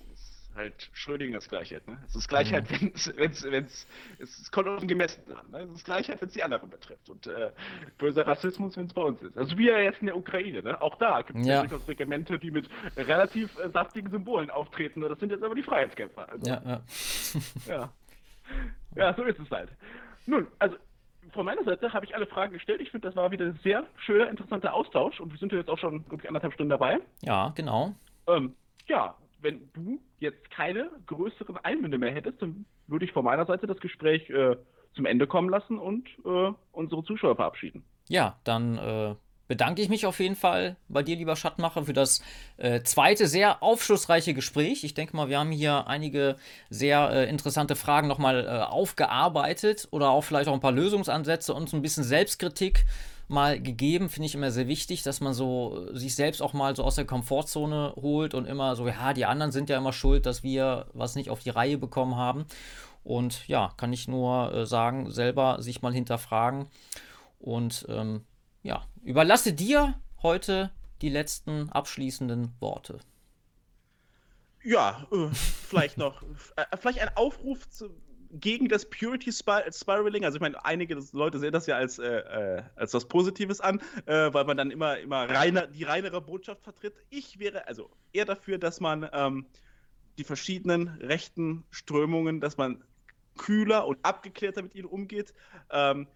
halt Schrödingers Gleichheit. Ne? Es ist Gleichheit, mhm. wenn es, wenn es, es kommt auf den Gemessenen an. Ne? Es ist Gleichheit, wenn es die anderen betrifft. Und äh, böser Rassismus, wenn es bei uns ist. Also wie ja jetzt in der Ukraine. Ne? Auch da gibt es ja. durchaus Regimente, die mit relativ äh, saftigen Symbolen auftreten. Das sind jetzt aber die Freiheitskämpfer. Also, ja, ja. ja. Ja, so ist es halt. Nun, also von meiner Seite habe ich alle Fragen gestellt. Ich finde, das war wieder ein sehr schöner, interessanter Austausch und wir sind jetzt auch schon, ich, anderthalb Stunden dabei. Ja, genau. Ähm, ja, wenn du jetzt keine größeren Einwände mehr hättest, dann würde ich von meiner Seite das Gespräch äh, zum Ende kommen lassen und äh, unsere Zuschauer verabschieden. Ja, dann äh, bedanke ich mich auf jeden Fall bei dir, lieber Schattmacher, für das äh, zweite sehr aufschlussreiche Gespräch. Ich denke mal, wir haben hier einige sehr äh, interessante Fragen nochmal äh, aufgearbeitet oder auch vielleicht auch ein paar Lösungsansätze und so ein bisschen Selbstkritik mal gegeben, finde ich immer sehr wichtig, dass man so äh, sich selbst auch mal so aus der Komfortzone holt und immer so, ja, die anderen sind ja immer schuld, dass wir was nicht auf die Reihe bekommen haben. Und ja, kann ich nur äh, sagen, selber sich mal hinterfragen. Und ähm, ja, überlasse dir heute die letzten abschließenden Worte. Ja, äh, vielleicht noch, äh, vielleicht ein Aufruf zu, gegen das Purity Spiraling. Also ich meine, einige Leute sehen das ja als, äh, äh, als was Positives an, äh, weil man dann immer, immer reiner, die reinere Botschaft vertritt. Ich wäre also eher dafür, dass man ähm, die verschiedenen rechten Strömungen, dass man kühler und abgeklärter mit ihnen umgeht. Ähm,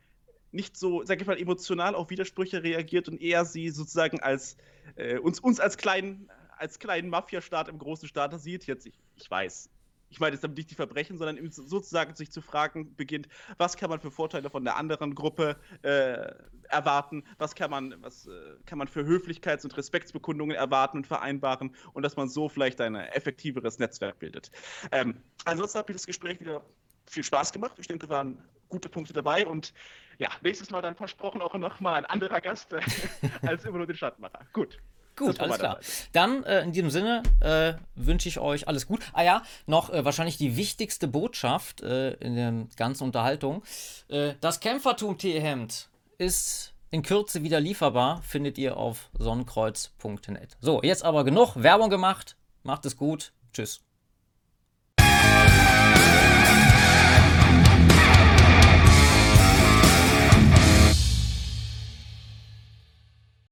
nicht so, sag ich mal, emotional auf Widersprüche reagiert und eher sie sozusagen als äh, uns, uns als kleinen, als kleinen Mafia-Staat im großen Staat sieht. Jetzt, ich, ich weiß, ich meine jetzt damit nicht die Verbrechen, sondern sozusagen sich zu fragen beginnt, was kann man für Vorteile von der anderen Gruppe äh, erwarten, was kann man, was äh, kann man für Höflichkeits- und Respektsbekundungen erwarten und vereinbaren und dass man so vielleicht ein effektiveres Netzwerk bildet. Ähm, ansonsten hat mir das Gespräch wieder viel Spaß gemacht. Ich denke, waren gute Punkte dabei und ja, nächstes Mal dann versprochen auch nochmal ein anderer Gast als immer nur den Stadtmacher. Gut. Gut, alles klar. Dann äh, in diesem Sinne äh, wünsche ich euch alles gut. Ah ja, noch äh, wahrscheinlich die wichtigste Botschaft äh, in der ganzen Unterhaltung. Äh, das Kämpfertum-T-Hemd ist in Kürze wieder lieferbar. Findet ihr auf sonnenkreuz.net. So, jetzt aber genug Werbung gemacht. Macht es gut. Tschüss.